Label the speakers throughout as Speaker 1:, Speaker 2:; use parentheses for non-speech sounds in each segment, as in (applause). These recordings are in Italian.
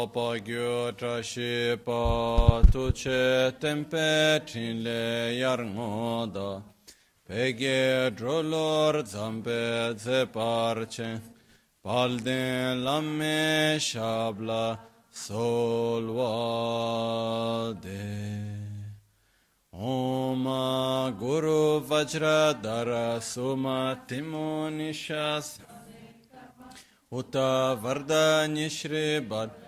Speaker 1: opa gyo trashi pa tu che tempe trin le yar ngoda pege drolor zambe ze parche palden lamme shabla solvade Om Guru Vajra Dara Suma Timo Nishas Uta Varda Nishri Bad Varsa Manya Sarva Siddhi Hum Om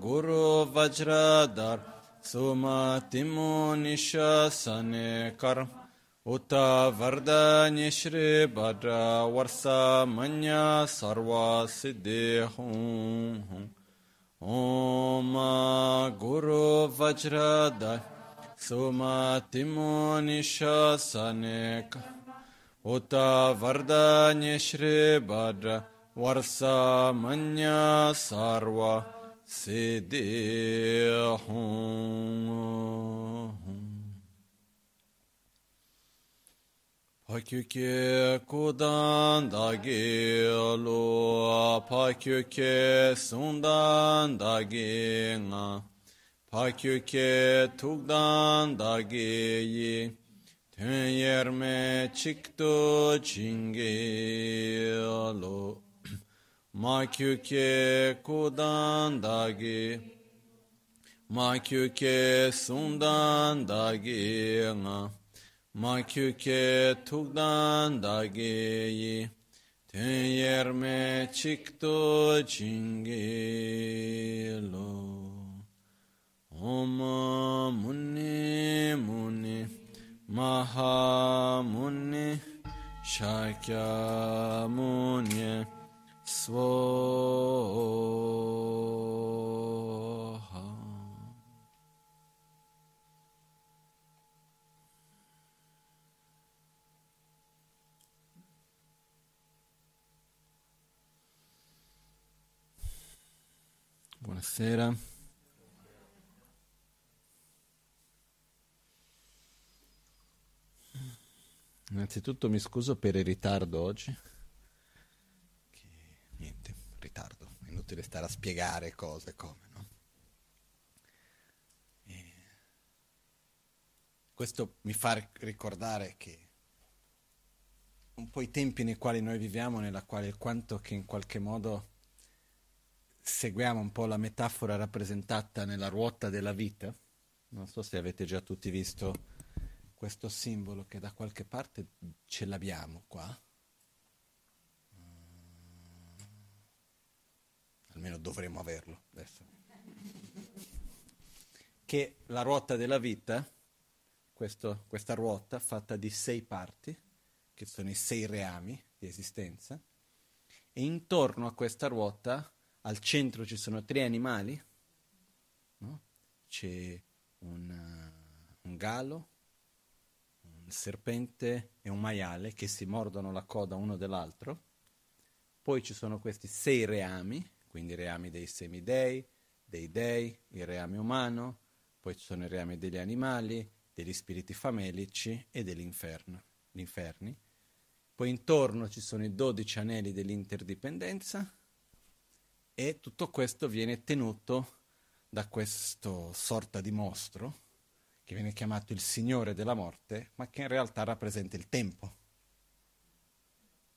Speaker 1: Guru Vajra Dar Suma Timo Nishasane Kar Uta Varda Nishri Badra Varsa Manya Sarva Siddhi Hum Om Guru Vajra Dar Sumatimo Nishasanek Uta Vardanya Shri Badra Varsa Manya Sarva Siddhihum Pakyuke kudan dagi lo pakyuke sundan dagi nga pakyuke tukdan dagi yi yerme çıktı çingi lo makyuke kudan dagi. Makyuke sundan dagi nga makyuke tukdan dagi ten yerme çıktı çingi lo Om Muni Muni Maha Muni Shakya Muni Svoha Buonasera. Innanzitutto mi scuso per il ritardo oggi. Che, niente, ritardo, è inutile stare a spiegare cose come, no? E questo mi fa ricordare che un po' i tempi nei quali noi viviamo, nella quale il quanto che in qualche modo seguiamo un po' la metafora rappresentata nella ruota della vita. Non so se avete già tutti visto questo simbolo che da qualche parte ce l'abbiamo qua. Mm. Almeno dovremmo averlo adesso. Che la ruota della vita, questo, questa ruota fatta di sei parti, che sono i sei reami di esistenza, e intorno a questa ruota al centro ci sono tre animali, no? c'è un, un gallo, serpente e un maiale che si mordono la coda uno dell'altro, poi ci sono questi sei reami, quindi i reami dei semidei, dei dei, il reame umano, poi ci sono i reami degli animali, degli spiriti famelici e degli inferni. Poi intorno ci sono i dodici anelli dell'interdipendenza e tutto questo viene tenuto da questo sorta di mostro che viene chiamato il Signore della morte, ma che in realtà rappresenta il tempo.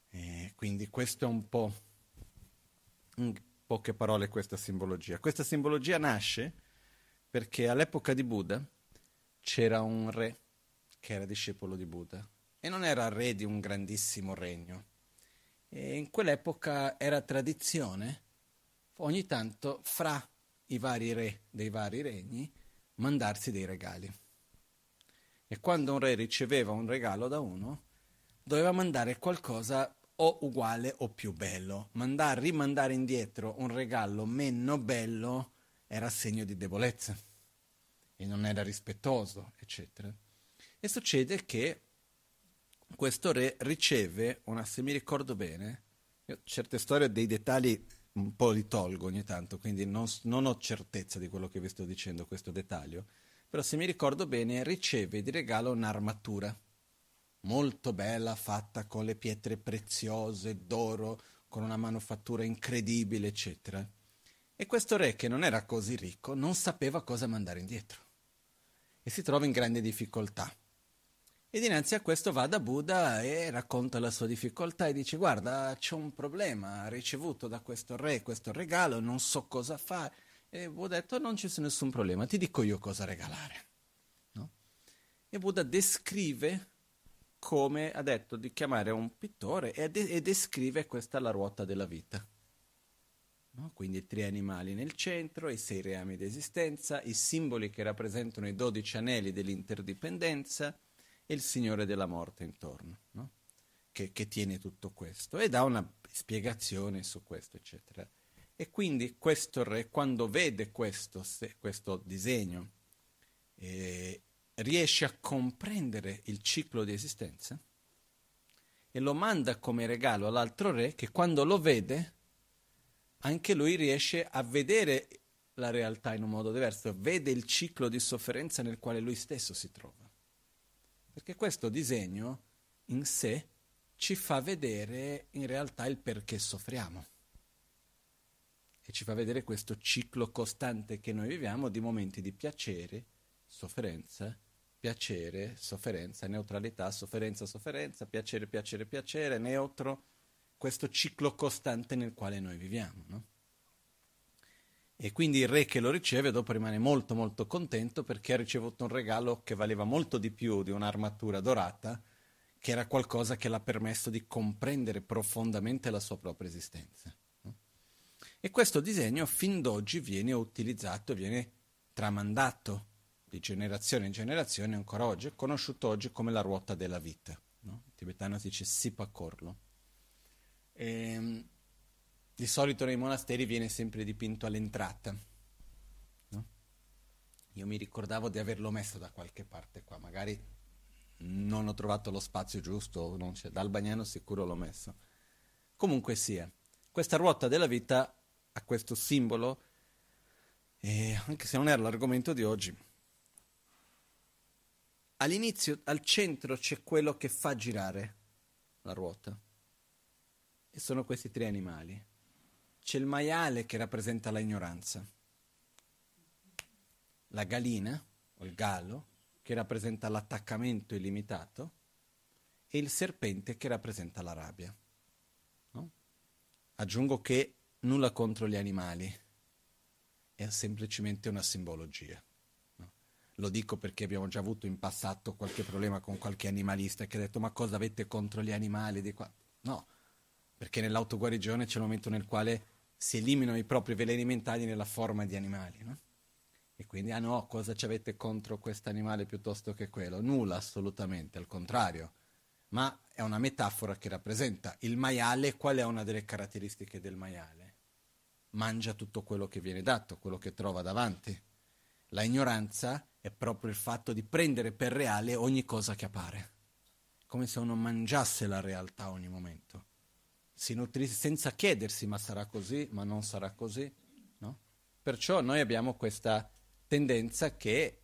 Speaker 1: E quindi questo è un po', in poche parole, questa simbologia. Questa simbologia nasce perché all'epoca di Buddha c'era un re che era discepolo di Buddha e non era re di un grandissimo regno. E in quell'epoca era tradizione ogni tanto fra i vari re dei vari regni mandarsi dei regali. E quando un re riceveva un regalo da uno, doveva mandare qualcosa o uguale o più bello. Mandare, rimandare indietro un regalo meno bello era segno di debolezza e non era rispettoso, eccetera. E succede che questo re riceve una, se mi ricordo bene, certe storie dei dettagli un po' li tolgo ogni tanto, quindi non, non ho certezza di quello che vi sto dicendo, questo dettaglio, però se mi ricordo bene riceve di regalo un'armatura. molto bella, fatta con le pietre preziose, d'oro, con una manufattura incredibile, eccetera. E questo re, che non era così ricco, non sapeva cosa mandare indietro e si trova in grande difficoltà. E dinanzi a questo va da Buddha e racconta la sua difficoltà e dice guarda c'è un problema, ha ricevuto da questo re questo regalo, non so cosa fare. E Buddha ha detto non c'è nessun problema, ti dico io cosa regalare. No? E Buddha descrive come ha detto di chiamare un pittore e, de- e descrive questa la ruota della vita. No? Quindi i tre animali nel centro, i sei reami d'esistenza, i simboli che rappresentano i dodici anelli dell'interdipendenza e il Signore della morte intorno, no? che, che, tiene tutto questo e dà una spiegazione su questo, eccetera. E quindi questo re, quando vede questo, questo disegno, eh, riesce a comprendere il ciclo di esistenza e lo manda come regalo all'altro re che quando lo vede, anche lui riesce a vedere la realtà in un modo diverso, vede il ciclo di sofferenza nel quale lui stesso si trova. Perché questo disegno in sé ci fa vedere in realtà il perché soffriamo. E ci fa vedere questo ciclo costante che noi viviamo di momenti di piacere, sofferenza, piacere, sofferenza, neutralità, sofferenza, sofferenza, piacere, piacere, piacere, neutro, questo ciclo costante nel quale noi viviamo. No? E quindi il re che lo riceve dopo rimane molto molto contento perché ha ricevuto un regalo che valeva molto di più di un'armatura dorata, che era qualcosa che l'ha permesso di comprendere profondamente la sua propria esistenza. E questo disegno fin d'oggi viene utilizzato, viene tramandato di generazione in generazione ancora oggi, è conosciuto oggi come la ruota della vita. No? Il tibetano si dice Sipakorlo. E, ehm, di solito nei monasteri viene sempre dipinto all'entrata. No? Io mi ricordavo di averlo messo da qualche parte qua, magari non ho trovato lo spazio giusto, non c'è. dal bagnano sicuro l'ho messo. Comunque sia, questa ruota della vita ha questo simbolo, e anche se non era l'argomento di oggi, all'inizio, al centro c'è quello che fa girare la ruota, e sono questi tre animali c'è il maiale che rappresenta la ignoranza, la galina o il gallo che rappresenta l'attaccamento illimitato e il serpente che rappresenta la rabbia. No? Aggiungo che nulla contro gli animali, è semplicemente una simbologia. No? Lo dico perché abbiamo già avuto in passato qualche problema con qualche animalista che ha detto ma cosa avete contro gli animali? No, perché nell'autoguarigione c'è il momento nel quale si eliminano i propri veleni mentali nella forma di animali. No? E quindi, ah no, cosa ci avete contro questo animale piuttosto che quello? Nulla, assolutamente, al contrario. Ma è una metafora che rappresenta il maiale. Qual è una delle caratteristiche del maiale? Mangia tutto quello che viene dato, quello che trova davanti. La ignoranza è proprio il fatto di prendere per reale ogni cosa che appare, come se uno mangiasse la realtà ogni momento si nutrisse senza chiedersi ma sarà così, ma non sarà così. No? Perciò noi abbiamo questa tendenza che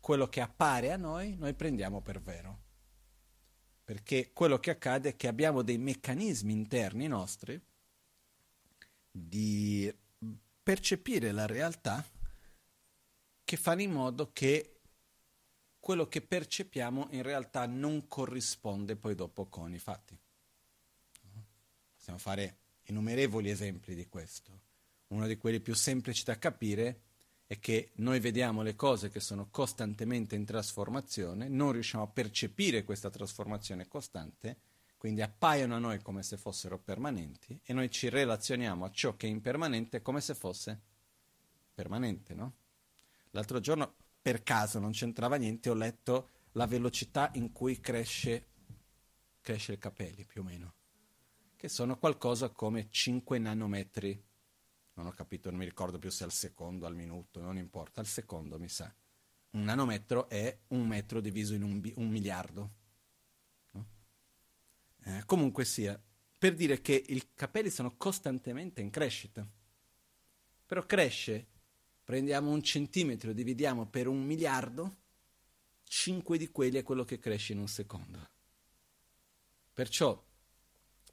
Speaker 1: quello che appare a noi, noi prendiamo per vero. Perché quello che accade è che abbiamo dei meccanismi interni nostri di percepire la realtà che fanno in modo che quello che percepiamo in realtà non corrisponde poi dopo con i fatti. Possiamo fare innumerevoli esempi di questo. Uno di quelli più semplici da capire è che noi vediamo le cose che sono costantemente in trasformazione, non riusciamo a percepire questa trasformazione costante, quindi appaiono a noi come se fossero permanenti e noi ci relazioniamo a ciò che è impermanente come se fosse permanente, no? L'altro giorno, per caso, non c'entrava niente, ho letto la velocità in cui cresce, cresce il capelli, più o meno che sono qualcosa come 5 nanometri. Non ho capito, non mi ricordo più se al secondo, al minuto, non importa, al secondo mi sa. Un nanometro è un metro diviso in un, bi- un miliardo. Eh, comunque sia, per dire che i capelli sono costantemente in crescita. Però cresce, prendiamo un centimetro, dividiamo per un miliardo, 5 di quelli è quello che cresce in un secondo. Perciò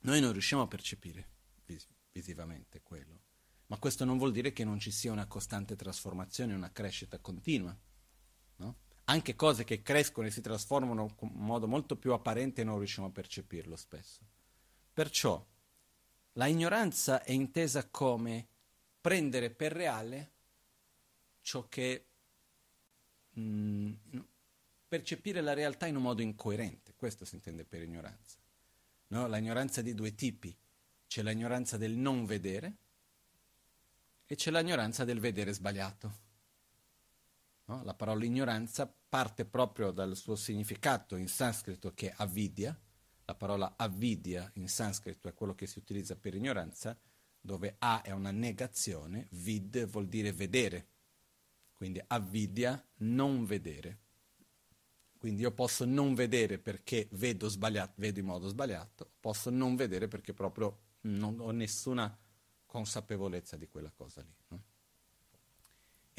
Speaker 1: noi non riusciamo a percepire vis- visivamente quello, ma questo non vuol dire che non ci sia una costante trasformazione, una crescita continua. Anche cose che crescono e si trasformano in modo molto più apparente non riusciamo a percepirlo spesso. Perciò la ignoranza è intesa come prendere per reale ciò che mh, mm, percepire la realtà in un modo incoerente, questo si intende per ignoranza. No? La ignoranza di due tipi, c'è l'ignoranza del non vedere e c'è l'ignoranza del vedere sbagliato. No? La parola ignoranza parte proprio dal suo significato in sanscrito che è avidya, la parola avidya in sanscrito è quello che si utilizza per ignoranza, dove A è una negazione, vid vuol dire vedere, quindi avidya non vedere. Quindi io posso non vedere perché vedo, vedo in modo sbagliato, posso non vedere perché proprio non ho nessuna consapevolezza di quella cosa lì. No?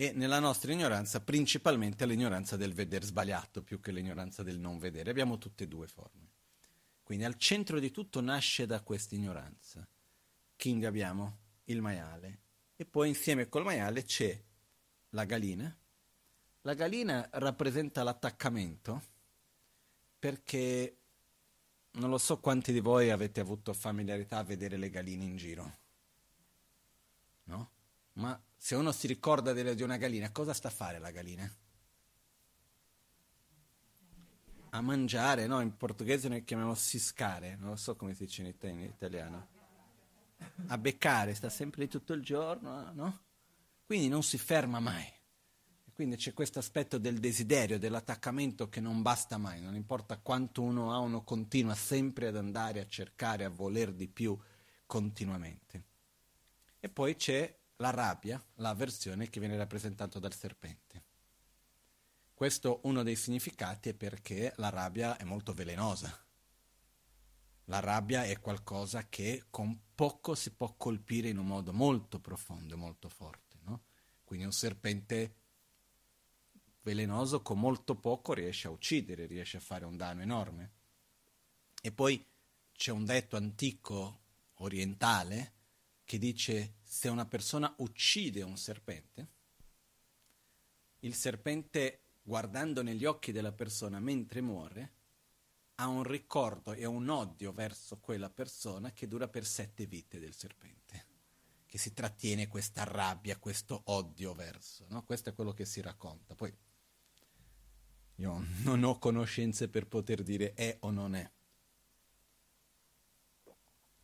Speaker 1: E nella nostra ignoranza, principalmente l'ignoranza del vedere sbagliato più che l'ignoranza del non vedere. Abbiamo tutte e due forme. Quindi al centro di tutto nasce da questa ignoranza. King abbiamo il maiale e poi insieme col maiale c'è la galina. La galina rappresenta l'attaccamento perché non lo so quanti di voi avete avuto familiarità a vedere le galine in giro. No? Ma se uno si ricorda di una galina, cosa sta a fare la galina? a mangiare, no? In portoghese noi chiamiamo siscare, non so come si dice in, in italiano. A beccare, sta sempre lì tutto il giorno, no? Quindi non si ferma mai. Quindi c'è questo aspetto del desiderio, dell'attaccamento che non basta mai, non importa quanto uno ha, uno continua sempre ad andare a cercare, a voler di più continuamente. E poi c'è la rabbia, l'avversione che viene rappresentata dal serpente. Questo uno dei significati è perché la rabbia è molto velenosa. La rabbia è qualcosa che con poco si può colpire in un modo molto profondo e molto forte. No? Quindi un serpente velenoso con molto poco riesce a uccidere, riesce a fare un danno enorme. E poi c'è un detto antico orientale che dice se una persona uccide un serpente, il serpente guardando negli occhi della persona mentre muore, ha un ricordo e un odio verso quella persona che dura per sette vite del serpente, che si trattiene questa rabbia, questo odio verso. No? Questo è quello che si racconta. Poi io non ho conoscenze per poter dire è o non è.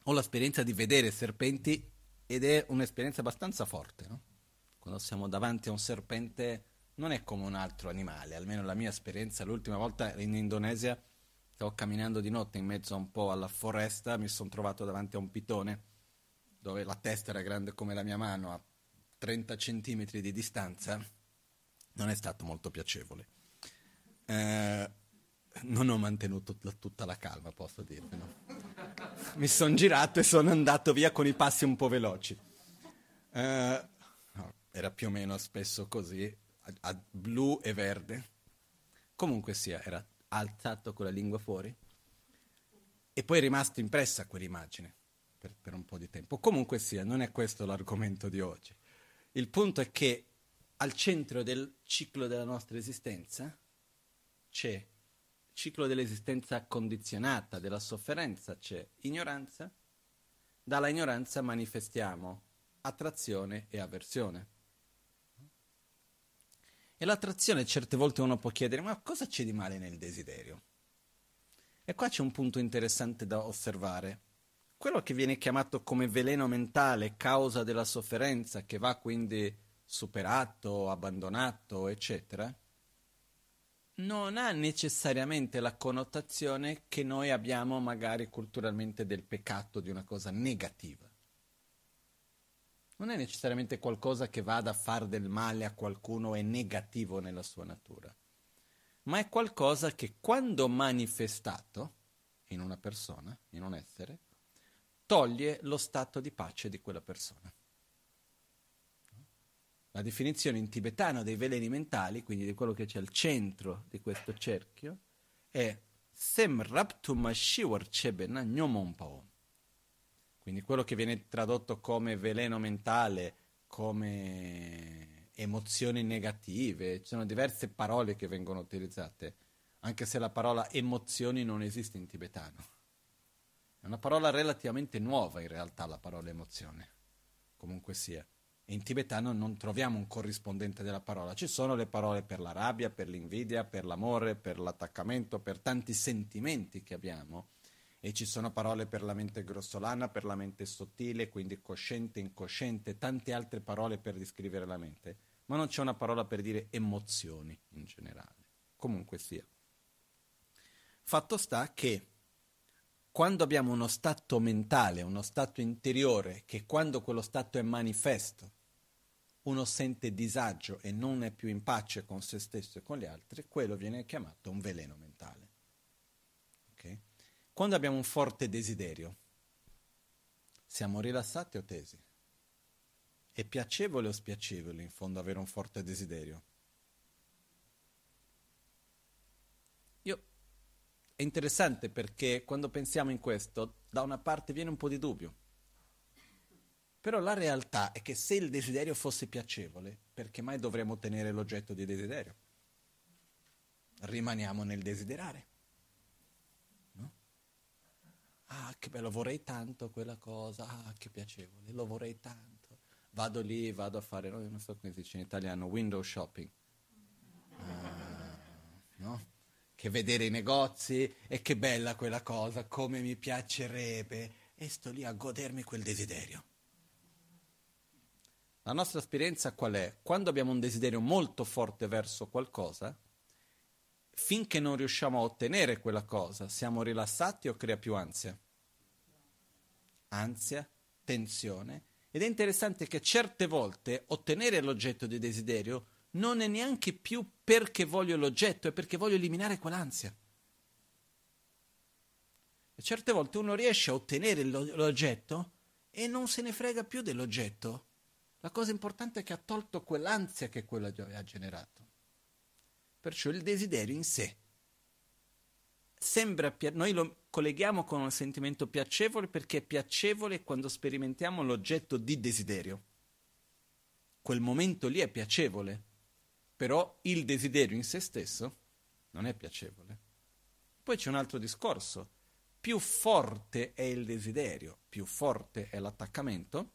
Speaker 1: Ho l'esperienza di vedere serpenti ed è un'esperienza abbastanza forte. No? Quando siamo davanti a un serpente non è come un altro animale, almeno la mia esperienza. L'ultima volta in Indonesia stavo camminando di notte in mezzo un po' alla foresta, mi sono trovato davanti a un pitone dove la testa era grande come la mia mano a 30 centimetri di distanza. Non è stato molto piacevole. Eh, non ho mantenuto tutta la calma, posso dirvi. No? Mi sono girato e sono andato via con i passi un po' veloci. No, era più o meno spesso così a, a blu e verde. Comunque sia, era alzato con la lingua fuori. E poi è rimasto impressa quell'immagine per, per un po' di tempo. Comunque sia, non è questo l'argomento di oggi. Il punto è che al centro del ciclo della nostra esistenza c'è ciclo dell'esistenza condizionata, della sofferenza, c'è ignoranza. Dalla ignoranza manifestiamo attrazione e avversione. E l'attrazione certe volte uno può chiedere, ma cosa c'è di male nel desiderio? E qua c'è un punto interessante da osservare. Quello che viene chiamato come veleno mentale, causa della sofferenza, che va quindi superato, abbandonato, eccetera, non ha necessariamente la connotazione che noi abbiamo magari culturalmente del peccato, di una cosa negativa non è necessariamente qualcosa che vada a fare del male a qualcuno è negativo nella sua natura, ma è qualcosa che quando manifestato in una persona, in un essere, toglie lo stato di pace di quella persona. La definizione in tibetano dei veleni mentali, quindi di quello che c'è al centro di questo cerchio, è sem raptum shiwar chebena gnomonpao. Quindi quello che viene tradotto come veleno mentale, come emozioni negative, ci sono diverse parole che vengono utilizzate, anche se la parola emozioni non esiste in tibetano. È una parola relativamente nuova in realtà la parola emozione, comunque sia. E in tibetano non troviamo un corrispondente della parola, ci sono le parole per la rabbia, per l'invidia, per l'amore, per l'attaccamento, per tanti sentimenti che abbiamo e ci sono parole per la mente grossolana, per la mente sottile, quindi cosciente, incosciente, tante altre parole per descrivere la mente, ma non c'è una parola per dire emozioni in generale. Comunque sia. Fatto sta che quando abbiamo uno stato mentale, uno stato interiore, che quando quello stato è manifesto, uno sente disagio e non è più in pace con se stesso e con gli altri, quello viene chiamato un veleno mentale. Quando abbiamo un forte desiderio, siamo rilassati o tesi? È piacevole o spiacevole in fondo avere un forte desiderio? Io... È interessante perché quando pensiamo in questo, da una parte viene un po' di dubbio. Però la realtà è che se il desiderio fosse piacevole, perché mai dovremmo ottenere l'oggetto di desiderio? Rimaniamo nel desiderare. Ah, che bello, vorrei tanto quella cosa, ah, che piacevole, lo vorrei tanto. Vado lì, vado a fare, no, non so come si dice in italiano, window shopping. Ah, no? Che vedere i negozi e che bella quella cosa, come mi piacerebbe. E sto lì a godermi quel desiderio. La nostra esperienza qual è? Quando abbiamo un desiderio molto forte verso qualcosa, finché non riusciamo a ottenere quella cosa, siamo rilassati o crea più ansia? Ansia, tensione. Ed è interessante che certe volte ottenere l'oggetto di desiderio non è neanche più perché voglio l'oggetto, è perché voglio eliminare quell'ansia. E certe volte uno riesce a ottenere l'oggetto e non se ne frega più dell'oggetto. La cosa importante è che ha tolto quell'ansia che quello ha generato. Perciò il desiderio in sé sembra noi lo colleghiamo con un sentimento piacevole perché è piacevole quando sperimentiamo l'oggetto di desiderio. Quel momento lì è piacevole, però il desiderio in se stesso non è piacevole. Poi c'è un altro discorso. Più forte è il desiderio, più forte è l'attaccamento,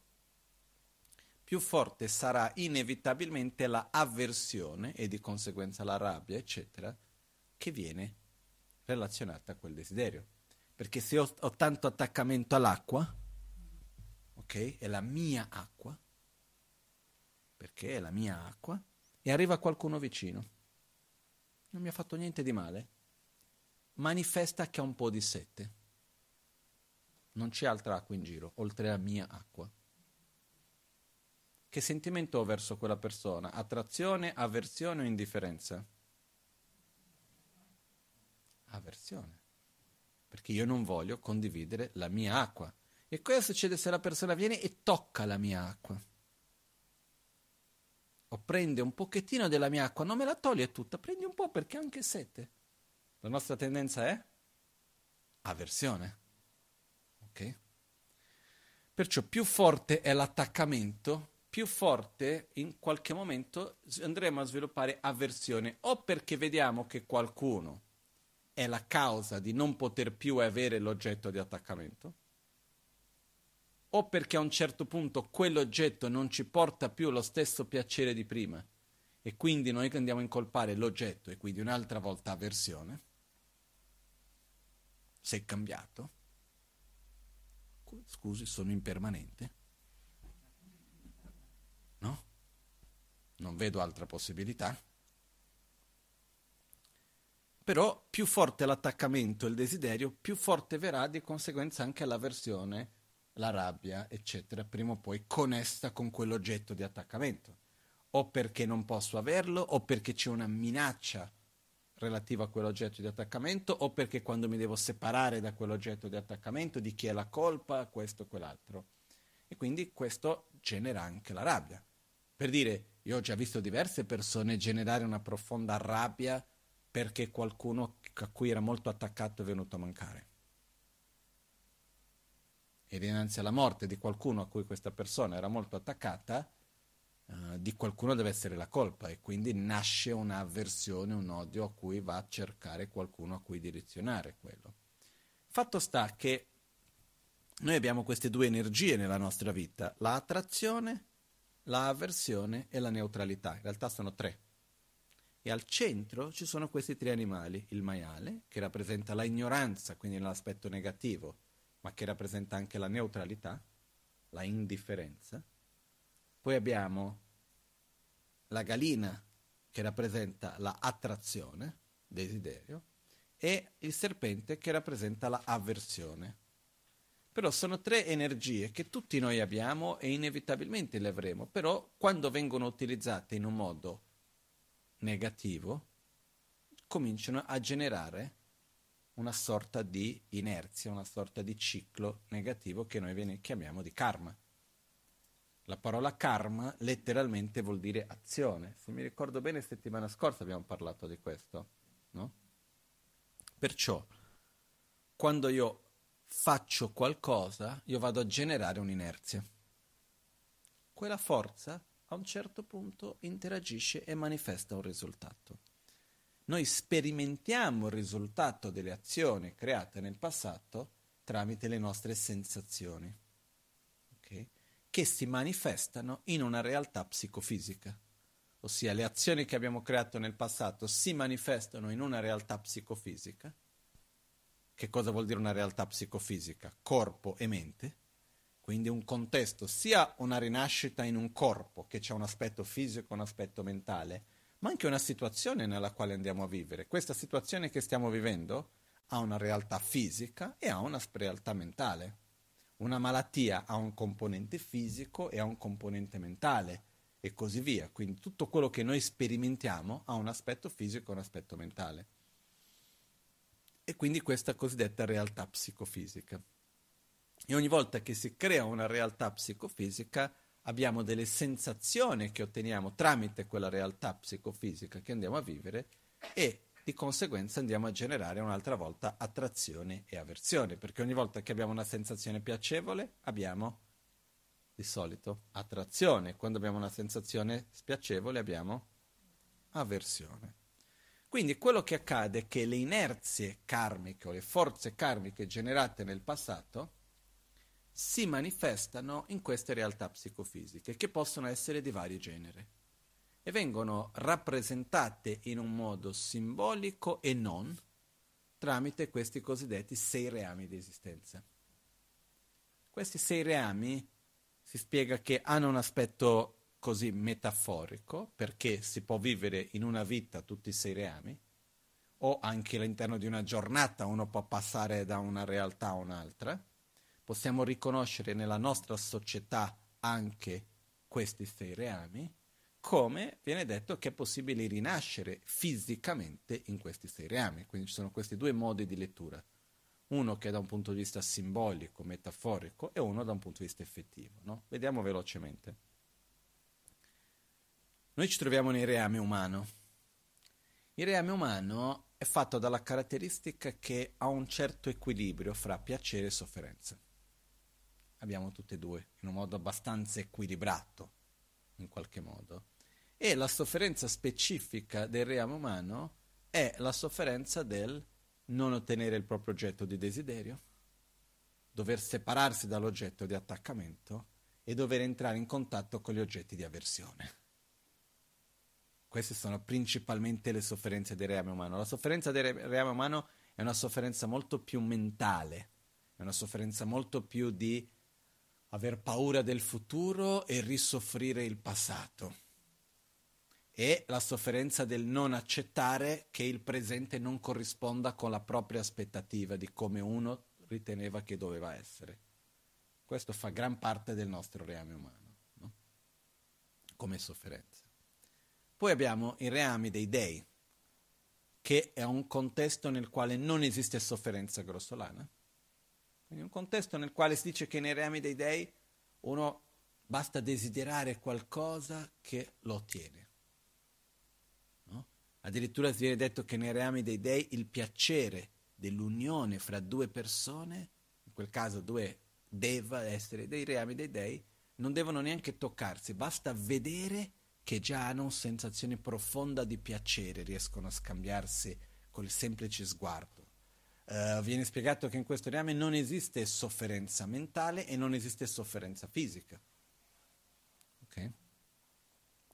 Speaker 1: più forte sarà inevitabilmente la avversione e di conseguenza la rabbia, eccetera, che viene relazionata a quel desiderio. Perché se ho, ho tanto attaccamento all'acqua, ok, è la mia acqua, perché è la mia acqua, e arriva qualcuno vicino, non mi ha fatto niente di male, manifesta che ha un po' di sete. Non c'è altra acqua in giro, oltre alla mia acqua che sentimento ho verso quella persona? Attrazione, avversione o indifferenza? Avversione. Perché io non voglio condividere la mia acqua. E cosa succede se la persona viene e tocca la mia acqua? O prende un pochettino della mia acqua, non me la toglie tutta, prendi un po' perché anche sete. La nostra tendenza è avversione. Ok? Perciò più forte è l'attaccamento, più forte in qualche momento andremo a sviluppare avversione o perché vediamo che qualcuno è la causa di non poter più avere l'oggetto di attaccamento o perché a un certo punto quell'oggetto non ci porta più lo stesso piacere di prima e quindi noi andiamo a incolpare l'oggetto e quindi un'altra volta avversione. Sei cambiato? Scusi, sono impermanente. No? Non vedo altra possibilità. Però più forte l'attaccamento e il desiderio, più forte verrà di conseguenza anche l'avversione, la rabbia, eccetera, prima o poi connessa con quell'oggetto di attaccamento. O perché non posso averlo, o perché c'è una minaccia relativa a quell'oggetto di attaccamento, o perché quando mi devo separare da quell'oggetto di attaccamento, di chi è la colpa, questo o quell'altro. E quindi questo genera anche la rabbia. Per dire, io ho già visto diverse persone generare una profonda rabbia perché qualcuno a cui era molto attaccato è venuto a mancare. E dinanzi alla morte di qualcuno a cui questa persona era molto attaccata, uh, di qualcuno deve essere la colpa e quindi nasce un'avversione, un odio a cui va a cercare qualcuno a cui direzionare quello. Fatto sta che noi abbiamo queste due energie nella nostra vita, la attrazione, la avversione e la neutralità. In realtà sono tre. E al centro ci sono questi tre animali, il maiale, che rappresenta la ignoranza, quindi l'aspetto negativo, ma che rappresenta anche la neutralità, la indifferenza. Poi abbiamo la galina, che rappresenta la attrazione, desiderio, e il serpente, che rappresenta la avversione, però sono tre energie che tutti noi abbiamo e inevitabilmente le avremo, però quando vengono utilizzate in un modo negativo, cominciano a generare una sorta di inerzia, una sorta di ciclo negativo che noi chiamiamo di karma. La parola karma letteralmente vuol dire azione. Se mi ricordo bene, settimana scorsa abbiamo parlato di questo, no? Perciò, quando io faccio qualcosa, io vado a generare un'inerzia. Quella forza a un certo punto interagisce e manifesta un risultato. Noi sperimentiamo il risultato delle azioni create nel passato tramite le nostre sensazioni, okay? che si manifestano in una realtà psicofisica. Ossia le azioni che abbiamo creato nel passato si manifestano in una realtà psicofisica che cosa vuol dire una realtà psicofisica? Corpo e mente, quindi un contesto, sia una rinascita in un corpo che c'è un aspetto fisico un aspetto mentale, ma anche una situazione nella quale andiamo a vivere. Questa situazione che stiamo vivendo ha una realtà fisica e ha una realtà mentale. Una malattia ha un componente fisico e ha un componente mentale e così via. Quindi tutto quello che noi sperimentiamo ha un aspetto fisico e un aspetto mentale e quindi questa cosiddetta realtà psicofisica. E ogni volta che si crea una realtà psicofisica abbiamo delle sensazioni che otteniamo tramite quella realtà psicofisica che andiamo a vivere e di conseguenza andiamo a generare un'altra volta attrazione e avversione, perché ogni volta che abbiamo una sensazione piacevole abbiamo di solito attrazione, quando abbiamo una sensazione spiacevole abbiamo avversione. Quindi quello che accade è che le inerzie karmiche o le forze karmiche generate nel passato si manifestano in queste realtà psicofisiche che possono essere di vario genere e vengono rappresentate in un modo simbolico e non tramite questi cosiddetti sei reami di esistenza. Questi sei reami si spiega che hanno un aspetto così metaforico, perché si può vivere in una vita tutti i sei reami, o anche all'interno di una giornata uno può passare da una realtà a un'altra, possiamo riconoscere nella nostra società anche questi sei reami, come viene detto che è possibile rinascere fisicamente in questi sei reami. Quindi ci sono questi due modi di lettura, uno che è da un punto di vista simbolico, metaforico, e uno da un punto di vista effettivo. No? Vediamo velocemente. Noi ci troviamo nel reame umano. Il reame umano è fatto dalla caratteristica che ha un certo equilibrio fra piacere e sofferenza. Abbiamo tutte e due, in un modo abbastanza equilibrato, in qualche modo. E la sofferenza specifica del reame umano è la sofferenza del non ottenere il proprio oggetto di desiderio, dover separarsi dall'oggetto di attaccamento e dover entrare in contatto con gli oggetti di avversione. Queste sono principalmente le sofferenze del reame umano. La sofferenza del reame umano è una sofferenza molto più mentale, è una sofferenza molto più di aver paura del futuro e risoffrire il passato. E la sofferenza del non accettare che il presente non corrisponda con la propria aspettativa di come uno riteneva che doveva essere. Questo fa gran parte del nostro reame umano, no? come sofferenza. Poi abbiamo i reami dei dei, che è un contesto nel quale non esiste sofferenza grossolana. Quindi un contesto nel quale si dice che nei reami dei dei uno basta desiderare qualcosa che lo ottiene. No? Addirittura viene detto che nei reami dei dei il piacere dell'unione fra due persone, in quel caso due deva essere dei reami dei dei, non devono neanche toccarsi, basta vedere che già hanno sensazione profonda di piacere, riescono a scambiarsi col semplice sguardo. Uh, viene spiegato che in questo reame non esiste sofferenza mentale e non esiste sofferenza fisica. Ok?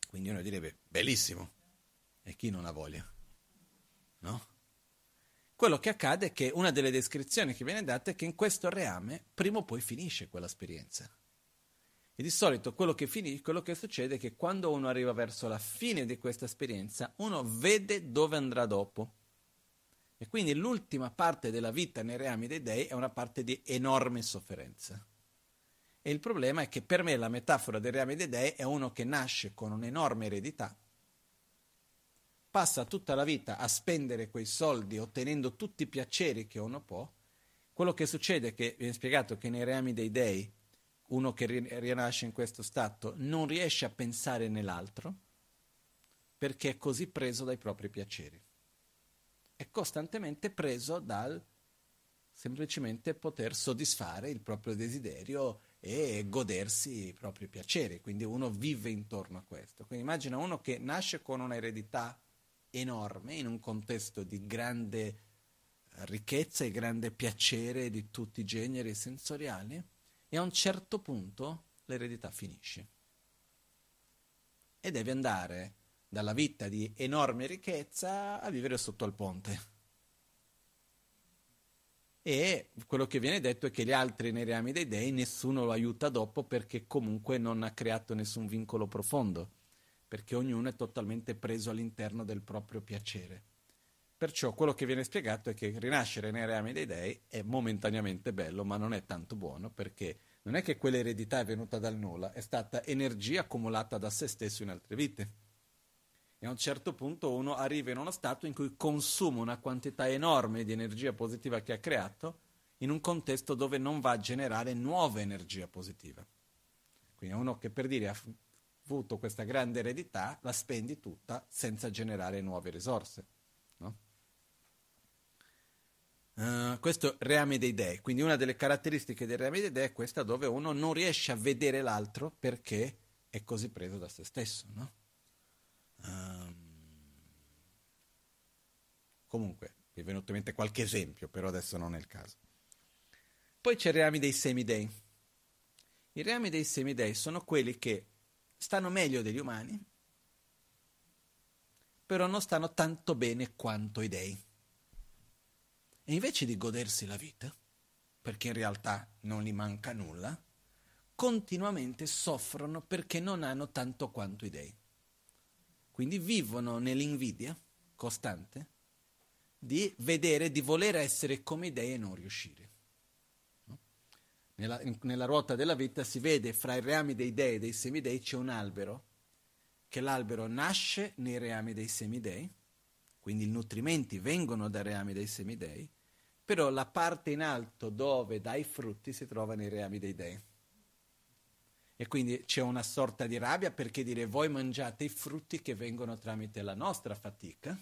Speaker 1: Quindi uno direbbe, bellissimo, e chi non ha voglia? No? Quello che accade è che una delle descrizioni che viene data è che in questo reame prima o poi finisce quell'esperienza. E di solito quello che, finisce, quello che succede è che quando uno arriva verso la fine di questa esperienza, uno vede dove andrà dopo. E quindi l'ultima parte della vita nei reami dei dei è una parte di enorme sofferenza. E il problema è che per me la metafora dei reami dei dei è uno che nasce con un'enorme eredità, passa tutta la vita a spendere quei soldi ottenendo tutti i piaceri che uno può, quello che succede è che viene spiegato che nei reami dei dei uno che rinasce in questo stato non riesce a pensare nell'altro perché è così preso dai propri piaceri. È costantemente preso dal semplicemente poter soddisfare il proprio desiderio e godersi i propri piaceri, quindi uno vive intorno a questo. Quindi immagina uno che nasce con un'eredità enorme in un contesto di grande ricchezza e grande piacere di tutti i generi sensoriali e a un certo punto l'eredità finisce e deve andare dalla vita di enorme ricchezza a vivere sotto al ponte. E quello che viene detto è che gli altri nei reami dei dei nessuno lo aiuta dopo perché comunque non ha creato nessun vincolo profondo perché ognuno è totalmente preso all'interno del proprio piacere. Perciò quello che viene spiegato è che rinascere nei reami dei dei è momentaneamente bello, ma non è tanto buono perché non è che quell'eredità è venuta dal nulla, è stata energia accumulata da se stesso in altre vite. E a un certo punto uno arriva in uno stato in cui consuma una quantità enorme di energia positiva che ha creato in un contesto dove non va a generare nuova energia positiva. Quindi è uno che per dire avuto questa grande eredità, la spendi tutta senza generare nuove risorse. No? Uh, questo reame dei dei, quindi una delle caratteristiche del reame dei dei è questa dove uno non riesce a vedere l'altro perché è così preso da se stesso. No? Um, comunque, mi è venuto in mente qualche esempio, però adesso non è il caso. Poi c'è i reami dei semidei. I reami dei semidei sono quelli che stanno meglio degli umani, però non stanno tanto bene quanto i dei. E invece di godersi la vita, perché in realtà non gli manca nulla, continuamente soffrono perché non hanno tanto quanto i dei. Quindi vivono nell'invidia costante di vedere, di voler essere come i dei e non riuscire. Nella, in, nella, ruota della vita si vede fra i reami dei dei e dei semidei c'è un albero, che l'albero nasce nei reami dei semidei, quindi i nutrimenti vengono dai reami dei semidei, però la parte in alto dove dà i frutti si trova nei reami dei dei. E quindi c'è una sorta di rabbia perché dire voi mangiate i frutti che vengono tramite la nostra fatica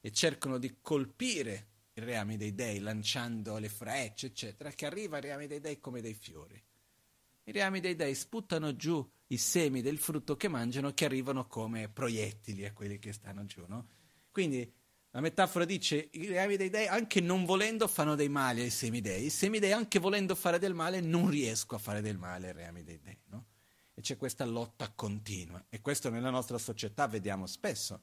Speaker 1: e cercano di colpire i reami dei dei, lanciando le frecce, eccetera, che arriva ai reami dei dei come dei fiori. I reami dei dei sputano giù i semi del frutto che mangiano che arrivano come proiettili a quelli che stanno giù, no? Quindi la metafora dice i reami dei dei anche non volendo fanno dei mali ai semidei, i semidei anche volendo fare del male non riesco a fare del male ai reami dei dei, no? E c'è questa lotta continua e questo nella nostra società vediamo spesso.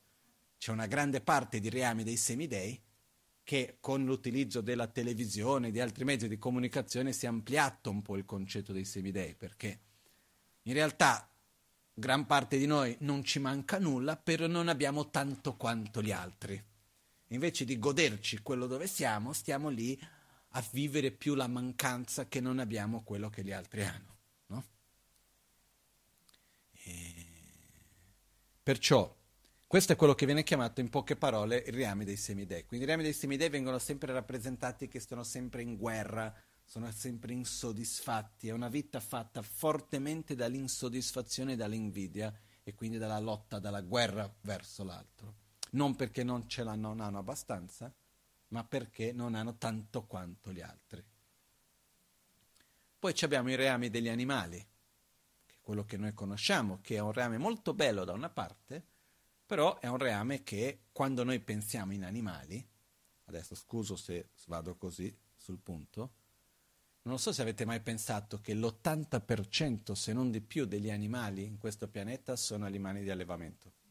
Speaker 1: C'è una grande parte di reami dei semidei che con l'utilizzo della televisione e di altri mezzi di comunicazione si è ampliato un po' il concetto dei semidei, perché in realtà gran parte di noi non ci manca nulla, però non abbiamo tanto quanto gli altri. Invece di goderci quello dove siamo, stiamo lì a vivere più la mancanza che non abbiamo quello che gli altri hanno. No? Perciò questo è quello che viene chiamato in poche parole il reame dei semidei. Quindi i reami dei semidei vengono sempre rappresentati che sono sempre in guerra, sono sempre insoddisfatti. È una vita fatta fortemente dall'insoddisfazione e dall'invidia e quindi dalla lotta, dalla guerra verso l'altro. Non perché non ce l'hanno, non hanno abbastanza, ma perché non hanno tanto quanto gli altri. Poi abbiamo i reami degli animali, che è quello che noi conosciamo, che è un reame molto bello da una parte, però è un reame che quando noi pensiamo in animali, adesso scuso se vado così sul punto, non so se avete mai pensato che l'80% se non di più degli animali in questo pianeta sono animali di allevamento.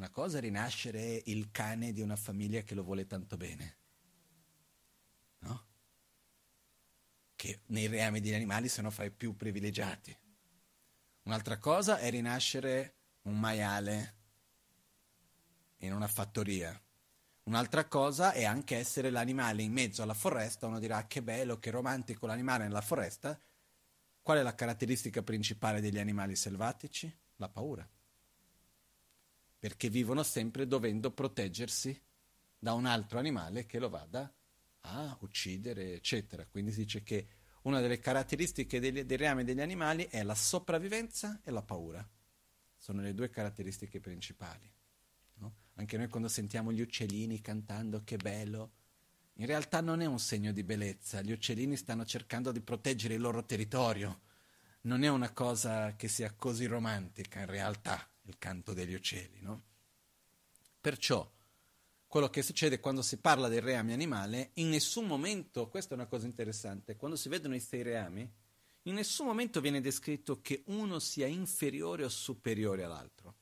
Speaker 1: Una cosa è rinascere il cane di una famiglia che lo vuole tanto bene. No? Che nei reami degli animali sono fra i più privilegiati. Un'altra cosa è rinascere un maiale in una fattoria Un'altra cosa è anche essere l'animale in mezzo alla foresta, uno dirà che bello, che romantico l'animale nella foresta. Qual è la caratteristica principale degli animali selvatici? La paura. Perché vivono sempre dovendo proteggersi da un altro animale che lo vada a uccidere, eccetera. Quindi si dice che una delle caratteristiche dei, dei reami degli animali è la sopravvivenza e la paura. Sono le due caratteristiche principali. Anche noi quando sentiamo gli uccellini cantando che bello, in realtà non è un segno di bellezza, gli uccellini stanno cercando di proteggere il loro territorio. Non è una cosa che sia così romantica in realtà il canto degli uccelli, no? Perciò quello che succede quando si parla del reame animale, in nessun momento, questa è una cosa interessante, quando si vedono i sei reami, in nessun momento viene descritto che uno sia inferiore o superiore all'altro.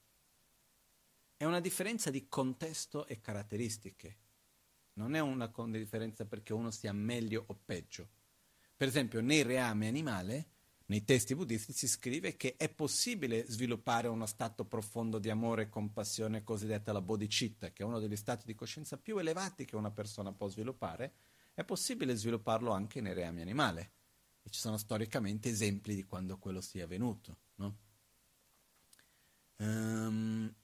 Speaker 1: È una differenza di contesto e caratteristiche. Non è una differenza perché uno sia meglio o peggio. Per esempio, nei reami animale, nei testi buddisti si scrive che è possibile sviluppare uno stato profondo di amore e compassione cosiddetta la bodhicitta, che è uno degli stati di coscienza più elevati che una persona può sviluppare, è possibile svilupparlo anche nei reami animale. E ci sono storicamente esempi di quando quello sia avvenuto. No? Um,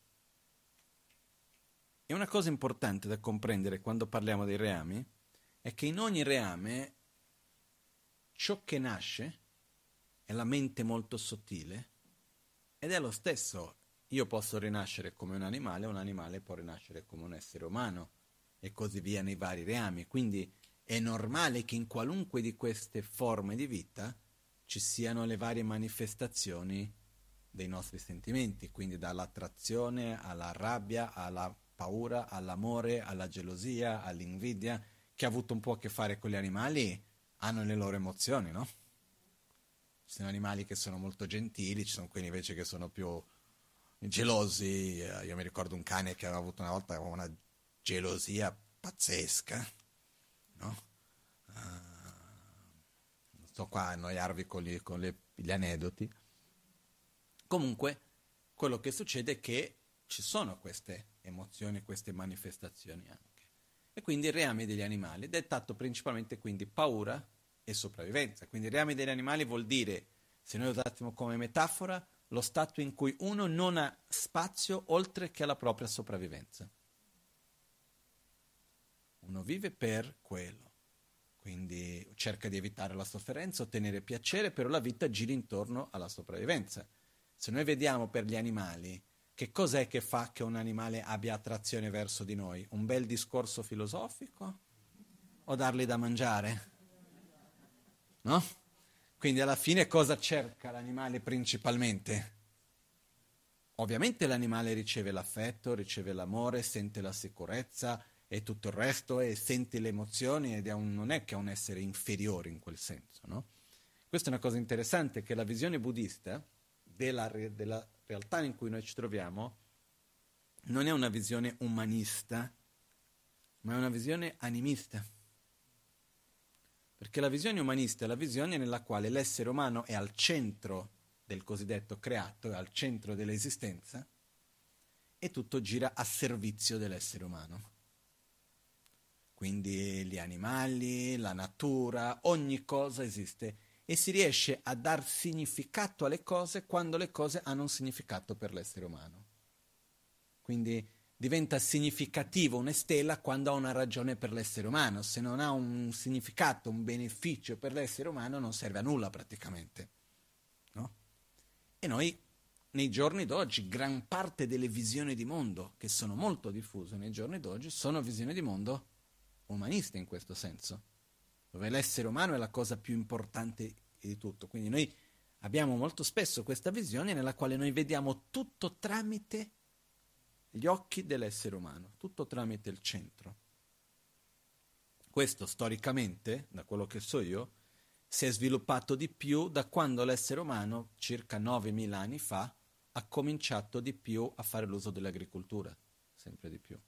Speaker 1: e una cosa importante da comprendere quando parliamo dei reami è che in ogni reame ciò che nasce è la mente molto sottile ed è lo stesso. Io posso rinascere come un animale, un animale può rinascere come un essere umano e così via nei vari reami. Quindi è normale che in qualunque di queste forme di vita ci siano le varie manifestazioni dei nostri sentimenti, quindi dall'attrazione alla rabbia, alla paura, all'amore, alla gelosia, all'invidia, che ha avuto un po' a che fare con gli animali, hanno le loro emozioni, no? Ci sono animali che sono molto gentili, ci sono quelli invece che sono più gelosi. Eh, io mi ricordo un cane che aveva avuto una volta una gelosia pazzesca, no? Uh, non sto qua a annoiarvi con, gli, con le, gli aneddoti. Comunque, quello che succede è che ci sono queste emozioni, queste manifestazioni anche. E quindi il reame degli animali, dettato principalmente quindi paura e sopravvivenza. Quindi il reame degli animali vuol dire, se noi lo usassimo come metafora, lo stato in cui uno non ha spazio oltre che alla propria sopravvivenza. Uno vive per quello, quindi cerca di evitare la sofferenza, ottenere piacere, però la vita gira intorno alla sopravvivenza. Se noi vediamo per gli animali che cos'è che fa che un animale abbia attrazione verso di noi? Un bel discorso filosofico? O dargli da mangiare? No? Quindi alla fine cosa cerca l'animale principalmente? Ovviamente l'animale riceve l'affetto, riceve l'amore, sente la sicurezza e tutto il resto e sente le emozioni ed è un, non è che è un essere inferiore in quel senso. No? Questa è una cosa interessante che la visione buddista della, della realtà in cui noi ci troviamo non è una visione umanista, ma è una visione animista. Perché la visione umanista è la visione nella quale l'essere umano è al centro del cosiddetto creato, è al centro dell'esistenza e tutto gira a servizio dell'essere umano. Quindi gli animali, la natura, ogni cosa esiste e si riesce a dar significato alle cose quando le cose hanno un significato per l'essere umano. Quindi diventa significativo una stella quando ha una ragione per l'essere umano, se non ha un significato, un beneficio per l'essere umano non serve a nulla praticamente. E noi, nei giorni d'oggi, gran parte delle visioni di mondo, che sono molto diffuse nei giorni d'oggi, sono visioni di mondo umaniste in questo senso, dove l'essere umano è la cosa più importante di tutto. Quindi noi abbiamo molto spesso questa visione nella quale noi vediamo tutto tramite gli occhi dell'essere umano, tutto tramite il centro. Questo storicamente, da quello che so io, si è sviluppato di più da quando l'essere umano, circa 9.000 anni fa, ha cominciato di più a fare l'uso dell'agricoltura, sempre di più.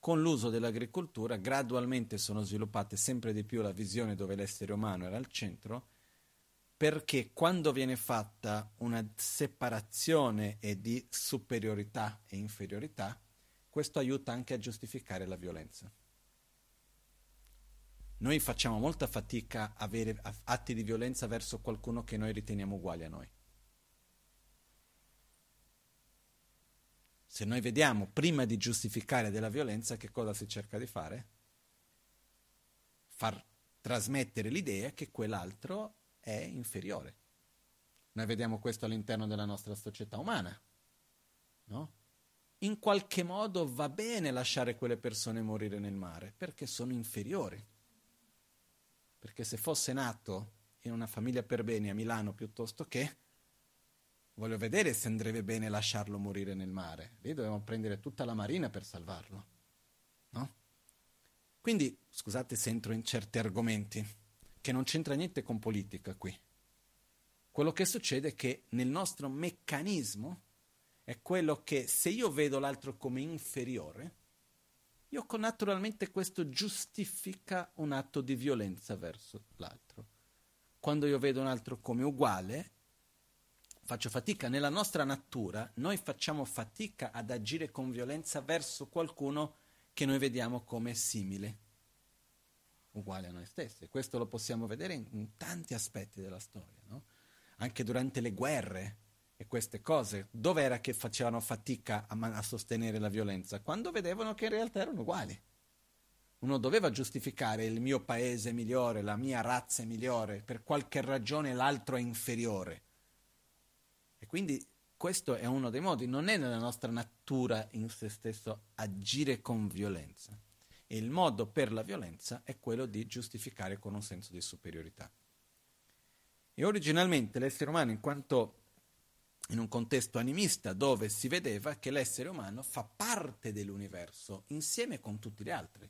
Speaker 1: Con l'uso dell'agricoltura gradualmente sono sviluppate sempre di più la visione dove l'essere umano era al centro perché quando viene fatta una separazione di superiorità e inferiorità, questo aiuta anche a giustificare la violenza. Noi facciamo molta fatica a avere atti di violenza verso qualcuno che noi riteniamo uguale a noi. Se noi vediamo prima di giustificare della violenza che cosa si cerca di fare? Far trasmettere l'idea che quell'altro è inferiore. Noi vediamo questo all'interno della nostra società umana, no? In qualche modo va bene lasciare quelle persone morire nel mare perché sono inferiori. Perché se fosse nato in una famiglia per bene a Milano piuttosto che, voglio vedere se andrebbe bene lasciarlo morire nel mare. Lì dobbiamo prendere tutta la marina per salvarlo. No? Quindi, scusate se entro in certi argomenti, che non c'entra niente con politica qui. Quello che succede è che nel nostro meccanismo è quello che se io vedo l'altro come inferiore, io naturalmente questo giustifica un atto di violenza verso l'altro. Quando io vedo un altro come uguale, faccio fatica. Nella nostra natura noi facciamo fatica ad agire con violenza verso qualcuno che noi vediamo come simile uguale a noi stessi. Questo lo possiamo vedere in, in tanti aspetti della storia, no? anche durante le guerre e queste cose. Dove era che facevano fatica a, a sostenere la violenza? Quando vedevano che in realtà erano uguali. Uno doveva giustificare il mio paese migliore, la mia razza è migliore, per qualche ragione l'altro è inferiore. E quindi questo è uno dei modi, non è nella nostra natura in se stesso agire con violenza. E il modo per la violenza è quello di giustificare con un senso di superiorità. E originalmente l'essere umano, in quanto in un contesto animista dove si vedeva che l'essere umano fa parte dell'universo insieme con tutti gli altri.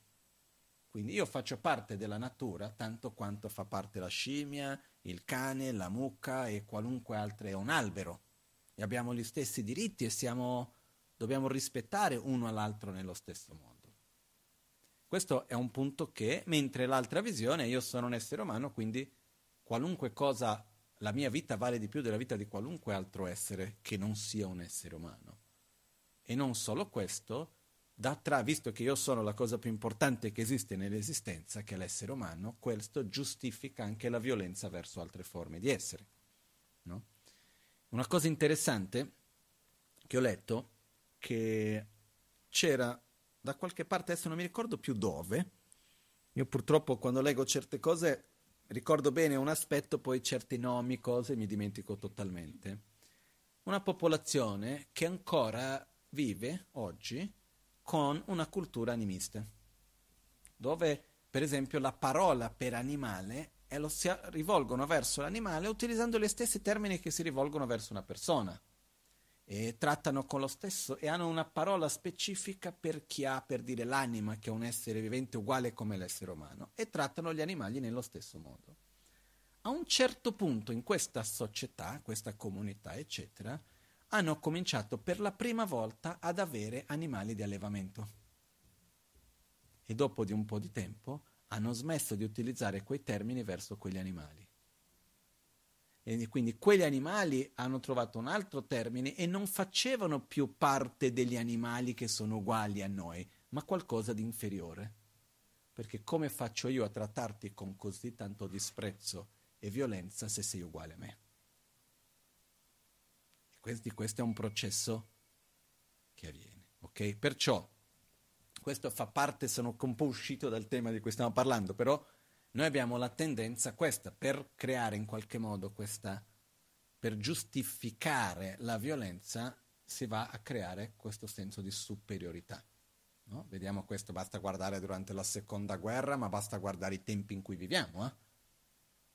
Speaker 1: Quindi io faccio parte della natura tanto quanto fa parte la scimmia, il cane, la mucca e qualunque altro è un albero. E abbiamo gli stessi diritti e siamo, dobbiamo rispettare uno all'altro nello stesso modo. Questo è un punto che, mentre l'altra visione, io sono un essere umano, quindi qualunque cosa, la mia vita vale di più della vita di qualunque altro essere che non sia un essere umano. E non solo questo, da tra, visto che io sono la cosa più importante che esiste nell'esistenza, che è l'essere umano, questo giustifica anche la violenza verso altre forme di essere. No? Una cosa interessante che ho letto, che c'era da qualche parte, adesso non mi ricordo più dove. Io purtroppo quando leggo certe cose ricordo bene un aspetto, poi certi nomi, cose mi dimentico totalmente. Una popolazione che ancora vive oggi con una cultura animista, dove per esempio la parola per animale e lo si rivolgono verso l'animale utilizzando gli stessi termini che si rivolgono verso una persona e trattano con lo stesso e hanno una parola specifica per chi ha per dire l'anima che è un essere vivente uguale come l'essere umano e trattano gli animali nello stesso modo. A un certo punto in questa società, questa comunità, eccetera, hanno cominciato per la prima volta ad avere animali di allevamento. E dopo di un po' di tempo hanno smesso di utilizzare quei termini verso quegli animali. E quindi quegli animali hanno trovato un altro termine e non facevano più parte degli animali che sono uguali a noi, ma qualcosa di inferiore. Perché come faccio io a trattarti con così tanto disprezzo e violenza se sei uguale a me? Questi, questo è un processo che avviene. Ok? Perciò, questo fa parte, sono un po' uscito dal tema di cui stiamo parlando, però noi abbiamo la tendenza questa, per creare in qualche modo questa per giustificare la violenza si va a creare questo senso di superiorità. No? Vediamo questo, basta guardare durante la seconda guerra, ma basta guardare i tempi in cui viviamo. Eh?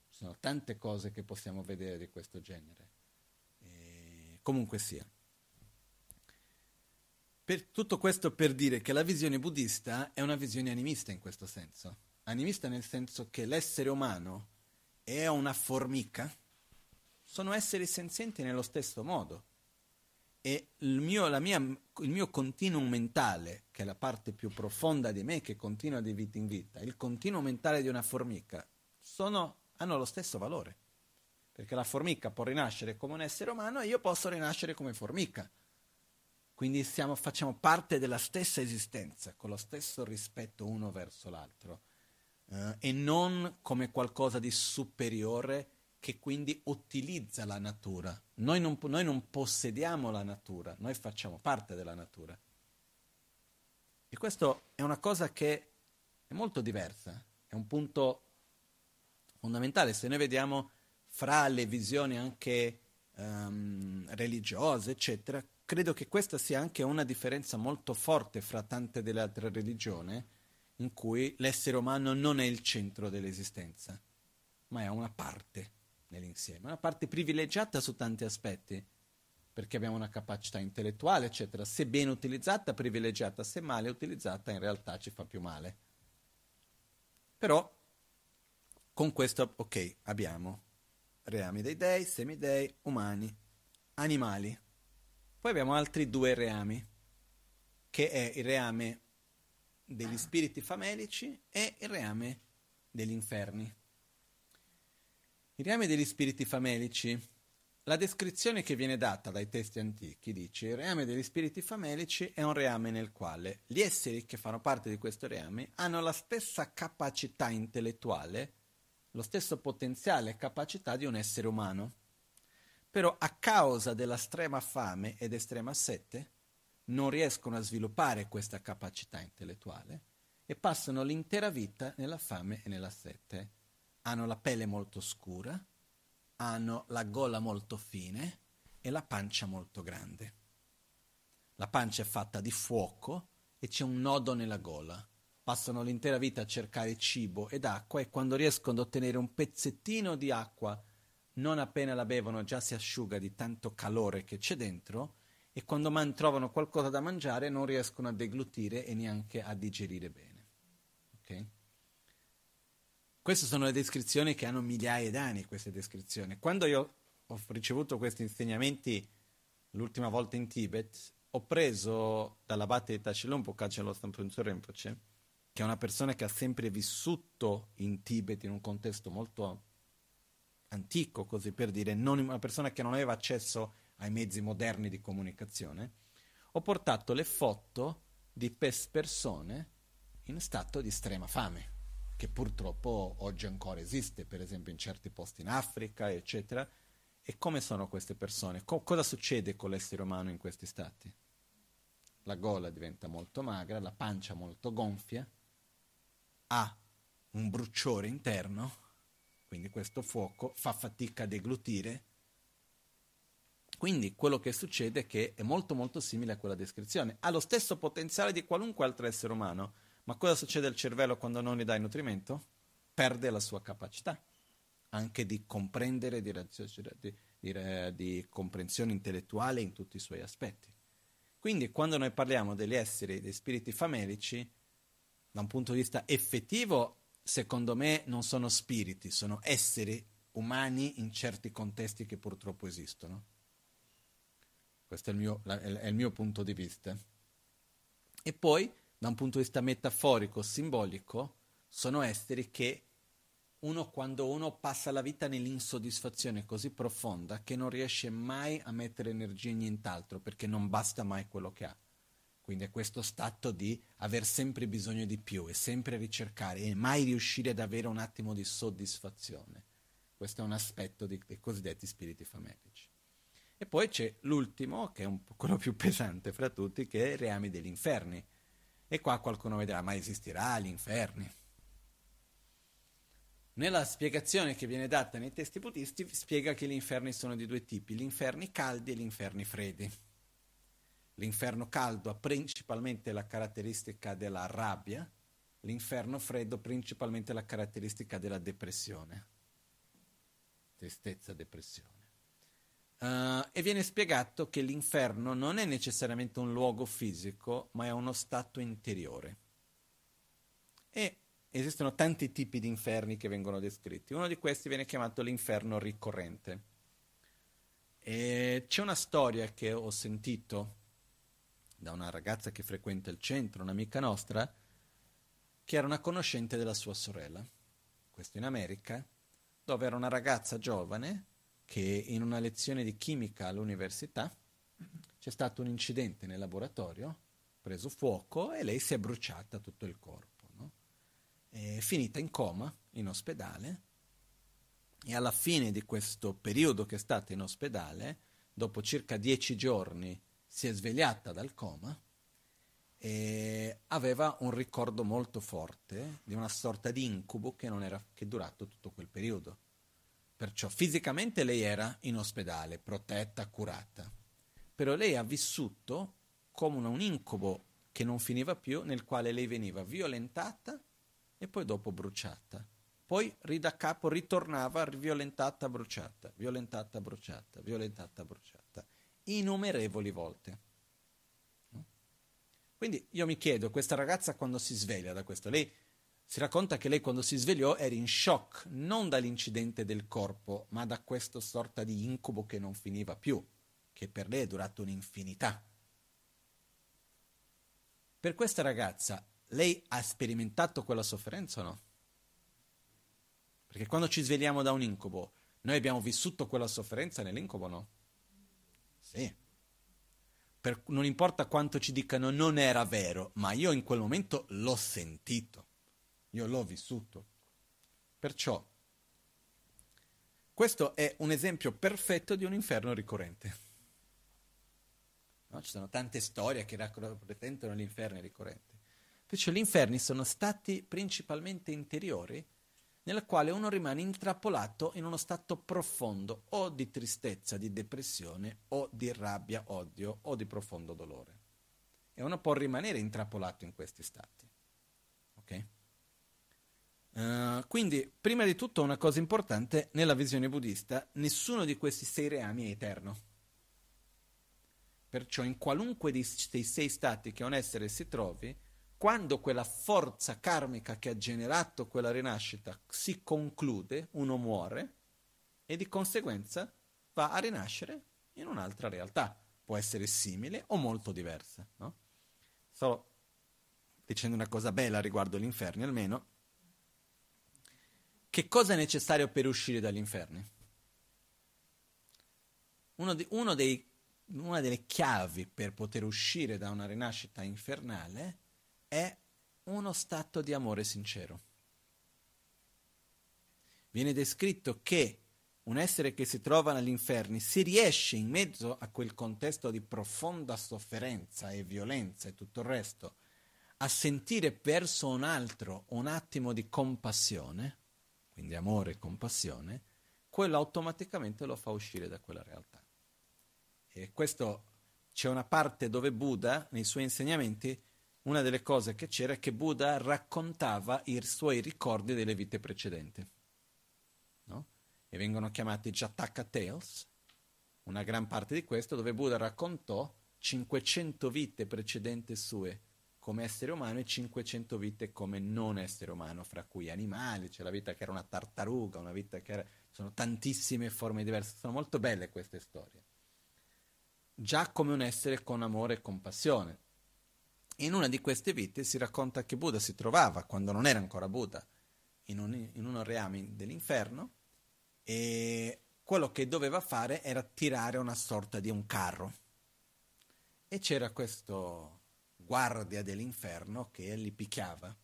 Speaker 1: Ci sono tante cose che possiamo vedere di questo genere. E comunque sia. Per tutto questo per dire che la visione buddista è una visione animista in questo senso. Animista nel senso che l'essere umano e una formica sono esseri senzienti nello stesso modo. E il mio, mia, il mio continuum mentale, che è la parte più profonda di me che continua di vita in vita, il continuum mentale di una formica, sono, hanno lo stesso valore. Perché la formica può rinascere come un essere umano e io posso rinascere come formica. Quindi siamo, facciamo parte della stessa esistenza, con lo stesso rispetto uno verso l'altro eh, e non come qualcosa di superiore che quindi utilizza la natura. Noi non, noi non possediamo la natura, noi facciamo parte della natura. E questo è una cosa che è molto diversa, è un punto fondamentale. Se noi vediamo fra le visioni anche um, religiose, eccetera, credo che questa sia anche una differenza molto forte fra tante delle altre religioni in cui l'essere umano non è il centro dell'esistenza, ma è una parte nell'insieme, una parte privilegiata su tanti aspetti, perché abbiamo una capacità intellettuale, eccetera. Se ben utilizzata, privilegiata, se male utilizzata, in realtà ci fa più male. Però, con questo, ok, abbiamo reami dei dei, semidei, umani, animali. Poi abbiamo altri due reami, che è il reame degli spiriti famelici e il reame degli inferni. Il reame degli spiriti famelici, la descrizione che viene data dai testi antichi dice il reame degli spiriti famelici è un reame nel quale gli esseri che fanno parte di questo reame hanno la stessa capacità intellettuale, lo stesso potenziale e capacità di un essere umano. Però a causa della estrema fame ed estrema sete, non riescono a sviluppare questa capacità intellettuale e passano l'intera vita nella fame e nella sete. Hanno la pelle molto scura, hanno la gola molto fine e la pancia molto grande. La pancia è fatta di fuoco e c'è un nodo nella gola. Passano l'intera vita a cercare cibo ed acqua e quando riescono ad ottenere un pezzettino di acqua, non appena la bevono già si asciuga di tanto calore che c'è dentro e quando man- trovano qualcosa da mangiare non riescono a deglutire e neanche a digerire bene. Okay? Queste sono le descrizioni che hanno migliaia d'anni, queste descrizioni. Quando io ho ricevuto questi insegnamenti l'ultima volta in Tibet, ho preso dall'abate di Tacilompo Kacelo Stampunzo Rinpoche, che è una persona che ha sempre vissuto in Tibet in un contesto molto antico, così per dire, non una persona che non aveva accesso ai mezzi moderni di comunicazione, ho portato le foto di persone in stato di estrema fame, che purtroppo oggi ancora esiste, per esempio in certi posti in Africa, eccetera. E come sono queste persone? Co- cosa succede con l'essere umano in questi stati? La gola diventa molto magra, la pancia molto gonfia, ha un bruciore interno, quindi questo fuoco fa fatica a deglutire quindi quello che succede è che è molto molto simile a quella descrizione. Ha lo stesso potenziale di qualunque altro essere umano, ma cosa succede al cervello quando non gli dai nutrimento? Perde la sua capacità anche di comprendere, di, di, di, di comprensione intellettuale in tutti i suoi aspetti. Quindi quando noi parliamo degli esseri, dei spiriti famelici, da un punto di vista effettivo, secondo me non sono spiriti, sono esseri umani in certi contesti che purtroppo esistono questo è il, mio, è il mio punto di vista. E poi, da un punto di vista metaforico, simbolico, sono esseri che uno quando uno passa la vita nell'insoddisfazione così profonda che non riesce mai a mettere energia in nient'altro perché non basta mai quello che ha. Quindi è questo stato di aver sempre bisogno di più e sempre ricercare e mai riuscire ad avere un attimo di soddisfazione. Questo è un aspetto dei cosiddetti spiriti famelici. E poi c'è l'ultimo, che è un quello più pesante fra tutti, che è i reami degli inferni. E qua qualcuno vedrà, ma esisterà gli inferni? Nella spiegazione che viene data nei testi buddisti spiega che gli inferni sono di due tipi, gli inferni caldi e gli inferni freddi. L'inferno caldo ha principalmente la caratteristica della rabbia, l'inferno freddo principalmente la caratteristica della depressione. Tristezza, depressione. Uh, e viene spiegato che l'inferno non è necessariamente un luogo fisico, ma è uno stato interiore. E esistono tanti tipi di inferni che vengono descritti. Uno di questi viene chiamato l'inferno ricorrente. E c'è una storia che ho sentito da una ragazza che frequenta il centro, un'amica nostra, che era una conoscente della sua sorella. Questo in America, dove era una ragazza giovane che in una lezione di chimica all'università c'è stato un incidente nel laboratorio, preso fuoco e lei si è bruciata tutto il corpo. No? È finita in coma in ospedale e alla fine di questo periodo che è stata in ospedale, dopo circa dieci giorni si è svegliata dal coma e aveva un ricordo molto forte di una sorta di incubo che era che è durato tutto quel periodo. Perciò fisicamente lei era in ospedale, protetta, curata. Però lei ha vissuto come un incubo che non finiva più, nel quale lei veniva violentata e poi dopo bruciata. Poi da capo ritornava violentata, bruciata, violentata, bruciata, violentata, bruciata innumerevoli volte. Quindi io mi chiedo, questa ragazza quando si sveglia da questo, lei si racconta che lei quando si svegliò era in shock non dall'incidente del corpo, ma da questo sorta di incubo che non finiva più, che per lei è durato un'infinità. Per questa ragazza, lei ha sperimentato quella sofferenza o no? Perché quando ci svegliamo da un incubo, noi abbiamo vissuto quella sofferenza nell'incubo o no? Sì. Per, non importa quanto ci dicano non era vero, ma io in quel momento l'ho sentito, io l'ho vissuto. Perciò questo è un esempio perfetto di un inferno ricorrente. No? Ci sono tante storie che rappresentano l'inferno ricorrente. Perciò gli inferni sono stati principalmente interiori nella quale uno rimane intrappolato in uno stato profondo o di tristezza, di depressione o di rabbia, odio o di profondo dolore. E uno può rimanere intrappolato in questi stati. Uh, quindi, prima di tutto, una cosa importante, nella visione buddista, nessuno di questi sei reami è eterno. Perciò in qualunque dei sei stati che un essere si trovi, quando quella forza karmica che ha generato quella rinascita si conclude, uno muore e di conseguenza va a rinascere in un'altra realtà. Può essere simile o molto diversa. No? Sto dicendo una cosa bella riguardo gli inferni almeno. Che cosa è necessario per uscire dagli inferni? Uno, di, uno dei, una delle chiavi per poter uscire da una rinascita infernale è uno stato di amore sincero. Viene descritto che un essere che si trova negli inferni si riesce in mezzo a quel contesto di profonda sofferenza e violenza e tutto il resto a sentire verso un altro un attimo di compassione, quindi amore e compassione, quello automaticamente lo fa uscire da quella realtà. E questo c'è una parte dove Buddha, nei suoi insegnamenti, una delle cose che c'era è che Buddha raccontava i suoi ricordi delle vite precedenti. No? E vengono chiamati Jataka Tales, una gran parte di questo, dove Buddha raccontò 500 vite precedenti sue come essere umano e 500 vite come non essere umano, fra cui animali, c'è la vita che era una tartaruga, una vita che era... sono tantissime forme diverse, sono molto belle queste storie. Già come un essere con amore e compassione, in una di queste vite si racconta che Buddha si trovava, quando non era ancora Buddha, in, un, in uno reame dell'inferno e quello che doveva fare era tirare una sorta di un carro. E c'era questo guardia dell'inferno che li picchiava.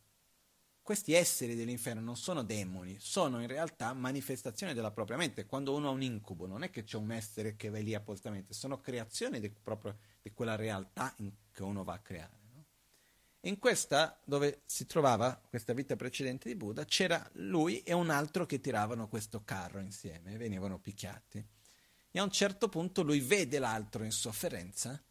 Speaker 1: Questi esseri dell'inferno non sono demoni, sono in realtà manifestazioni della propria mente. Quando uno ha un incubo, non è che c'è un essere che va lì appositamente, sono creazioni di, proprio, di quella realtà che uno va a creare. In questa, dove si trovava questa vita precedente di Buddha, c'era lui e un altro che tiravano questo carro insieme venivano picchiati. E a un certo punto lui vede l'altro in sofferenza,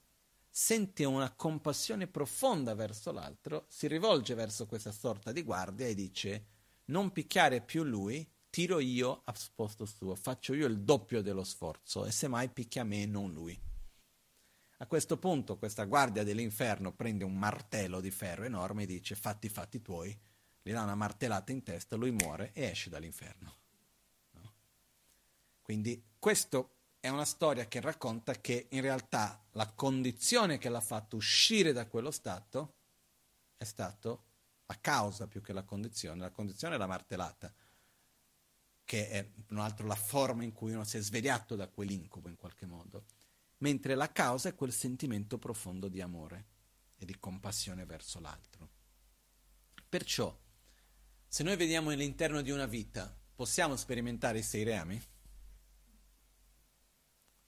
Speaker 1: sente una compassione profonda verso l'altro, si rivolge verso questa sorta di guardia e dice non picchiare più lui, tiro io a posto suo, faccio io il doppio dello sforzo e semmai picchia me e non lui. A questo punto questa guardia dell'inferno prende un martello di ferro enorme e dice fatti fatti tuoi, gli dà una martellata in testa, lui muore e esce dall'inferno. No? Quindi questo è una storia che racconta che in realtà la condizione che l'ha fatto uscire da quello stato è stato la causa più che la condizione. La condizione è la martellata, che è tra l'altro la forma in cui uno si è svegliato da quell'incubo in qualche modo mentre la causa è quel sentimento profondo di amore e di compassione verso l'altro. Perciò, se noi vediamo all'interno di una vita, possiamo sperimentare i sei reami?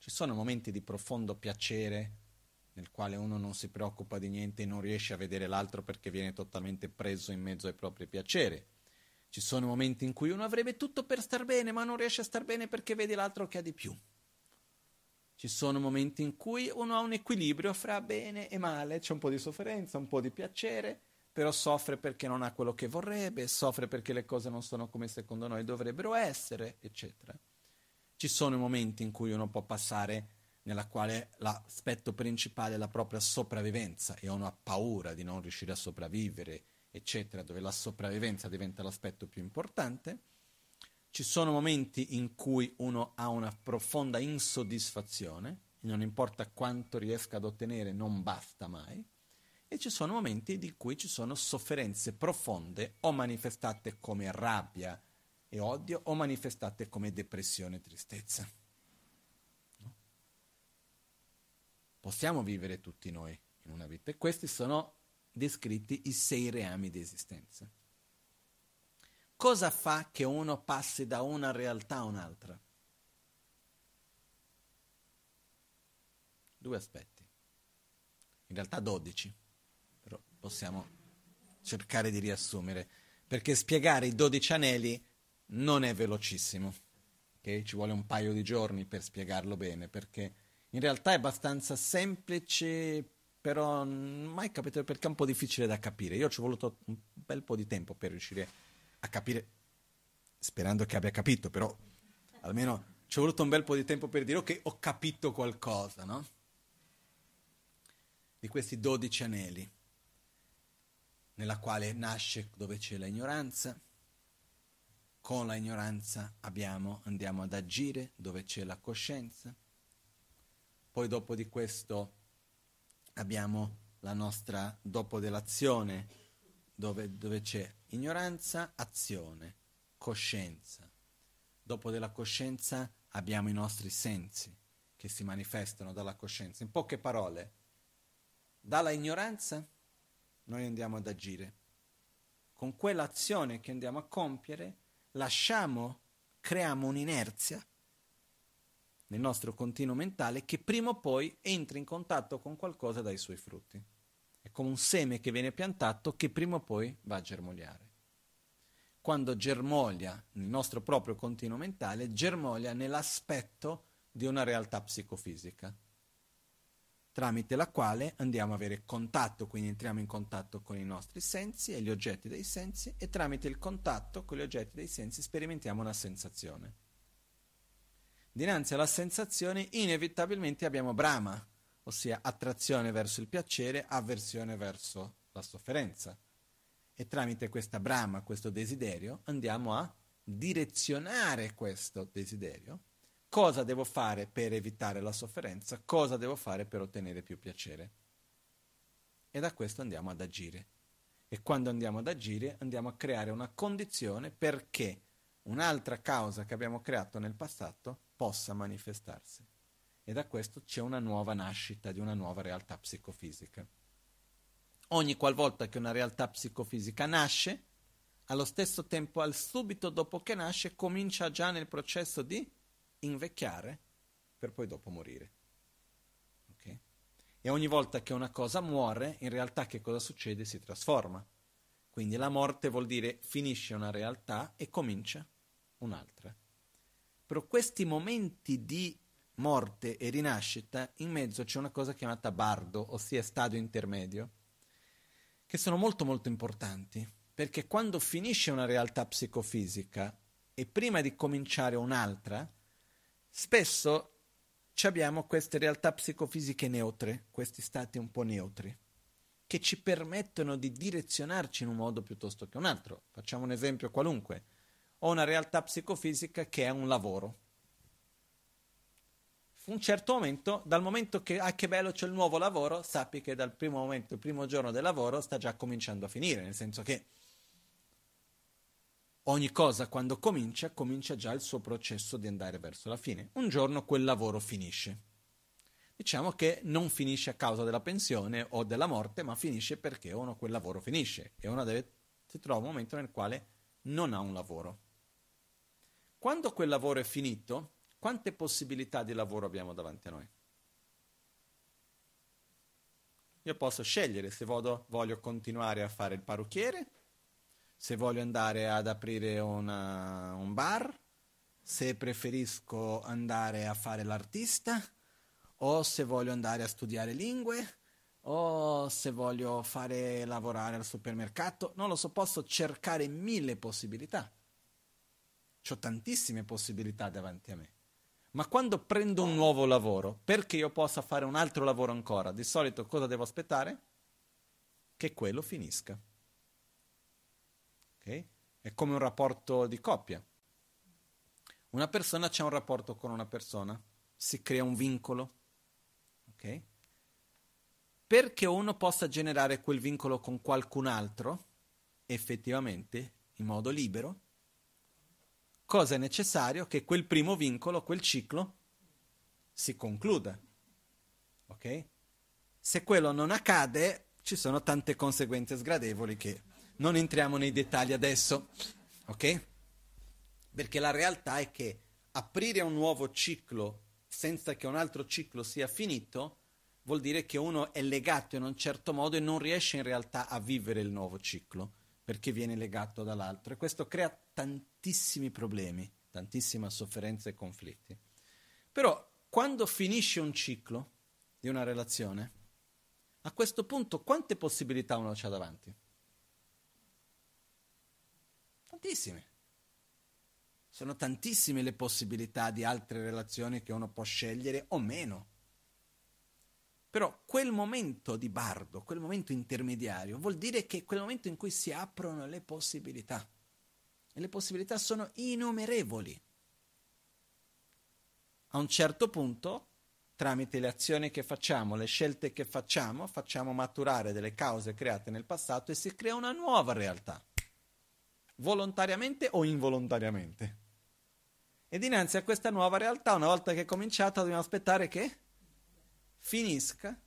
Speaker 1: Ci sono momenti di profondo piacere nel quale uno non si preoccupa di niente e non riesce a vedere l'altro perché viene totalmente preso in mezzo ai propri piaceri. Ci sono momenti in cui uno avrebbe tutto per star bene, ma non riesce a star bene perché vede l'altro che ha di più. Ci sono momenti in cui uno ha un equilibrio fra bene e male, c'è un po' di sofferenza, un po' di piacere, però soffre perché non ha quello che vorrebbe, soffre perché le cose non sono come secondo noi dovrebbero essere, eccetera. Ci sono momenti in cui uno può passare nella quale l'aspetto principale è la propria sopravvivenza e uno ha paura di non riuscire a sopravvivere, eccetera, dove la sopravvivenza diventa l'aspetto più importante. Ci sono momenti in cui uno ha una profonda insoddisfazione, non importa quanto riesca ad ottenere, non basta mai, e ci sono momenti in cui ci sono sofferenze profonde o manifestate come rabbia e odio o manifestate come depressione e tristezza. No? Possiamo vivere tutti noi in una vita e questi sono descritti i sei reami di esistenza cosa fa che uno passi da una realtà a un'altra? Due aspetti. In realtà dodici, però possiamo cercare di riassumere, perché spiegare i dodici anelli non è velocissimo. Okay? Ci vuole un paio di giorni per spiegarlo bene, perché in realtà è abbastanza semplice, però mai capito perché è un po' difficile da capire. Io ci ho voluto un bel po' di tempo per riuscire a capire, sperando che abbia capito, però almeno ci è voluto un bel po' di tempo per dire ok, ho capito qualcosa, no? Di questi dodici anelli, nella quale nasce dove c'è l'ignoranza, con la ignoranza abbiamo, andiamo ad agire dove c'è la coscienza, poi dopo di questo abbiamo la nostra, dopo dell'azione, dove, dove c'è ignoranza, azione, coscienza. Dopo della coscienza abbiamo i nostri sensi che si manifestano dalla coscienza. In poche parole, dalla ignoranza noi andiamo ad agire. Con quell'azione che andiamo a compiere, lasciamo, creiamo un'inerzia nel nostro continuo mentale che prima o poi entra in contatto con qualcosa dai suoi frutti. È come un seme che viene piantato che prima o poi va a germogliare. Quando germoglia nel nostro proprio continuo mentale, germoglia nell'aspetto di una realtà psicofisica, tramite la quale andiamo a avere contatto, quindi entriamo in contatto con i nostri sensi e gli oggetti dei sensi e tramite il contatto con gli oggetti dei sensi sperimentiamo una sensazione. Dinanzi alla sensazione inevitabilmente abbiamo Brahma, ossia attrazione verso il piacere, avversione verso la sofferenza. E tramite questa brama, questo desiderio, andiamo a direzionare questo desiderio. Cosa devo fare per evitare la sofferenza? Cosa devo fare per ottenere più piacere? E da questo andiamo ad agire. E quando andiamo ad agire andiamo a creare una condizione perché un'altra causa che abbiamo creato nel passato possa manifestarsi e da questo c'è una nuova nascita di una nuova realtà psicofisica. Ogni qualvolta che una realtà psicofisica nasce, allo stesso tempo, al subito dopo che nasce, comincia già nel processo di invecchiare per poi dopo morire. Okay? E ogni volta che una cosa muore, in realtà che cosa succede? Si trasforma. Quindi la morte vuol dire finisce una realtà e comincia un'altra. Però questi momenti di morte e rinascita, in mezzo c'è una cosa chiamata bardo, ossia stadio intermedio, che sono molto molto importanti, perché quando finisce una realtà psicofisica e prima di cominciare un'altra, spesso abbiamo queste realtà psicofisiche neutre, questi stati un po' neutri, che ci permettono di direzionarci in un modo piuttosto che un altro. Facciamo un esempio qualunque. Ho una realtà psicofisica che è un lavoro. Un certo momento, dal momento che, ah che bello c'è il nuovo lavoro, sappi che dal primo momento, il primo giorno del lavoro, sta già cominciando a finire, nel senso che ogni cosa quando comincia, comincia già il suo processo di andare verso la fine. Un giorno quel lavoro finisce. Diciamo che non finisce a causa della pensione o della morte, ma finisce perché uno quel lavoro finisce e uno deve, si trova un momento nel quale non ha un lavoro. Quando quel lavoro è finito, quante possibilità di lavoro abbiamo davanti a noi? Io posso scegliere se voglio, voglio continuare a fare il parrucchiere se voglio andare ad aprire una, un bar, se preferisco andare a fare l'artista, o se voglio andare a studiare lingue, o se voglio fare lavorare al supermercato, non lo so, posso cercare mille possibilità. Ho tantissime possibilità davanti a me. Ma quando prendo un nuovo lavoro, perché io possa fare un altro lavoro ancora, di solito cosa devo aspettare? Che quello finisca. Okay? È come un rapporto di coppia. Una persona c'è un rapporto con una persona, si crea un vincolo. Okay? Perché uno possa generare quel vincolo con qualcun altro, effettivamente, in modo libero, cosa è necessario? Che quel primo vincolo, quel ciclo, si concluda. Ok? Se quello non accade, ci sono tante conseguenze sgradevoli che non entriamo nei dettagli adesso, ok? Perché la realtà è che aprire un nuovo ciclo senza che un altro ciclo sia finito vuol dire che uno è legato in un certo modo e non riesce in realtà a vivere il nuovo ciclo perché viene legato dall'altro e questo crea tantissimi problemi, tantissima sofferenza e conflitti. Però quando finisce un ciclo di una relazione, a questo punto quante possibilità uno ha davanti? Tantissime. Sono tantissime le possibilità di altre relazioni che uno può scegliere o meno. Però quel momento di bardo, quel momento intermediario, vuol dire che è quel momento in cui si aprono le possibilità. E le possibilità sono innumerevoli. A un certo punto, tramite le azioni che facciamo, le scelte che facciamo, facciamo maturare delle cause create nel passato e si crea una nuova realtà volontariamente o involontariamente. E dinanzi a questa nuova realtà, una volta che è cominciata, dobbiamo aspettare che finisca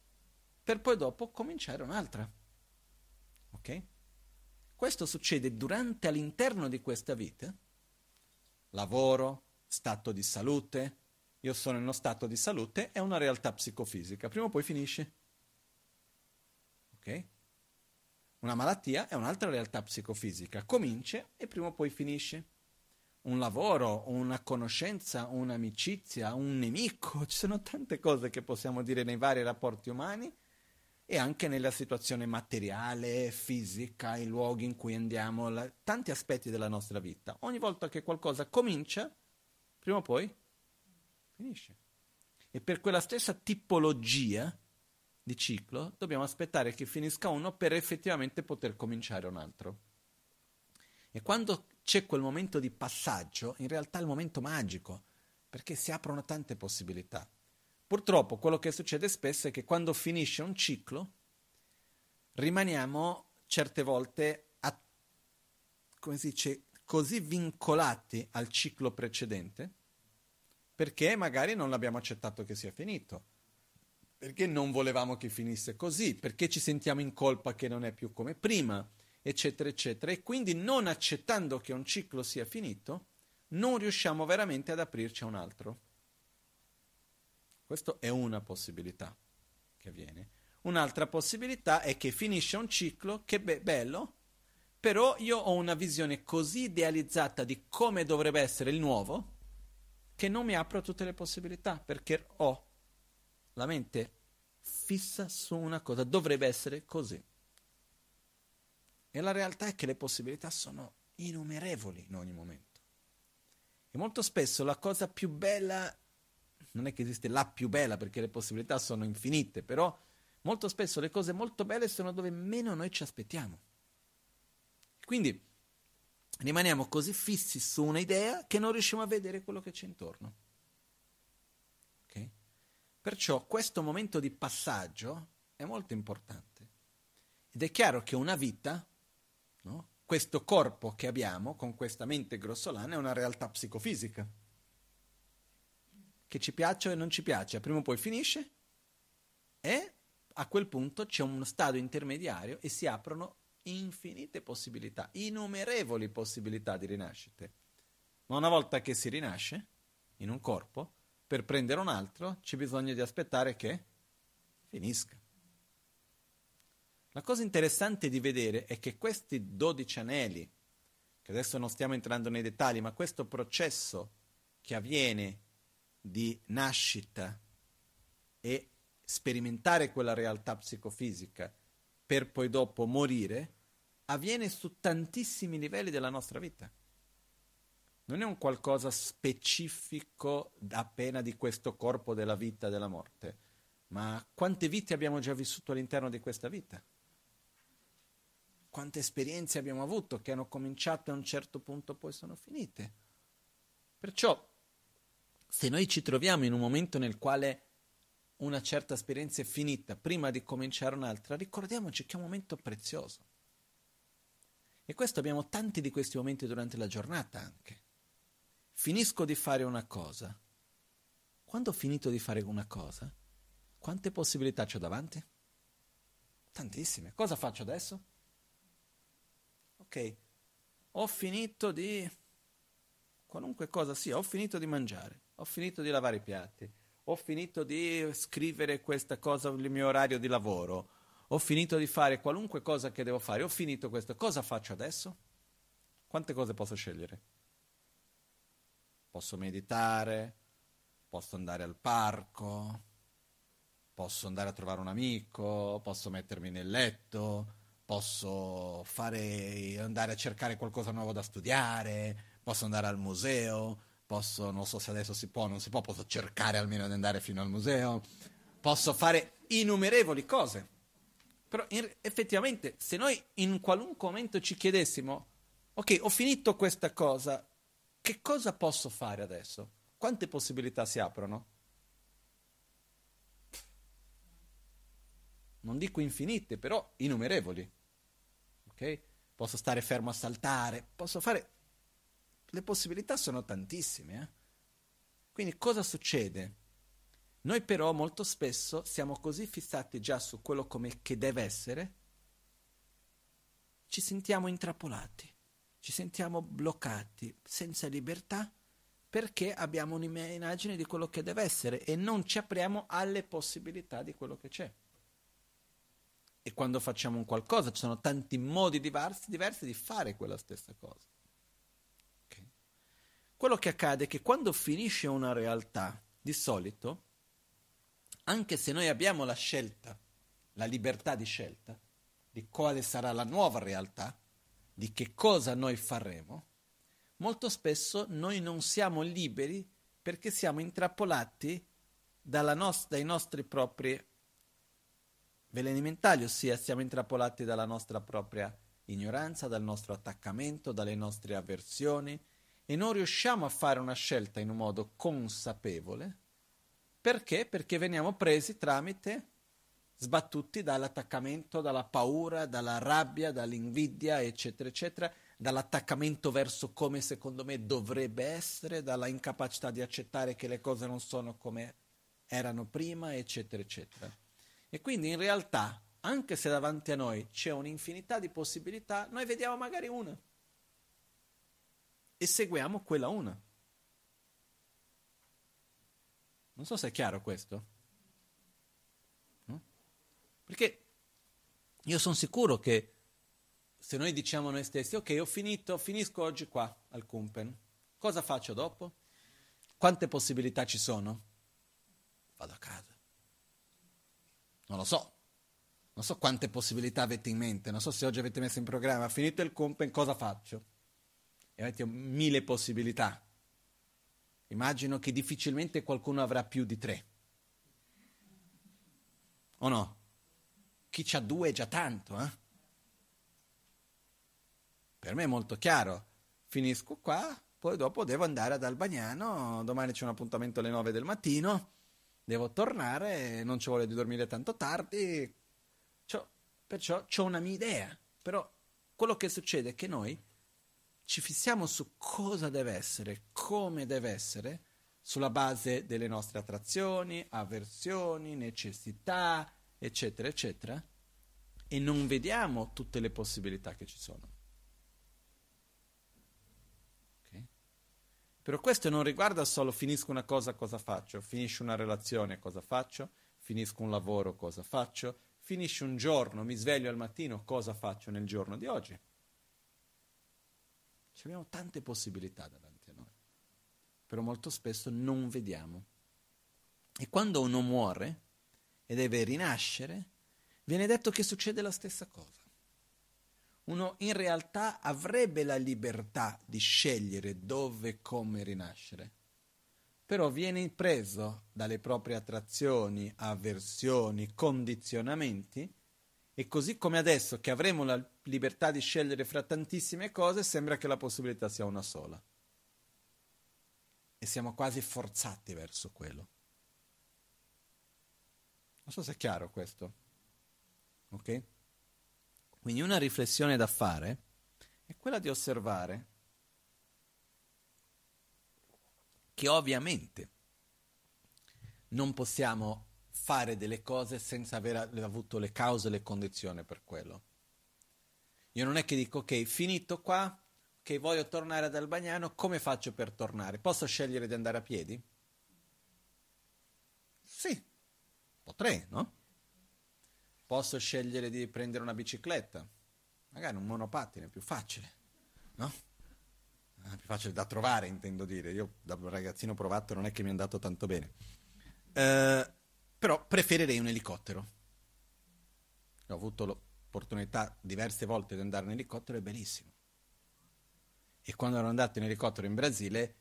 Speaker 1: per poi dopo cominciare un'altra. Ok? Questo succede durante all'interno di questa vita. Lavoro, stato di salute. Io sono in uno stato di salute, è una realtà psicofisica. Prima o poi finisce. Ok? Una malattia è un'altra realtà psicofisica, comincia e prima o poi finisce. Un lavoro, una conoscenza, un'amicizia, un nemico, (laughs) ci sono tante cose che possiamo dire nei vari rapporti umani e anche nella situazione materiale, fisica, i luoghi in cui andiamo, la, tanti aspetti della nostra vita. Ogni volta che qualcosa comincia, prima o poi finisce. E per quella stessa tipologia di ciclo, dobbiamo aspettare che finisca uno per effettivamente poter cominciare un altro. E quando c'è quel momento di passaggio, in realtà è il momento magico, perché si aprono tante possibilità. Purtroppo quello che succede spesso è che quando finisce un ciclo, rimaniamo certe volte a, come si dice, così vincolati al ciclo precedente, perché magari non l'abbiamo accettato che sia finito perché non volevamo che finisse così, perché ci sentiamo in colpa che non è più come prima, eccetera, eccetera. E quindi non accettando che un ciclo sia finito, non riusciamo veramente ad aprirci a un altro. Questa è una possibilità che avviene. Un'altra possibilità è che finisce un ciclo, che be- bello, però io ho una visione così idealizzata di come dovrebbe essere il nuovo che non mi apro a tutte le possibilità perché ho la mente fissa su una cosa, dovrebbe essere così. E la realtà è che le possibilità sono innumerevoli in ogni momento. E molto spesso la cosa più bella, non è che esiste la più bella perché le possibilità sono infinite, però molto spesso le cose molto belle sono dove meno noi ci aspettiamo. Quindi rimaniamo così fissi su un'idea che non riusciamo a vedere quello che c'è intorno. Perciò questo momento di passaggio è molto importante. Ed è chiaro che una vita No? Questo corpo che abbiamo, con questa mente grossolana, è una realtà psicofisica. Che ci piace o non ci piace, prima o poi finisce e a quel punto c'è uno stadio intermediario e si aprono infinite possibilità, innumerevoli possibilità di rinascite. Ma una volta che si rinasce in un corpo, per prendere un altro c'è bisogno di aspettare che finisca. La cosa interessante di vedere è che questi 12 anelli, che adesso non stiamo entrando nei dettagli, ma questo processo che avviene di nascita e sperimentare quella realtà psicofisica per poi dopo morire, avviene su tantissimi livelli della nostra vita. Non è un qualcosa specifico appena di questo corpo della vita e della morte, ma quante vite abbiamo già vissuto all'interno di questa vita? quante esperienze abbiamo avuto che hanno cominciato a un certo punto poi sono finite. Perciò, se noi ci troviamo in un momento nel quale una certa esperienza è finita prima di cominciare un'altra, ricordiamoci che è un momento prezioso. E questo abbiamo tanti di questi momenti durante la giornata anche. Finisco di fare una cosa. Quando ho finito di fare una cosa, quante possibilità ho davanti? Tantissime. Cosa faccio adesso? ok, ho finito di qualunque cosa sia, ho finito di mangiare, ho finito di lavare i piatti, ho finito di scrivere questa cosa nel mio orario di lavoro, ho finito di fare qualunque cosa che devo fare, ho finito questo, cosa faccio adesso? Quante cose posso scegliere? Posso meditare, posso andare al parco, posso andare a trovare un amico, posso mettermi nel letto, posso fare, andare a cercare qualcosa nuovo da studiare, posso andare al museo, posso, non so se adesso si può non si può, posso cercare almeno di andare fino al museo, posso fare innumerevoli cose. Però in, effettivamente, se noi in qualunque momento ci chiedessimo, ok, ho finito questa cosa, che cosa posso fare adesso? Quante possibilità si aprono? non dico infinite, però innumerevoli. Ok? Posso stare fermo a saltare, posso fare... Le possibilità sono tantissime. Eh? Quindi cosa succede? Noi però molto spesso siamo così fissati già su quello come che deve essere, ci sentiamo intrappolati, ci sentiamo bloccati, senza libertà, perché abbiamo un'immagine di quello che deve essere e non ci apriamo alle possibilità di quello che c'è e quando facciamo un qualcosa ci sono tanti modi diversi, diversi di fare quella stessa cosa. Okay. Quello che accade è che quando finisce una realtà, di solito, anche se noi abbiamo la scelta, la libertà di scelta, di quale sarà la nuova realtà, di che cosa noi faremo, molto spesso noi non siamo liberi perché siamo intrappolati nos- dai nostri propri veleni mentali, ossia siamo intrappolati dalla nostra propria ignoranza, dal nostro attaccamento, dalle nostre avversioni e non riusciamo a fare una scelta in un modo consapevole. Perché? Perché veniamo presi tramite sbattuti dall'attaccamento, dalla paura, dalla rabbia, dall'invidia, eccetera, eccetera, dall'attaccamento verso come secondo me dovrebbe essere, dalla incapacità di accettare che le cose non sono come erano prima, eccetera, eccetera. E quindi in realtà, anche se davanti a noi c'è un'infinità di possibilità, noi vediamo magari una e seguiamo quella una. Non so se è chiaro questo. Perché io sono sicuro che se noi diciamo noi stessi, ok, ho finito, finisco oggi qua al Kumpen, cosa faccio dopo? Quante possibilità ci sono? Vado a casa. Non lo so. Non so quante possibilità avete in mente, non so se oggi avete messo in programma, finito il Kumpen, cosa faccio? E avete mille possibilità. Immagino che difficilmente qualcuno avrà più di tre. O no? Chi c'ha due è già tanto, eh? Per me è molto chiaro. Finisco qua, poi dopo devo andare ad Albagnano, domani c'è un appuntamento alle 9 del mattino, devo tornare, non ci vuole di dormire tanto tardi, c'ho, perciò ho una mia idea. Però quello che succede è che noi ci fissiamo su cosa deve essere, come deve essere, sulla base delle nostre attrazioni, avversioni, necessità, eccetera, eccetera, e non vediamo tutte le possibilità che ci sono. Però questo non riguarda solo finisco una cosa, cosa faccio, finisce una relazione, cosa faccio, finisco un lavoro, cosa faccio, finisce un giorno, mi sveglio al mattino, cosa faccio nel giorno di oggi. Ci abbiamo tante possibilità davanti a noi, però molto spesso non vediamo. E quando uno muore e deve rinascere, viene detto che succede la stessa cosa uno in realtà avrebbe la libertà di scegliere dove e come rinascere, però viene preso dalle proprie attrazioni, avversioni, condizionamenti e così come adesso che avremo la libertà di scegliere fra tantissime cose, sembra che la possibilità sia una sola. E siamo quasi forzati verso quello. Non so se è chiaro questo. Ok? Quindi una riflessione da fare è quella di osservare che ovviamente non possiamo fare delle cose senza aver avuto le cause e le condizioni per quello. Io non è che dico ok, finito qua, che voglio tornare ad Albagnano, come faccio per tornare? Posso scegliere di andare a piedi? Sì, potrei, no? Posso scegliere di prendere una bicicletta, magari un monopattine, è più facile, no? È più facile da trovare, intendo dire. Io da ragazzino provato non è che mi è andato tanto bene. Eh, però preferirei un elicottero. Ho avuto l'opportunità diverse volte di andare in elicottero, è bellissimo. E quando ero andato in elicottero in Brasile,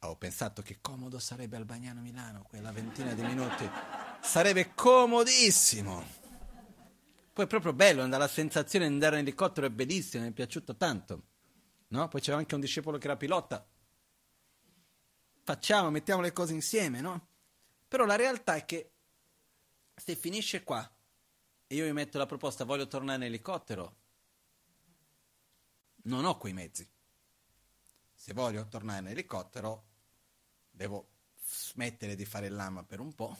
Speaker 1: ho pensato che comodo sarebbe Albagnano Milano, quella ventina di minuti. Sarebbe comodissimo. Poi è proprio bello, la sensazione di andare in elicottero è bellissima, mi è piaciuto tanto. No? Poi c'era anche un discepolo che era pilota. Facciamo, mettiamo le cose insieme, no? Però la realtà è che se finisce qua e io mi metto la proposta voglio tornare in elicottero, non ho quei mezzi. Se voglio tornare in elicottero, devo smettere di fare il lama per un po',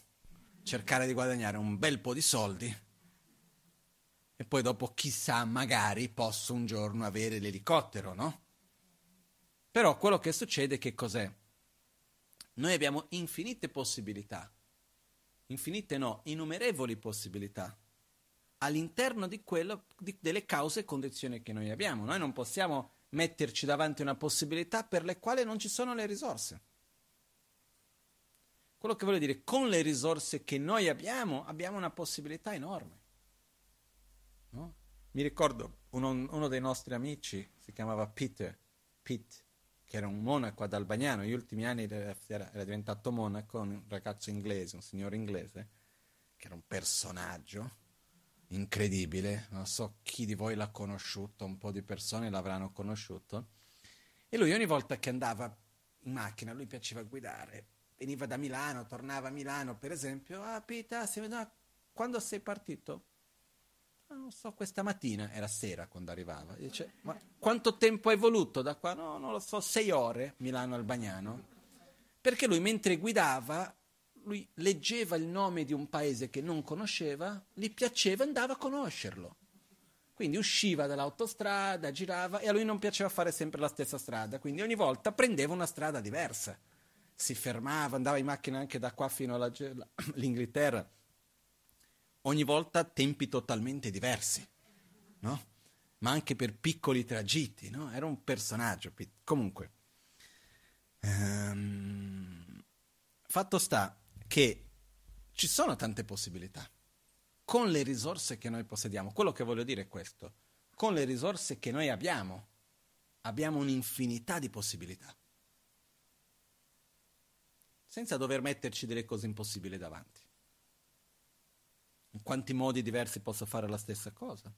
Speaker 1: cercare di guadagnare un bel po' di soldi e poi dopo chissà, magari posso un giorno avere l'elicottero, no? Però quello che succede che cos'è? Noi abbiamo infinite possibilità, infinite no, innumerevoli possibilità all'interno di quello, di, delle cause e condizioni che noi abbiamo. Noi non possiamo metterci davanti una possibilità per le quali non ci sono le risorse. Quello che voglio dire, con le risorse che noi abbiamo, abbiamo una possibilità enorme. No? Mi ricordo uno, uno, dei nostri amici, si chiamava Peter, Pete, che era un monaco ad Albagnano, negli ultimi anni era, era diventato monaco, un ragazzo inglese, un signore inglese, che era un personaggio incredibile, non so chi di voi l'ha conosciuto, un po' di persone l'avranno conosciuto, e lui ogni volta che andava in macchina, lui piaceva guidare, veniva da Milano, tornava a Milano per esempio, ah Peter, quando sei partito? Ah, non so, questa mattina, era sera quando arrivava, dice, ma quanto tempo hai voluto da qua? No, non lo so, sei ore, Milano al Bagnano. Perché lui mentre guidava, lui leggeva il nome di un paese che non conosceva, gli piaceva e andava a conoscerlo. Quindi usciva dall'autostrada, girava e a lui non piaceva fare sempre la stessa strada, quindi ogni volta prendeva una strada diversa. Si fermava, andava in macchina anche da qua fino all'Inghilterra (coughs) ogni volta tempi totalmente diversi, no? Ma anche per piccoli tragitti, no? Era un personaggio. Comunque, ehm, fatto sta che ci sono tante possibilità con le risorse che noi possediamo. Quello che voglio dire è questo. Con le risorse che noi abbiamo, abbiamo un'infinità di possibilità. Senza dover metterci delle cose impossibili davanti. In quanti modi diversi posso fare la stessa cosa?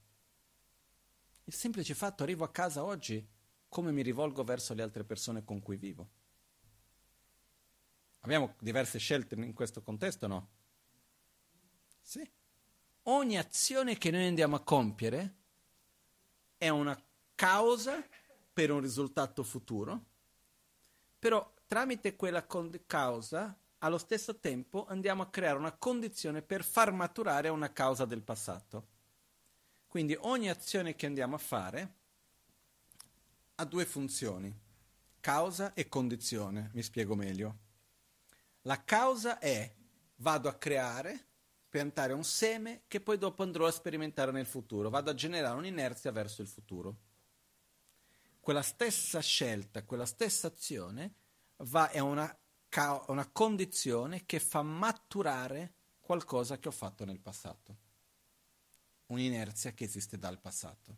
Speaker 1: Il semplice fatto, arrivo a casa oggi, come mi rivolgo verso le altre persone con cui vivo? Abbiamo diverse scelte in questo contesto, no? Sì ogni azione che noi andiamo a compiere è una causa per un risultato futuro, però tramite quella con- causa allo stesso tempo andiamo a creare una condizione per far maturare una causa del passato. Quindi ogni azione che andiamo a fare ha due funzioni, causa e condizione, mi spiego meglio. La causa è vado a creare piantare un seme che poi dopo andrò a sperimentare nel futuro, vado a generare un'inerzia verso il futuro. Quella stessa scelta, quella stessa azione va, è una, una condizione che fa maturare qualcosa che ho fatto nel passato, un'inerzia che esiste dal passato.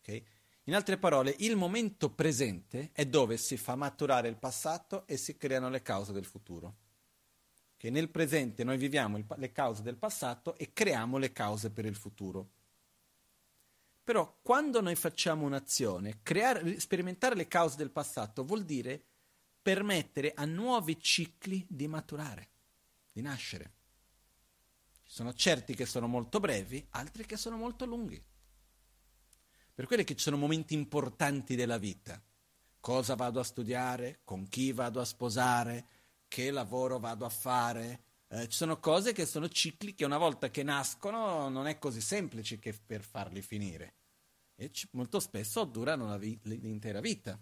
Speaker 1: Okay? In altre parole, il momento presente è dove si fa maturare il passato e si creano le cause del futuro che nel presente noi viviamo il, le cause del passato e creiamo le cause per il futuro. Però quando noi facciamo un'azione, creare, sperimentare le cause del passato vuol dire permettere a nuovi cicli di maturare, di nascere. Ci sono certi che sono molto brevi, altri che sono molto lunghi. Per quelli che ci sono momenti importanti della vita. Cosa vado a studiare? Con chi vado a sposare? che lavoro vado a fare. Eh, ci sono cose che sono cicli che una volta che nascono non è così semplice che per farli finire. E c- molto spesso durano vi- l'intera vita.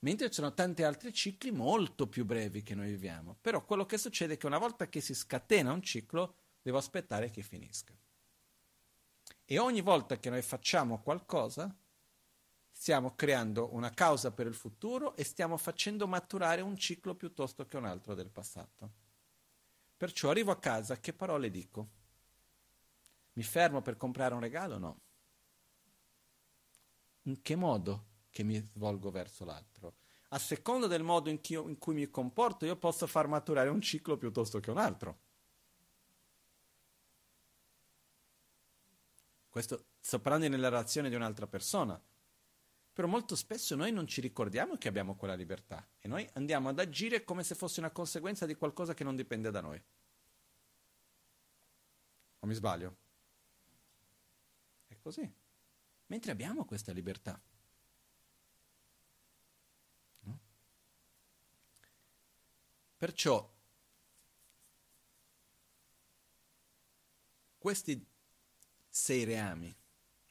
Speaker 1: Mentre ci sono tanti altri cicli molto più brevi che noi viviamo. Però quello che succede è che una volta che si scatena un ciclo, devo aspettare che finisca. E ogni volta che noi facciamo qualcosa, stiamo creando una causa per il futuro e stiamo facendo maturare un ciclo piuttosto che un altro del passato. Perciò arrivo a casa, che parole dico? Mi fermo per comprare un regalo? No. In che modo che mi svolgo verso l'altro? A seconda del modo in, io, in cui mi comporto, io posso far maturare un ciclo piuttosto che un altro. Questo sto parlando nella relazione di un'altra persona però molto spesso noi non ci ricordiamo che abbiamo quella libertà e noi andiamo ad agire come se fosse una conseguenza di qualcosa che non dipende da noi. O mi sbaglio? È così. Mentre abbiamo questa libertà. Perciò questi sei reami,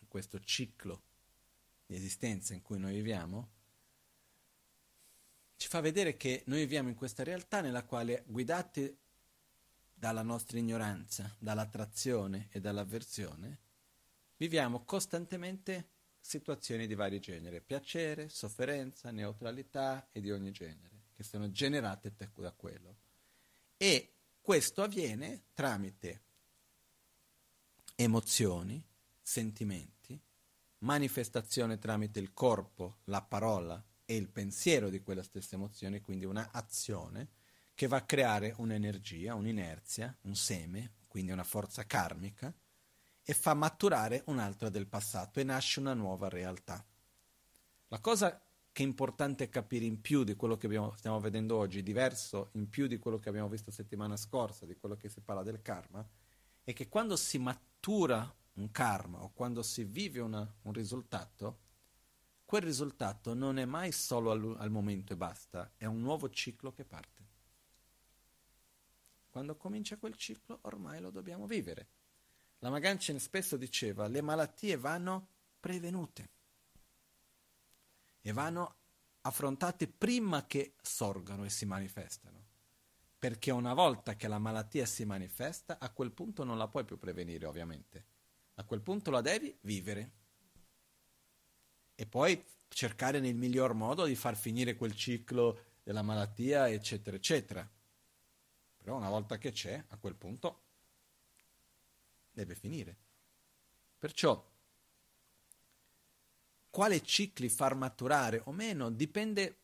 Speaker 1: questo ciclo di esistenza in cui noi viviamo, ci fa vedere che noi viviamo in questa realtà nella quale, guidati dalla nostra ignoranza, dall'attrazione e dall'avversione, viviamo costantemente situazioni di vari generi, piacere, sofferenza, neutralità e di ogni genere, che sono generate da quello. E questo avviene tramite emozioni, sentimenti, manifestazione tramite il corpo, la parola e il pensiero di quella stessa emozione, quindi una azione che va a creare un'energia, un'inerzia, un seme, quindi una forza karmica, e fa maturare un'altra del passato e nasce una nuova realtà. La cosa che è importante capire in più di quello che abbiamo, stiamo vedendo oggi, diverso in più di quello che abbiamo visto settimana scorsa, di quello che si parla del karma, è che quando si matura un karma o quando si vive una, un risultato, quel risultato non è mai solo al, al momento e basta, è un nuovo ciclo che parte. Quando comincia quel ciclo ormai lo dobbiamo vivere. La Maganchen spesso diceva le malattie vanno prevenute e vanno affrontate prima che sorgano e si manifestano. Perché una volta che la malattia si manifesta, a quel punto non la puoi più prevenire, ovviamente. A quel punto la devi vivere. E poi cercare nel miglior modo di far finire quel ciclo della malattia, eccetera, eccetera. Però una volta che c'è, a quel punto deve finire. Perciò, quale cicli far maturare o meno dipende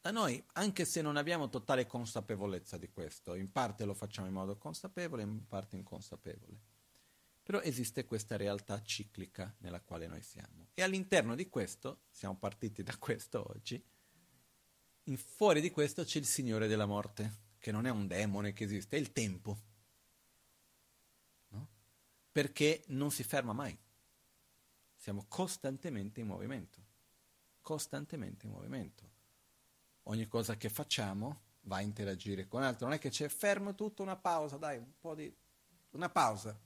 Speaker 1: da noi, anche se non abbiamo totale consapevolezza di questo. In parte lo facciamo in modo consapevole, in parte inconsapevole. Però esiste questa realtà ciclica nella quale noi siamo. E all'interno di questo, siamo partiti da questo oggi, fuori di questo c'è il Signore della morte, che non è un demone che esiste, è il tempo. No? Perché non si ferma mai. Siamo costantemente in movimento. Costantemente in movimento. Ogni cosa che facciamo va a interagire con altro. Non è che c'è fermo tutto, una pausa, dai, un po' di... una pausa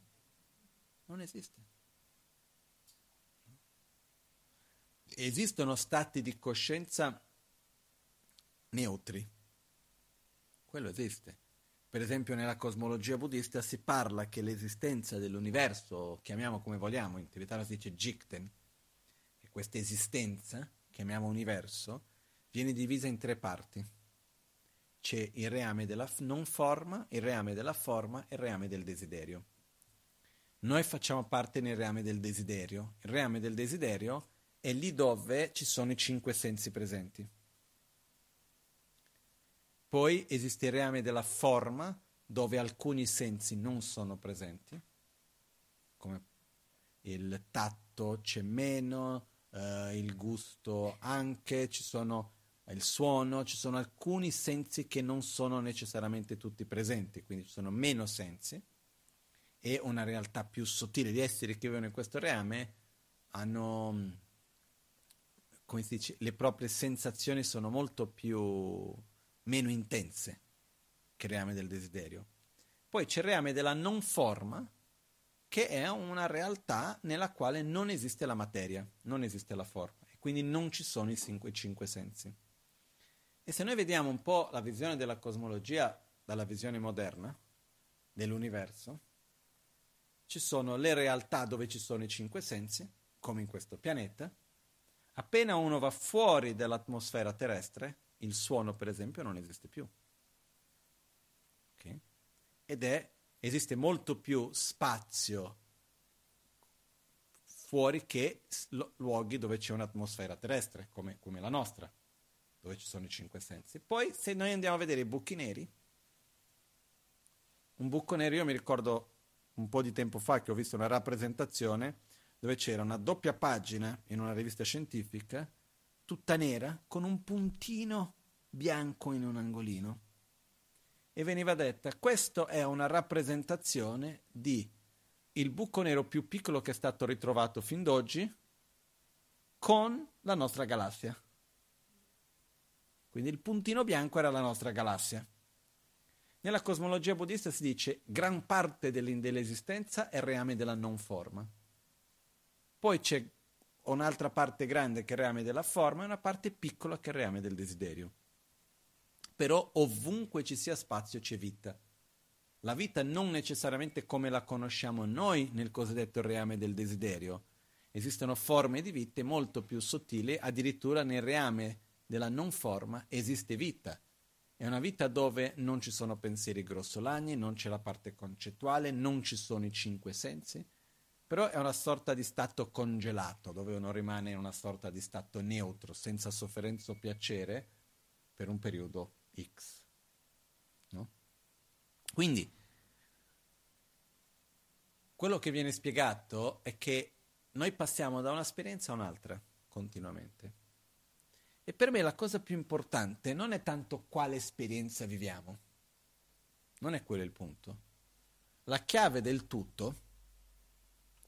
Speaker 1: non esiste. Esistono stati di coscienza neutri. Quello esiste. Per esempio nella cosmologia buddista si parla che l'esistenza dell'universo, chiamiamo come vogliamo, in tibetano si dice Jikten, che questa esistenza, chiamiamo universo, viene divisa in tre parti. C'è il reame della non forma, il reame della forma e il reame del desiderio. Noi facciamo parte nel reame del desiderio. Il reame del desiderio è lì dove ci sono i cinque sensi presenti. Poi esiste il reame della forma, dove alcuni sensi non sono presenti, come il tatto c'è meno, eh, il gusto anche, ci sono il suono, ci sono alcuni sensi che non sono necessariamente tutti presenti, quindi ci sono meno sensi e una realtà più sottile. Gli esseri che vivono in questo reame hanno, come si dice, le proprie sensazioni sono molto più, meno intense che il reame del desiderio. Poi c'è il reame della non forma, che è una realtà nella quale non esiste la materia, non esiste la forma, e quindi non ci sono i cinque, cinque sensi. E se noi vediamo un po' la visione della cosmologia dalla visione moderna dell'universo, ci sono le realtà dove ci sono i cinque sensi, come in questo pianeta. Appena uno va fuori dall'atmosfera terrestre, il suono per esempio non esiste più. Okay? Ed è, esiste molto più spazio fuori che luoghi dove c'è un'atmosfera terrestre, come, come la nostra, dove ci sono i cinque sensi. Poi se noi andiamo a vedere i buchi neri, un buco nero io mi ricordo un po' di tempo fa che ho visto una rappresentazione dove c'era una doppia pagina in una rivista scientifica, tutta nera, con un puntino bianco in un angolino. E veniva detta, questa è una rappresentazione di il buco nero più piccolo che è stato ritrovato fin d'oggi con la nostra galassia. Quindi il puntino bianco era la nostra galassia. Nella cosmologia buddista si dice gran parte dell'esistenza è reame della non forma. Poi c'è un'altra parte grande che è il reame della forma e una parte piccola che è il reame del desiderio. Però ovunque ci sia spazio c'è vita. La vita non necessariamente come la conosciamo noi nel cosiddetto reame del desiderio. Esistono forme di vita molto più sottili, addirittura nel reame della non forma esiste vita è una vita dove non ci sono pensieri grossolani, non c'è la parte concettuale, non ci sono i cinque sensi, però è una sorta di stato congelato, dove uno rimane in una sorta di stato neutro, senza sofferenza o piacere, per un periodo X. No? Quindi, quello che viene spiegato è che noi passiamo da un'esperienza a un'altra continuamente. E per me la cosa più importante non è tanto quale esperienza viviamo, non è quello il punto. La chiave del tutto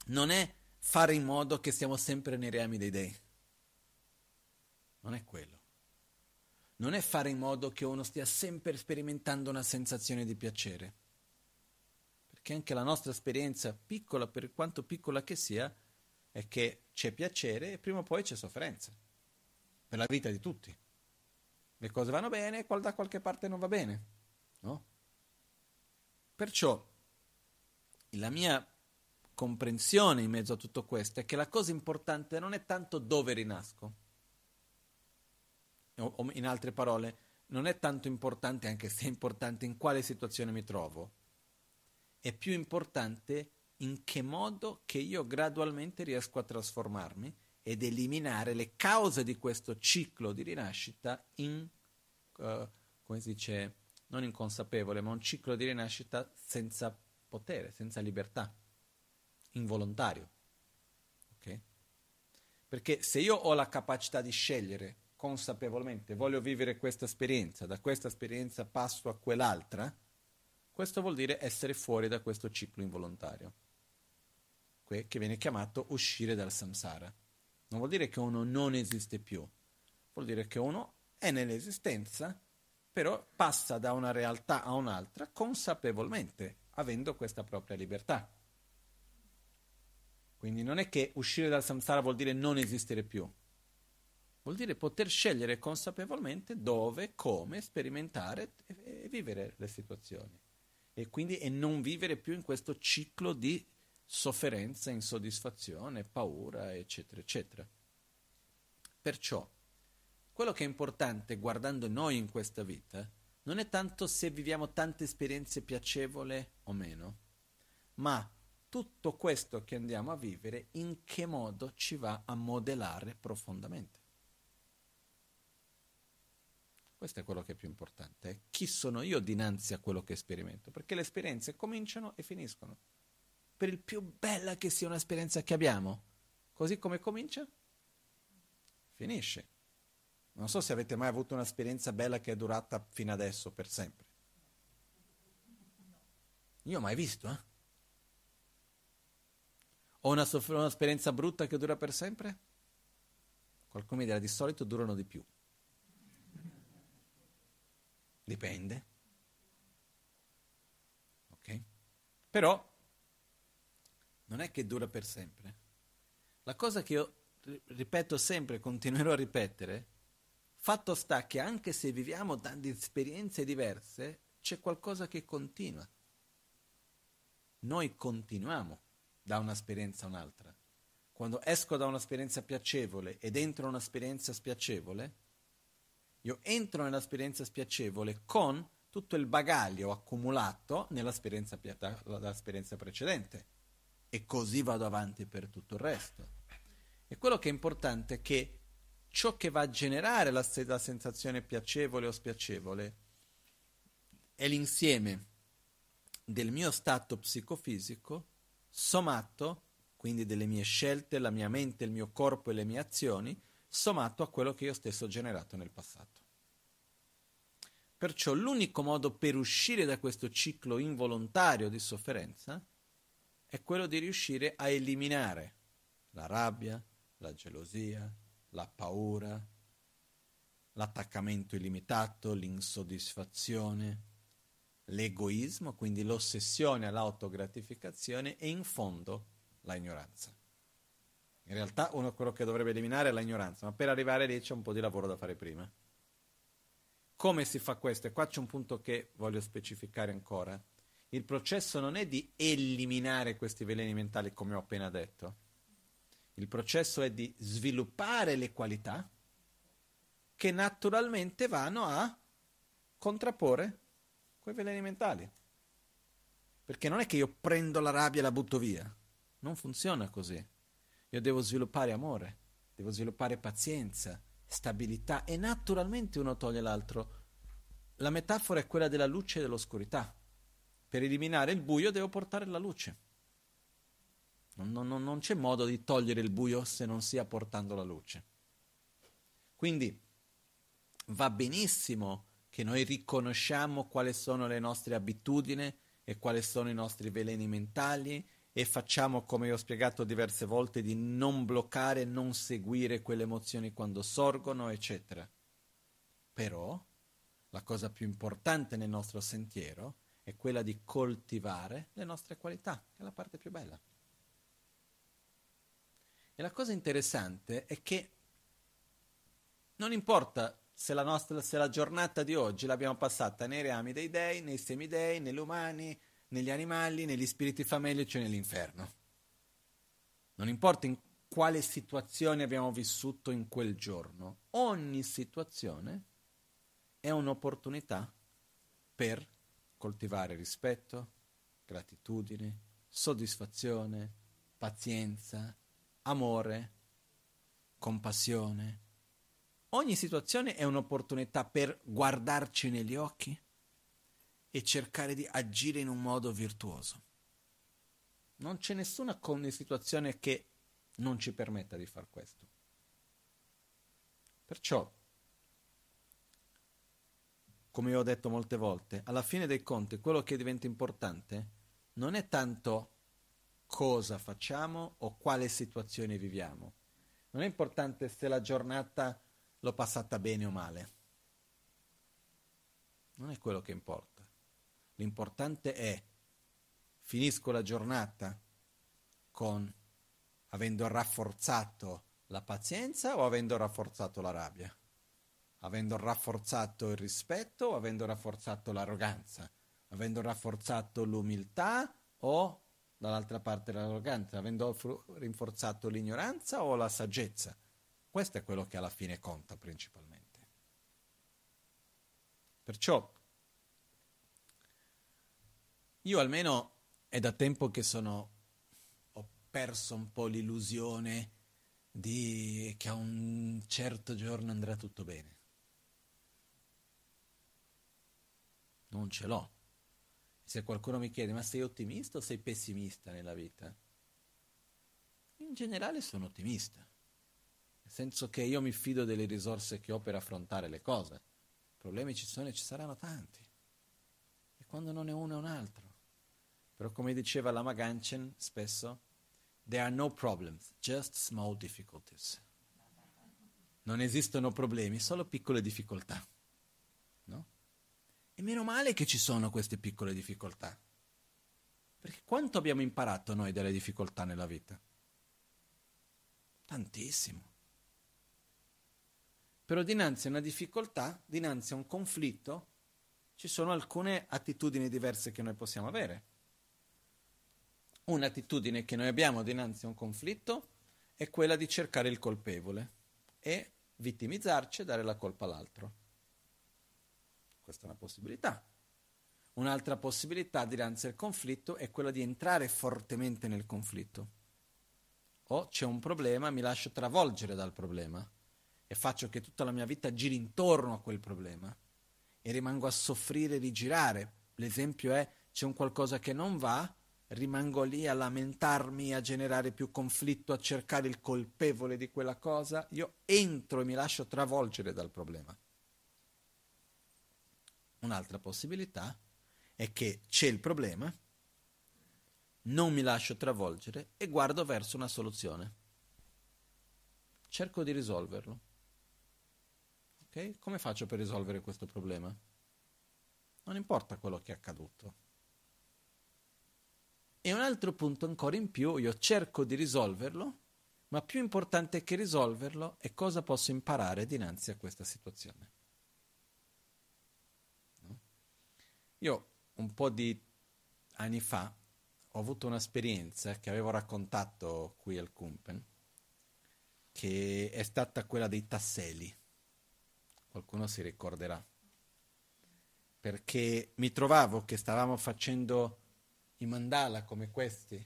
Speaker 1: non è fare in modo che siamo sempre nei reami dei dei. Non è quello. Non è fare in modo che uno stia sempre sperimentando una sensazione di piacere. Perché anche la nostra esperienza, piccola per quanto piccola che sia, è che c'è piacere e prima o poi c'è sofferenza per la vita di tutti. Le cose vanno bene, da qualche parte non va bene, no? Perciò la mia comprensione in mezzo a tutto questo è che la cosa importante non è tanto dove rinasco, o in altre parole, non è tanto importante, anche se è importante, in quale situazione mi trovo, è più importante in che modo che io gradualmente riesco a trasformarmi ed eliminare le cause di questo ciclo di rinascita in, uh, come si dice, non inconsapevole, ma un ciclo di rinascita senza potere, senza libertà, involontario. Okay? Perché se io ho la capacità di scegliere consapevolmente, voglio vivere questa esperienza, da questa esperienza passo a quell'altra, questo vuol dire essere fuori da questo ciclo involontario, che viene chiamato uscire dal samsara. Non vuol dire che uno non esiste più, vuol dire che uno è nell'esistenza, però passa da una realtà a un'altra consapevolmente, avendo questa propria libertà. Quindi non è che uscire dal samsara vuol dire non esistere più, vuol dire poter scegliere consapevolmente dove, come sperimentare e, vivere le situazioni. E quindi e non vivere più in questo ciclo di sofferenza, insoddisfazione, paura, eccetera, eccetera. Perciò, quello che è importante guardando noi in questa vita non è tanto se viviamo tante esperienze piacevoli o meno, ma tutto questo che andiamo a vivere in che modo ci va a modellare profondamente. Questo è quello che è più importante. Eh? Chi sono io dinanzi a quello che sperimento? Perché le esperienze cominciano e finiscono. Per il più bella che sia un'esperienza che abbiamo, così come comincia, finisce. Non so se avete mai avuto un'esperienza bella che è durata fino adesso, per sempre. Io ho mai visto, eh? Ho una un'esperienza brutta che dura per sempre? Qualcuno mi dirà di solito durano di più. Dipende. Ok? Però non è che dura per sempre. La cosa che io ripeto sempre, continuerò a ripetere, fatto sta che anche se viviamo tante esperienze diverse, c'è qualcosa che continua. Noi continuiamo da un'esperienza a un'altra. Quando esco da un'esperienza piacevole ed entro un'esperienza spiacevole, io entro nell'esperienza spiacevole con tutto il bagaglio accumulato nell'esperienza, nell'esperienza precedente e così vado avanti per tutto il resto. E quello che è importante è che ciò che va a generare la, la sensazione piacevole o spiacevole è l'insieme del mio stato psicofisico sommato, quindi delle mie scelte, la mia mente, il mio corpo e le mie azioni, sommato a quello che io stesso ho generato nel passato. Perciò l'unico modo per uscire da questo ciclo involontario di sofferenza è quello di riuscire a eliminare la rabbia, la gelosia, la paura, l'attaccamento illimitato, l'insoddisfazione, l'egoismo, quindi l'ossessione all'autogratificazione e in fondo la ignoranza. In realtà uno quello che dovrebbe eliminare è l'ignoranza, ma per arrivare lì c'è un po' di lavoro da fare prima. Come si fa questo? E qua c'è un punto che voglio specificare ancora. Il processo non è di eliminare questi veleni mentali come ho appena detto. Il processo è di sviluppare le qualità che naturalmente vanno a contrapporre quei veleni mentali. Perché non è che io prendo la rabbia e la butto via. Non funziona così. Io devo sviluppare amore, devo sviluppare pazienza, stabilità e naturalmente uno toglie l'altro. La metafora è quella della luce e dell'oscurità. Per eliminare il buio devo portare la luce. Non, non, non c'è modo di togliere il buio se non sia portando la luce. Quindi va benissimo che noi riconosciamo quali sono le nostre abitudini e quali sono i nostri veleni mentali e facciamo, come ho spiegato diverse volte, di non bloccare, non seguire quelle emozioni quando sorgono, eccetera. Però la cosa più importante nel nostro sentiero è quella di coltivare le nostre qualità, che è la parte più bella. E la cosa interessante è che non importa se la, nostra, se la giornata di oggi l'abbiamo passata nei reami dei dei, nei semidei, negli umani, negli animali, negli spiriti famelici e nell'inferno. Non importa in quale situazione abbiamo vissuto in quel giorno, ogni situazione è un'opportunità per coltivare rispetto, gratitudine, soddisfazione, pazienza, amore, compassione. Ogni situazione è un'opportunità per guardarci negli occhi e cercare di agire in un modo virtuoso. Non c'è nessuna situazione che non ci permetta di far questo. Perciò, come ho detto molte volte, alla fine dei conti quello che diventa importante non è tanto cosa facciamo o quale situazione viviamo. Non è importante se la giornata l'ho passata bene o male. Non è quello che importa. L'importante è finisco la giornata con avendo rafforzato la pazienza o avendo rafforzato la rabbia? Avendo rafforzato il rispetto o avendo rafforzato l'arroganza? Avendo rafforzato l'umiltà o dall'altra parte l'arroganza? Avendo rinforzato l'ignoranza o la saggezza? Questo è quello che alla fine conta principalmente. Perciò io almeno è da tempo che sono perso un po' l'illusione di che a un certo giorno andrà tutto bene. Non ce l'ho. Se qualcuno mi chiede ma sei ottimista o sei pessimista nella vita? In generale sono ottimista, nel senso che io mi fido delle risorse che ho per affrontare le cose. Problemi ci sono e ci saranno tanti. E quando non è uno è un altro. Però come diceva la Maganchen spesso, There are no problems, just small difficulties. Non esistono problemi, solo piccole difficoltà. No? E meno male che ci sono queste piccole difficoltà. Perché quanto abbiamo imparato noi dalle difficoltà nella vita? Tantissimo. Però dinanzi a una difficoltà, dinanzi a un conflitto, ci sono alcune attitudini diverse che noi possiamo avere un'attitudine che noi abbiamo dinanzi a un conflitto è quella di cercare il colpevole e vittimizzarci e dare la colpa all'altro. Questa è una possibilità. Un'altra possibilità dinanzi al conflitto è quella di entrare fortemente nel conflitto. O c'è un problema, mi lascio travolgere dal problema e faccio che tutta la mia vita giri intorno a quel problema e rimango a soffrire e rigirare. L'esempio è c'è un qualcosa che non va, rimango lì a lamentarmi, a generare più conflitto, a cercare il colpevole di quella cosa, io entro e mi lascio travolgere dal problema. Un'altra possibilità è che c'è il problema, non mi lascio travolgere e guardo verso una soluzione. Cerco di risolverlo. Ok? Come faccio per risolvere questo problema? Non importa quello che è accaduto e un altro punto ancora in più, io cerco di risolverlo, ma più importante che risolverlo è cosa posso imparare dinanzi a questa situazione. Io un po' di anni fa ho avuto un'esperienza che avevo raccontato qui al Kumpen, che è stata quella dei tasselli. Qualcuno si ricorderà. Perché mi trovavo che stavamo facendo i mandala come questi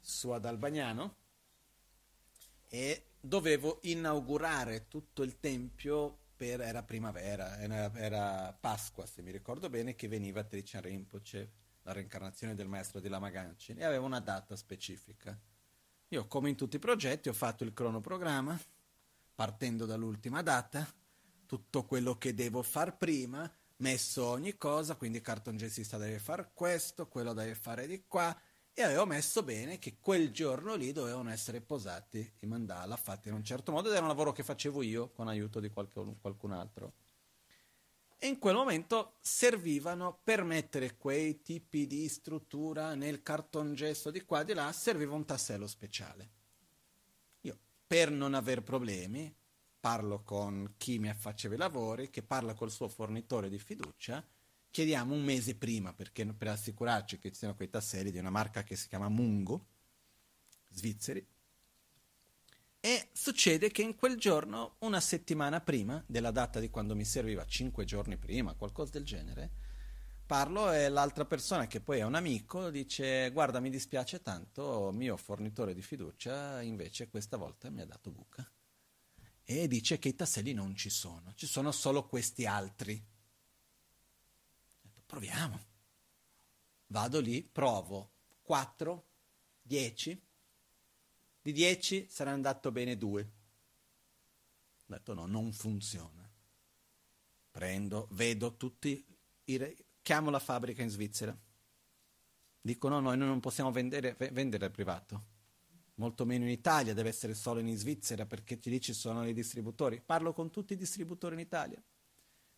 Speaker 1: su ad Albagnano e dovevo inaugurare tutto il tempio per, era primavera, era, Pasqua se mi ricordo bene, che veniva Trichan Rinpoche, la reincarnazione del maestro di Lama e aveva una data specifica. Io, come in tutti i progetti, ho fatto il cronoprogramma, partendo dall'ultima data, tutto quello che devo far prima, messo ogni cosa, quindi il cartongesista deve fare questo, quello deve fare di qua, e avevo messo bene che quel giorno lì dovevano essere posati i mandala fatti in un certo modo ed era un lavoro che facevo io con aiuto di qualcun, qualcun altro. E in quel momento servivano per mettere quei tipi di struttura nel cartongesso di qua e di là, serviva un tassello speciale. Io, per non aver problemi, parlo con chi mi faceva i lavori, che parla col suo fornitore di fiducia, chiediamo un mese prima perché, per assicurarci che ci siano quei tasselli di una marca che si chiama Mungo, svizzeri. E succede che in quel giorno, una settimana prima della data di quando mi serviva, cinque giorni prima, qualcosa del genere, parlo e l'altra persona, che poi è un amico, dice guarda mi dispiace tanto, mio fornitore di fiducia invece questa volta mi ha dato buca. E dice che i tasselli non ci sono, ci sono solo questi altri proviamo. Vado lì, provo 4, 10, di 10 sarà andato bene 2. Ho detto no, non funziona. Prendo, vedo tutti, i chiamo la fabbrica in Svizzera. Dicono no, noi non possiamo vendere, vendere al privato. Molto meno in Italia, deve essere solo in Svizzera perché lì ci sono i distributori. Parlo con tutti i distributori in Italia.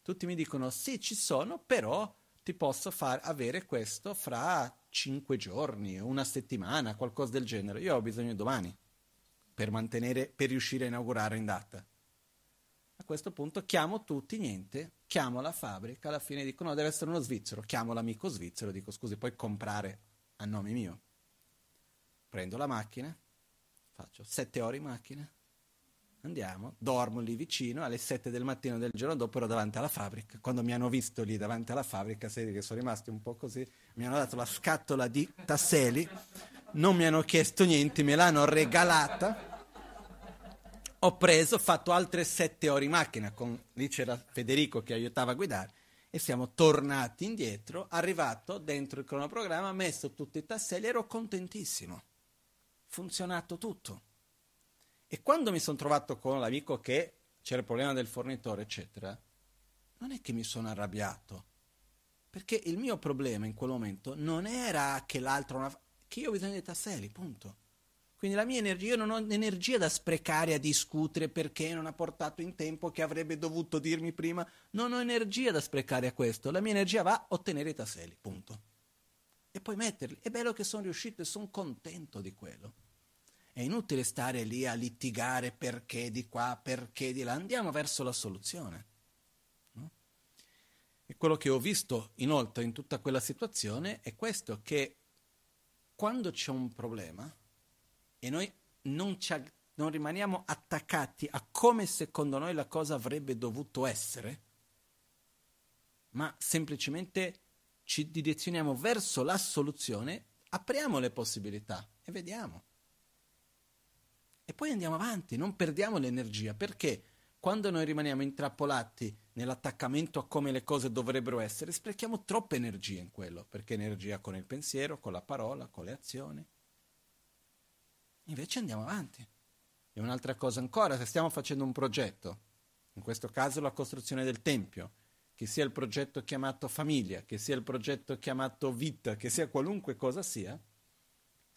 Speaker 1: Tutti mi dicono sì, ci sono, però ti posso far avere questo fra cinque giorni, una settimana, qualcosa del genere. Io ho bisogno domani per mantenere, per riuscire a inaugurare in data. A questo punto chiamo tutti, niente, chiamo la fabbrica, alla fine dico no, deve essere uno svizzero, chiamo l'amico svizzero, dico scusi, puoi comprare a nome mio. Prendo la macchina, faccio sette ore in macchina, Andiamo, dormo lì vicino, alle 7 del mattino del giorno dopo ero davanti alla fabbrica. Quando mi hanno visto lì davanti alla fabbrica, sai che sono rimasti un po' così, mi hanno dato la scatola di tasseli, non mi hanno chiesto niente, me l'hanno regalata. Ho preso, ho fatto altre 7 ore in macchina, con, lì c'era Federico che aiutava a guidare, e siamo tornati indietro, arrivato dentro il cronoprogramma, messo tutti i tasselli, ero contentissimo. Funzionato tutto. E quando mi sono trovato con l'amico che c'era il problema del fornitore, eccetera, non è che mi sono arrabbiato, perché il mio problema in quel momento non era che l'altro ha... che io ho bisogno dei tasselli, punto. Quindi la mia energia, io non ho energia da sprecare a discutere perché non ha portato in tempo che avrebbe dovuto dirmi prima, non ho energia da sprecare a questo, la mia energia va a ottenere i tasselli, punto. E poi metterli. È bello che sono riuscito e sono contento di quello. È inutile stare lì a litigare perché di qua, perché di là. Andiamo verso la soluzione. No? E quello che ho visto inoltre in tutta quella situazione è questo, che quando c'è un problema e noi non, non rimaniamo attaccati a come secondo noi la cosa avrebbe dovuto essere, ma semplicemente ci direzioniamo verso la soluzione, apriamo le possibilità e vediamo. E poi andiamo avanti, non perdiamo l'energia, perché quando noi rimaniamo intrappolati nell'attaccamento a come le cose dovrebbero essere, sprechiamo troppa energia in quello, perché energia con il pensiero, con la parola, con le azioni. Invece andiamo avanti. E un'altra cosa ancora, se stiamo facendo un progetto, in questo caso la costruzione del Tempio, che sia il progetto chiamato famiglia, che sia il progetto chiamato vita, che sia qualunque cosa sia,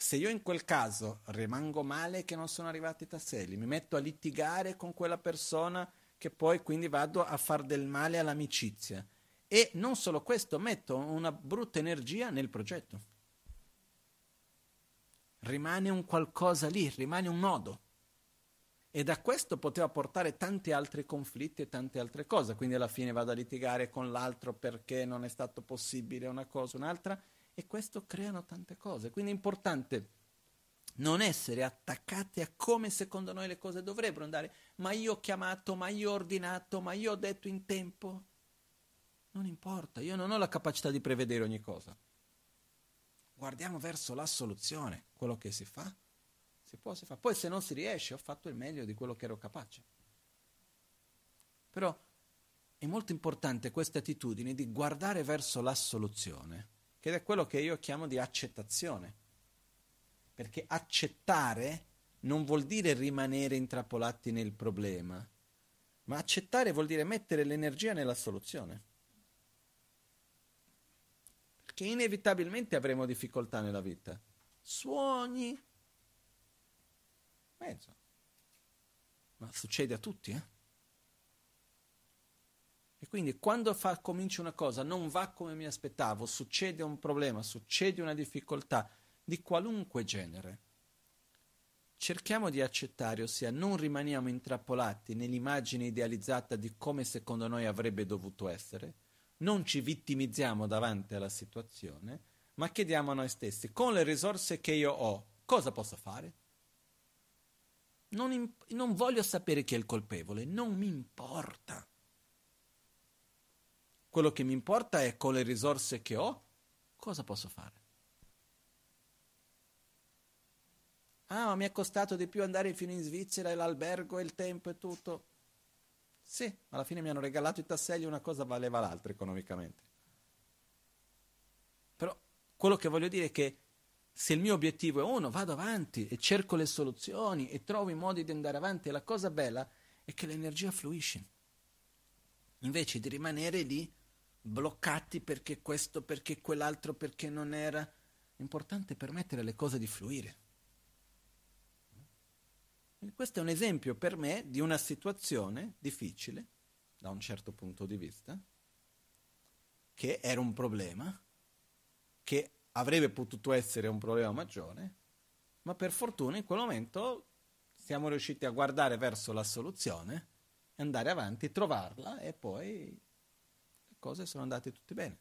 Speaker 1: se io in quel caso rimango male che non sono arrivati i tasselli, mi metto a litigare con quella persona che poi quindi vado a far del male all'amicizia. E non solo questo, metto una brutta energia nel progetto. Rimane un qualcosa lì, rimane un nodo. E da questo poteva portare tanti altri conflitti e tante altre cose. Quindi alla fine vado a litigare con l'altro perché non è stato possibile una cosa o un'altra e questo creano tante cose. Quindi è importante non essere attaccati a come secondo noi le cose dovrebbero andare. Ma io ho chiamato, ma io ho ordinato, ma io ho detto in tempo. Non importa, io non ho la capacità di prevedere ogni cosa. Guardiamo verso la soluzione, quello che si fa, si può, si fa. Poi se non si riesce, ho fatto il meglio di quello che ero capace. Però è molto importante questa attitudine di guardare verso la soluzione che è quello che io chiamo di accettazione. Perché accettare non vuol dire rimanere intrappolati nel problema, ma accettare vuol dire mettere l'energia nella soluzione. Perché inevitabilmente avremo difficoltà nella vita. Suoni. Mezzo. Ma succede a tutti, eh? E quindi quando fa, cominci una cosa, non va come mi aspettavo, succede un problema, succede una difficoltà di qualunque genere, cerchiamo di accettare, ossia non rimaniamo intrappolati nell'immagine idealizzata di come secondo noi avrebbe dovuto essere, non ci vittimizziamo davanti alla situazione, ma chiediamo a noi stessi, con le risorse che io ho, cosa posso fare? Non, imp- non voglio sapere chi è il colpevole, non mi importa. Quello che mi importa è con le risorse che ho, cosa posso fare? Ah, ma mi è costato di più andare fino in Svizzera e l'albergo e il tempo e tutto. Sì, alla fine mi hanno regalato i tasselli, una cosa valeva l'altra economicamente. Però quello che voglio dire è che se il mio obiettivo è uno, vado avanti e cerco le soluzioni e trovo i modi di andare avanti, la cosa bella è che l'energia fluisce. Invece di rimanere lì bloccati perché questo, perché quell'altro, perché non era. L'importante è permettere alle cose di fluire. Quindi questo è un esempio per me di una situazione difficile, da un certo punto di vista, che era un problema, che avrebbe potuto essere un problema maggiore, ma per fortuna in quel momento siamo riusciti a guardare verso la soluzione, andare avanti, trovarla e poi cose sono andate tutte bene.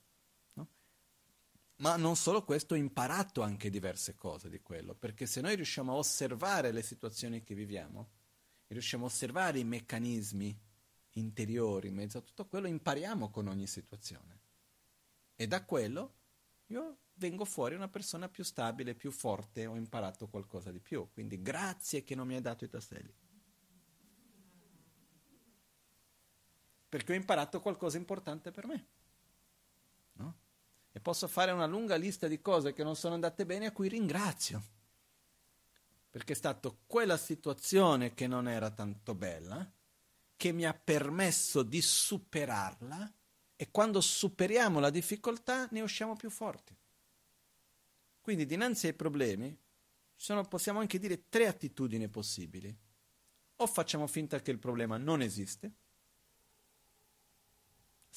Speaker 1: No? Ma non solo questo, ho imparato anche diverse cose di quello, perché se noi riusciamo a osservare le situazioni che viviamo, riusciamo a osservare i meccanismi interiori in mezzo a tutto quello, impariamo con ogni situazione. E da quello io vengo fuori una persona più stabile, più forte, ho imparato qualcosa di più. Quindi grazie che non mi hai dato i tasselli. Perché ho imparato qualcosa importante per me. No? E posso fare una lunga lista di cose che non sono andate bene a cui ringrazio. Perché è stata quella situazione che non era tanto bella, che mi ha permesso di superarla e quando superiamo la difficoltà ne usciamo più forti. Quindi dinanzi ai problemi sono, possiamo anche dire tre attitudini possibili. O facciamo finta che il problema non esiste,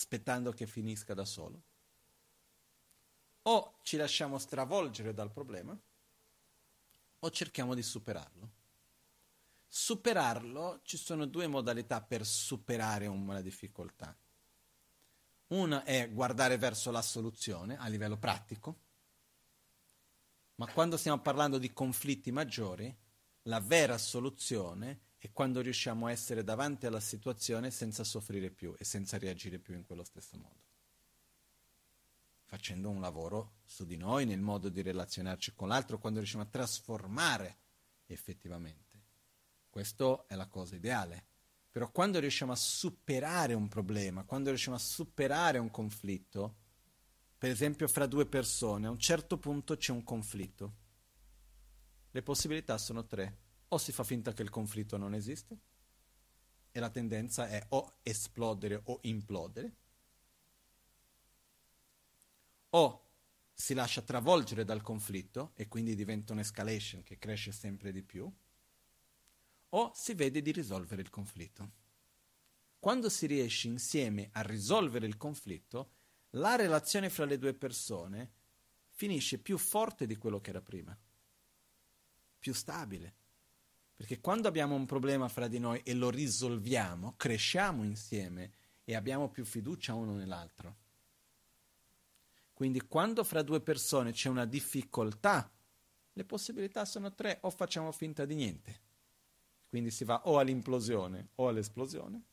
Speaker 1: aspettando che finisca da solo, o ci lasciamo stravolgere dal problema, o cerchiamo di superarlo. Superarlo, ci sono due modalità per superare una difficoltà. Una è guardare verso la soluzione a livello pratico, ma quando stiamo parlando di conflitti maggiori, la vera soluzione è quando riusciamo a essere davanti alla situazione senza soffrire più e senza reagire più in quello stesso modo. Facendo un lavoro su di noi, nel modo di relazionarci con l'altro, quando riusciamo a trasformare effettivamente. Questa è la cosa ideale. Però quando riusciamo a superare un problema, quando riusciamo a superare un conflitto, per esempio fra due persone, a un certo punto c'è un conflitto. Le possibilità sono tre. O si fa finta che il conflitto non esiste, e la tendenza è o esplodere o implodere, o si lascia travolgere dal conflitto e quindi diventa un'escalation che cresce sempre di più, o si vede di risolvere il conflitto. Quando si riesce insieme a risolvere il conflitto, la relazione fra le due persone finisce più forte di quello che era prima, più stabile. Perché quando abbiamo un problema fra di noi e lo risolviamo, cresciamo insieme e abbiamo più fiducia uno nell'altro. Quindi quando fra due persone c'è una difficoltà, le possibilità sono tre, o facciamo finta di niente. Quindi si va o all'implosione o all'esplosione,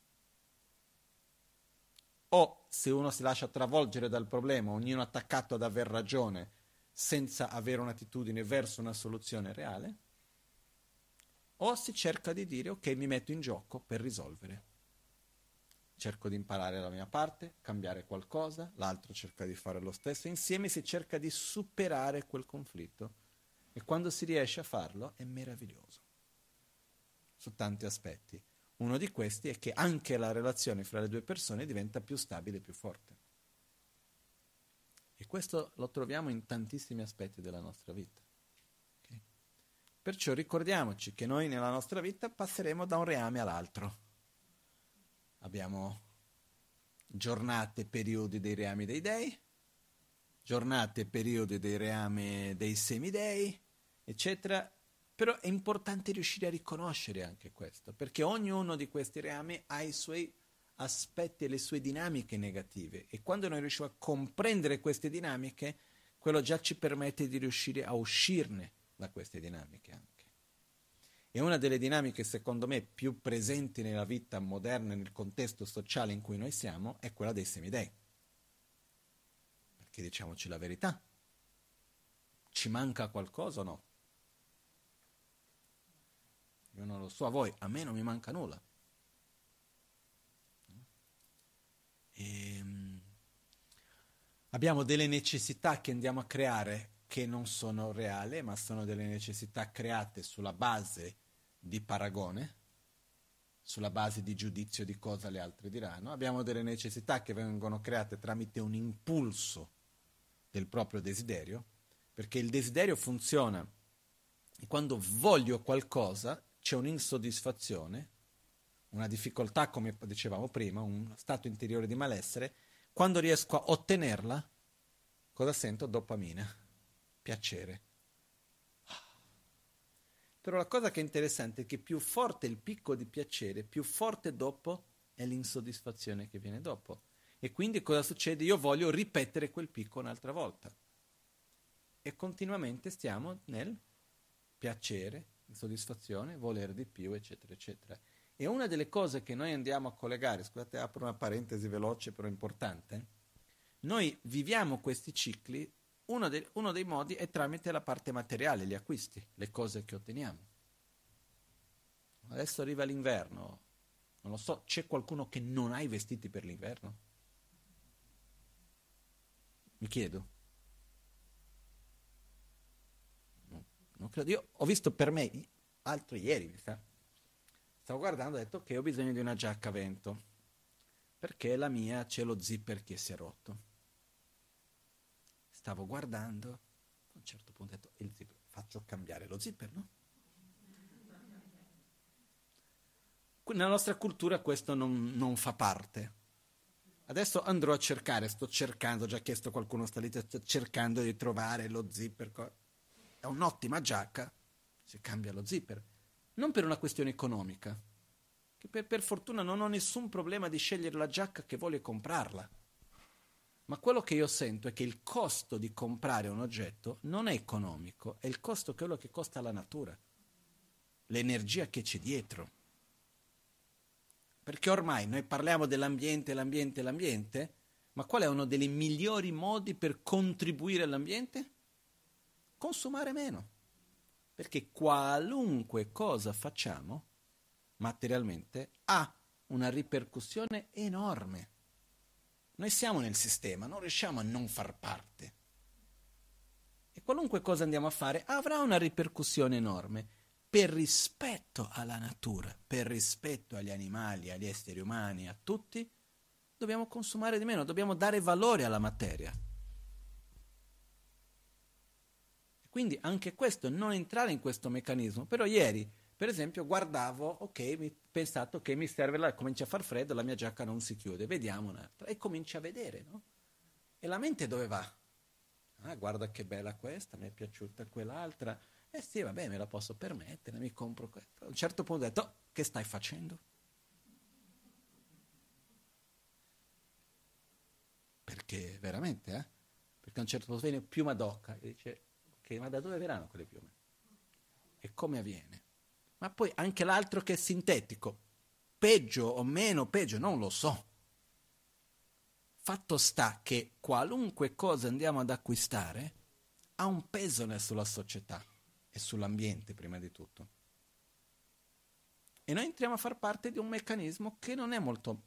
Speaker 1: o se uno si lascia travolgere dal problema, ognuno attaccato ad aver ragione, senza avere un'attitudine verso una soluzione reale, o si cerca di dire ok, mi metto in gioco per risolvere. Cerco di imparare la mia parte, cambiare qualcosa, l'altro cerca di fare lo stesso, insieme si cerca di superare quel conflitto e quando si riesce a farlo è meraviglioso, su tanti aspetti. Uno di questi è che anche la relazione fra le due persone diventa più stabile e più forte. E questo lo troviamo in tantissimi aspetti della nostra vita. Perciò ricordiamoci che noi nella nostra vita passeremo da un reame all'altro. Abbiamo giornate e periodi dei reami dei dei, giornate e periodi dei reami dei semidei, eccetera, però è importante riuscire a riconoscere anche questo, perché ognuno di questi reami ha, suoi, aspetti e le sue dinamiche negative. E quando noi riusciamo a comprendere queste dinamiche, quello già ci permette di riuscire a uscirne da queste dinamiche anche. E una delle dinamiche, secondo me, più presenti nella vita moderna, nel contesto sociale in cui noi siamo, è quella dei semidei. Perché diciamoci la verità, ci manca qualcosa o no? Io non lo so a voi, a me non mi manca nulla. E, ehm, abbiamo delle necessità che andiamo a creare che non sono reali, ma sono delle necessità create sulla base di paragone, sulla base di giudizio di cosa le altre diranno. Abbiamo delle necessità che vengono create tramite un impulso del proprio desiderio, perché il desiderio funziona quando voglio qualcosa c'è un'insoddisfazione, una difficoltà, come dicevamo prima, un stato interiore di malessere, quando riesco a ottenerla, cosa sento? Dopamina, piacere. Però la cosa che è interessante è che più forte il picco di piacere, più forte dopo è l'insoddisfazione che viene dopo. E quindi cosa succede? Io voglio ripetere quel picco un'altra volta. E continuamente stiamo nel piacere, insoddisfazione, voler di più, eccetera, eccetera. E una delle cose che noi andiamo a collegare, scusate, apro una parentesi veloce però importante, noi viviamo questi cicli, uno, de- uno dei modi è tramite la parte materiale, gli acquisti, le cose che otteniamo. Adesso arriva l'inverno, non lo so, c'è qualcuno che non ha i vestiti per l'inverno? Mi chiedo. No, non credo. Io ho visto per me, altro ieri, mi sa, Stavo guardando e ho detto che ho bisogno di una giacca a vento, perché la mia c'è lo zipper che si è rotto. Stavo guardando, a un certo punto ho detto, il zipper, faccio cambiare lo zipper, no? Nella nostra cultura questo non, non fa parte. Adesso andrò a cercare, sto cercando, ho già chiesto a qualcuno, sta lì, sto cercando di trovare lo zipper. È un'ottima giacca, si cambia lo zipper non per una questione economica, che per, per fortuna non ho nessun problema di scegliere la giacca che voglio comprarla. Ma quello che io sento è che il costo di comprare un oggetto non è economico, è il costo quello che costa la natura, l'energia che c'è dietro. Perché ormai noi parliamo dell'ambiente, l'ambiente, l'ambiente, ma qual è uno dei migliori modi per contribuire all'ambiente? Consumare meno. Perché qualunque cosa facciamo materialmente ha una ripercussione enorme. Noi siamo nel sistema, non riusciamo a non far parte. E qualunque cosa andiamo a fare avrà una ripercussione enorme per rispetto alla natura, per rispetto agli animali, agli esseri umani, a tutti, dobbiamo consumare di meno, dobbiamo dare valore alla materia. Quindi anche questo, non entrare in questo meccanismo. Però ieri, per esempio, guardavo, ok, mi pensato che mi serve, la, comincia a far freddo, la mia giacca non si chiude, vediamo un'altra. E comincia a vedere, no? E la mente dove va? Ah, guarda che bella questa, mi è piaciuta quell'altra. Eh sì, vabbè, me la posso permettere, mi compro questa. A un certo punto ho detto, oh, che stai facendo? Perché veramente, eh? Perché a un certo punto viene più Madocca e dice, che, ma da dove verranno quelle piume? E come avviene? Ma poi anche l'altro che è sintetico, peggio o meno peggio, non lo so. Fatto sta che qualunque cosa andiamo ad acquistare ha un peso sulla società e sull'ambiente prima di tutto. E noi entriamo a far parte di un meccanismo che non è molto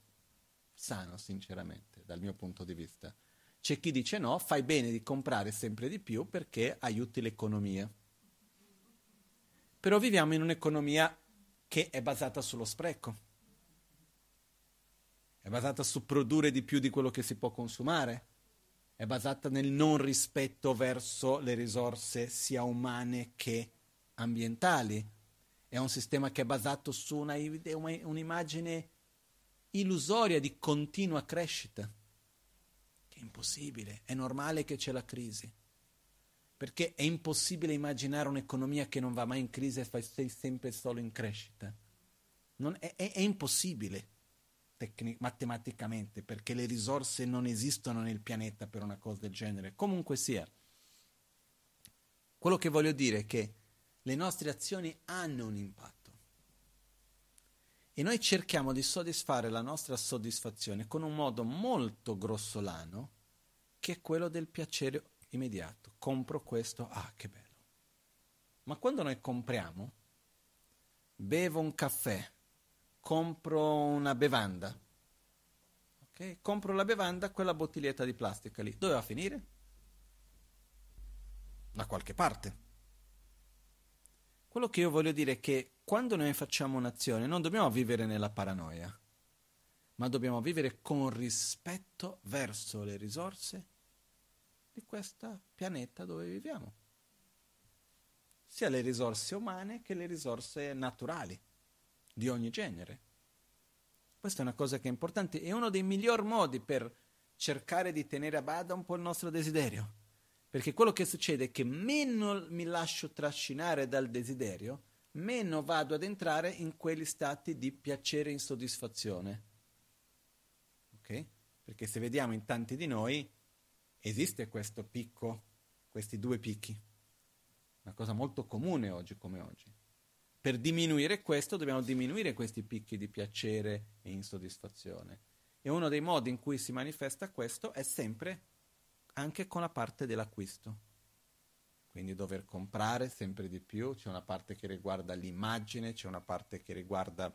Speaker 1: sano, sinceramente, dal mio punto di vista. C'è chi dice no, fai bene di comprare sempre di più perché aiuti l'economia. Però viviamo in un'economia che è basata sullo spreco. È basata su produrre di più di quello che si può consumare. È basata nel non rispetto verso le risorse sia umane che ambientali. È un sistema che è basato su una, un'immagine illusoria di continua crescita impossibile, è normale che c'è la crisi. Perché è impossibile immaginare un'economia che non va mai in crisi e sei sempre solo in crescita. È, è, è, impossibile. tecnic- matematicamente, perché le risorse non esistono nel pianeta per una cosa del genere. Comunque sia, quello che voglio dire è che le nostre azioni hanno un impatto. E noi cerchiamo di soddisfare la nostra soddisfazione con un modo molto grossolano, che è quello del piacere immediato. Compro questo, ah che bello. Ma quando noi compriamo, bevo un caffè, compro una bevanda, okay? compro la bevanda, quella bottiglietta di plastica lì, dove va a finire? Da qualche parte. Quello che io voglio dire è che quando noi facciamo un'azione non dobbiamo vivere nella paranoia, ma dobbiamo vivere con rispetto verso le risorse di questo pianeta dove viviamo, sia le risorse umane che le risorse naturali di ogni genere. Questa è una cosa che è importante e uno dei miglior modi per cercare di tenere a bada un po' il nostro desiderio. Perché quello che succede è che meno mi lascio trascinare dal desiderio, meno vado ad entrare in quegli stati di piacere e insoddisfazione. Ok? Perché se vediamo in tanti di noi, esiste questo picco, questi due picchi. Una cosa molto comune oggi come oggi. Per diminuire questo dobbiamo diminuire questi picchi di piacere e insoddisfazione. E uno dei modi in cui si manifesta questo è sempre anche con la parte dell'acquisto. Quindi dover comprare sempre di più, c'è una parte che riguarda l'immagine, c'è una parte che riguarda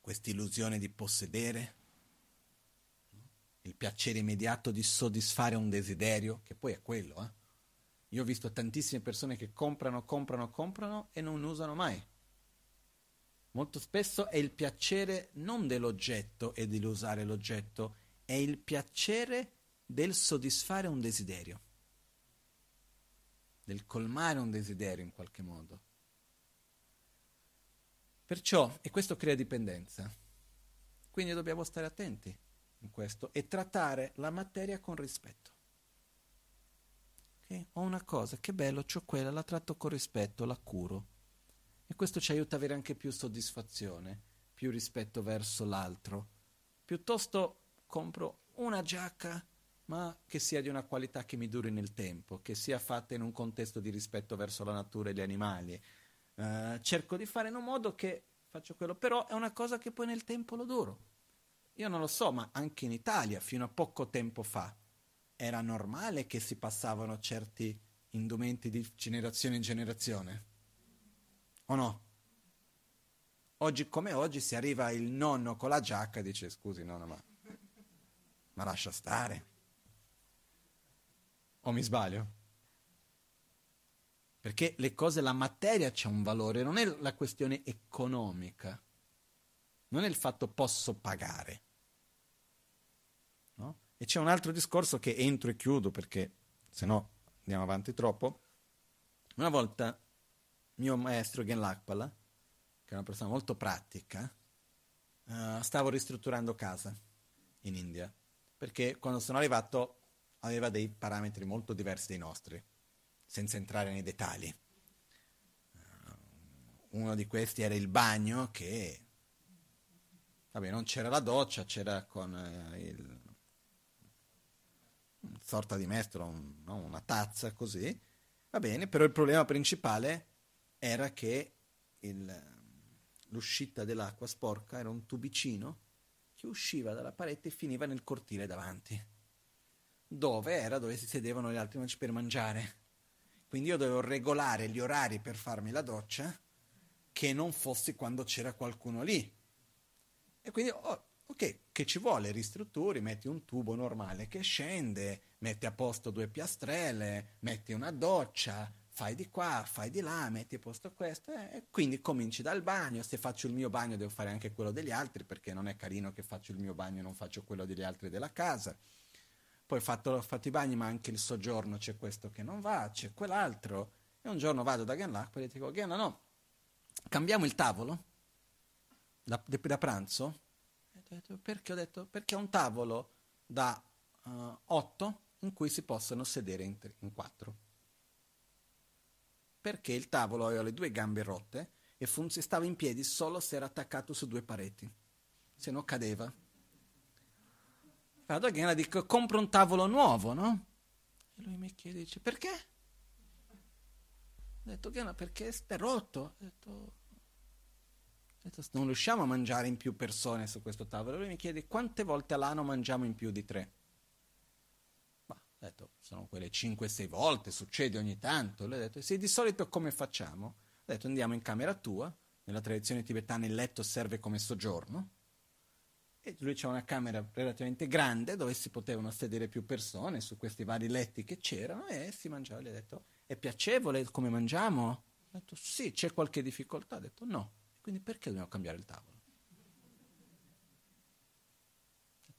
Speaker 1: questa illusione di possedere, il piacere immediato di soddisfare un desiderio, che poi è quello. Eh? Io ho visto tantissime persone che comprano, comprano, comprano e non usano mai. Molto spesso è il piacere non dell'oggetto e di usare l'oggetto, è il piacere del soddisfare un desiderio, del colmare un desiderio in qualche modo. Perciò, e questo crea dipendenza, quindi dobbiamo stare attenti in questo e trattare la materia con rispetto. Okay? Ho una cosa, che bello, ho quella, la tratto con rispetto, la curo. E questo ci aiuta ad avere anche più soddisfazione, più rispetto verso l'altro. Piuttosto compro una giacca, ma che sia di una qualità che mi duri nel tempo, che sia fatta in un contesto di rispetto verso la natura e gli animali. Uh, cerco di fare in un modo che faccio quello, però è una cosa che poi nel tempo lo duro. Io non lo so, ma anche in Italia, fino a poco tempo fa, era normale che si passavano certi indumenti di generazione in generazione. O no? Oggi come oggi si arriva il nonno con la giacca e dice scusi nonno ma, ma lascia stare. O mi sbaglio? Perché le cose, la materia c'è un valore, non è la questione economica, non è il fatto posso pagare. No? E c'è un altro discorso che entro e chiudo perché se no andiamo avanti troppo. Una volta mio maestro Gen Lakpala, che è una persona molto pratica, uh, stavo ristrutturando casa in India perché quando sono arrivato aveva dei parametri molto diversi dai nostri, senza entrare nei dettagli. Uh, uno di questi era il bagno che, vabbè, non c'era la doccia, c'era con uh, il sorta di mestolo, un, no? una tazza così, va bene, però il problema principale era che il, l'uscita dell'acqua sporca era un tubicino che usciva dalla parete e finiva nel cortile davanti, dove era dove si sedevano gli altri per mangiare. Quindi io dovevo regolare gli orari per farmi la doccia che non fosse quando c'era qualcuno lì. E quindi oh, Ok, che ci vuole? Ristrutturi, metti un tubo normale che scende, metti a posto due piastrelle, metti una doccia, fai di qua, fai di là, metti a posto questo, eh, e quindi cominci dal bagno. Se faccio il mio bagno devo fare anche quello degli altri, perché non è carino che faccio il mio bagno e non faccio quello degli altri della casa. Poi fatto, fatto i bagni, ma anche il soggiorno c'è questo che non va, c'è quell'altro. E un giorno vado da Ganlac e dico, Ganla no, cambiamo il tavolo da, da pranzo perché ho detto? Perché è un tavolo da uh, eh, 8 in cui si possono sedere in, tre, in 4. Perché il tavolo aveva le due gambe rotte e fun- stava in piedi solo se era attaccato su due pareti. se no cadeva. Vado a Ghena e dico, compro un tavolo nuovo, no? E lui mi chiede, dice, perché? Ho detto, Ghena, perché è rotto. Detto, ho detto, non riusciamo a mangiare in più persone su questo tavolo. Lui mi chiede, quante volte all'anno mangiamo in più di tre? Ma, ho detto, sono quelle 5-6 volte, succede ogni tanto. Lui ha detto, sì, di solito come facciamo? Ho detto, andiamo in camera tua, nella tradizione tibetana il letto serve come soggiorno, e lui c'è una camera relativamente grande dove si potevano sedere più persone su questi vari letti che c'erano e si mangiava. Gli ha detto, è piacevole come mangiamo? Ho detto, sì, c'è qualche difficoltà? Ha detto, no. Quindi perché dobbiamo cambiare il tavolo?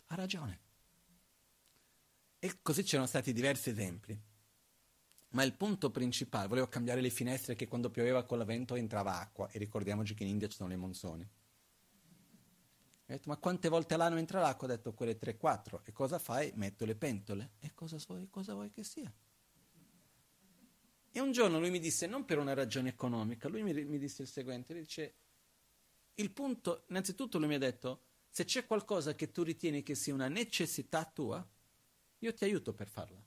Speaker 1: Ha ragione. E così c'erano stati diversi esempi. Ma il punto principale, volevo cambiare le finestre che quando pioveva con la vento entrava acqua e ricordiamoci che in India ci sono le monsoni. Ho detto, ma quante volte all'anno entra l'acqua? Ho detto, quelle 3-4. E cosa fai? Metto le pentole. E cosa vuoi, cosa vuoi che sia? E un giorno lui mi disse, non per una ragione economica, lui mi, mi disse il seguente, lui dice, il punto, innanzitutto lui mi ha detto, se c'è qualcosa che tu ritieni che sia una necessità tua, io ti aiuto per farla.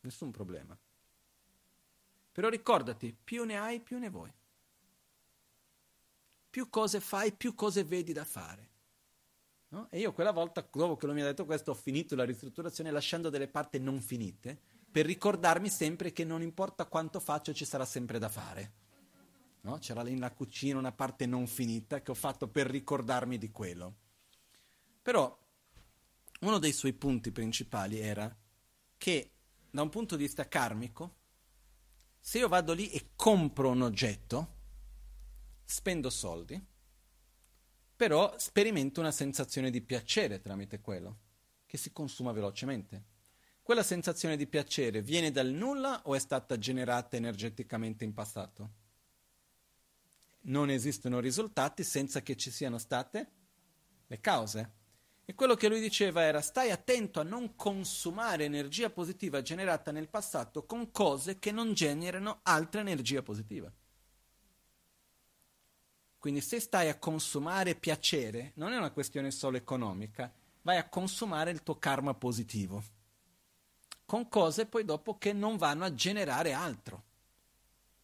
Speaker 1: Nessun problema. Però ricordati, più ne hai, più ne vuoi. Più cose fai, più cose vedi da fare. No? E io quella volta, dopo che lui mi ha detto questo, ho finito la ristrutturazione lasciando delle parti non finite per ricordarmi sempre che non importa quanto faccio ci sarà sempre da fare. No? C'era lì nella cucina una parte non finita che ho fatto per ricordarmi di quello. Però uno dei suoi punti principali era che da un punto di vista karmico, se io vado lì e compro un oggetto, spendo soldi, però sperimento una sensazione di piacere tramite quello, che si consuma velocemente. Quella sensazione di piacere viene dal nulla o è stata generata energeticamente in passato? Non esistono risultati senza che ci siano state le cause. E quello che lui diceva era stai attento a non consumare energia positiva generata nel passato con cose che non generano altra energia positiva. Quindi se stai a consumare piacere, non è una questione solo economica, vai a consumare il tuo karma positivo, con cose poi dopo che non vanno a generare altro.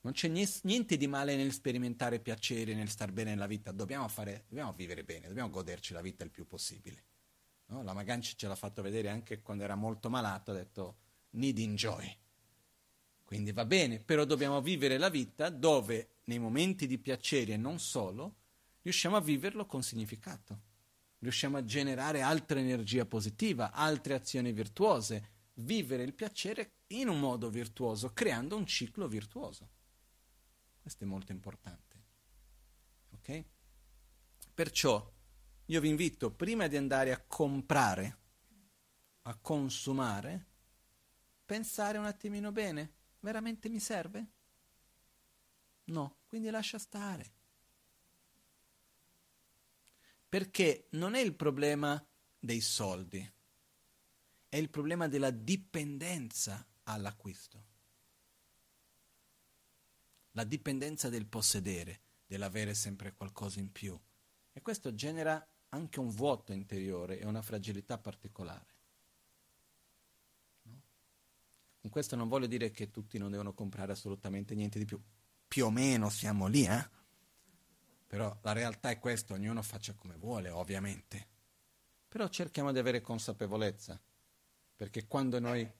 Speaker 1: Non c'è niente di male nel sperimentare piacere, nel star bene nella vita, dobbiamo, fare, dobbiamo vivere bene, dobbiamo goderci la vita il più possibile. No? La Maganci ce l'ha fatto vedere anche quando era molto malato, ha detto need enjoy. Quindi va bene, però dobbiamo vivere la vita dove nei momenti di piacere e non solo, riusciamo a viverlo con significato. Riusciamo a generare altra energia positiva, altre azioni virtuose, vivere il piacere in un modo virtuoso, creando un ciclo virtuoso. Questo è molto importante. Ok? Perciò io vi invito prima di andare a comprare, a consumare, pensare un attimino bene, veramente mi serve? No, quindi lascia stare. Perché non è il problema dei soldi, è il problema della dipendenza all'acquisto. La dipendenza del possedere, dell'avere sempre qualcosa in più. E questo genera anche un vuoto interiore e una fragilità particolare. No? Con questo non voglio dire che tutti non devono comprare assolutamente niente di più più o meno siamo lì, eh? Però la realtà è questa, ognuno faccia come vuole, ovviamente. Però cerchiamo di avere consapevolezza, perché quando noi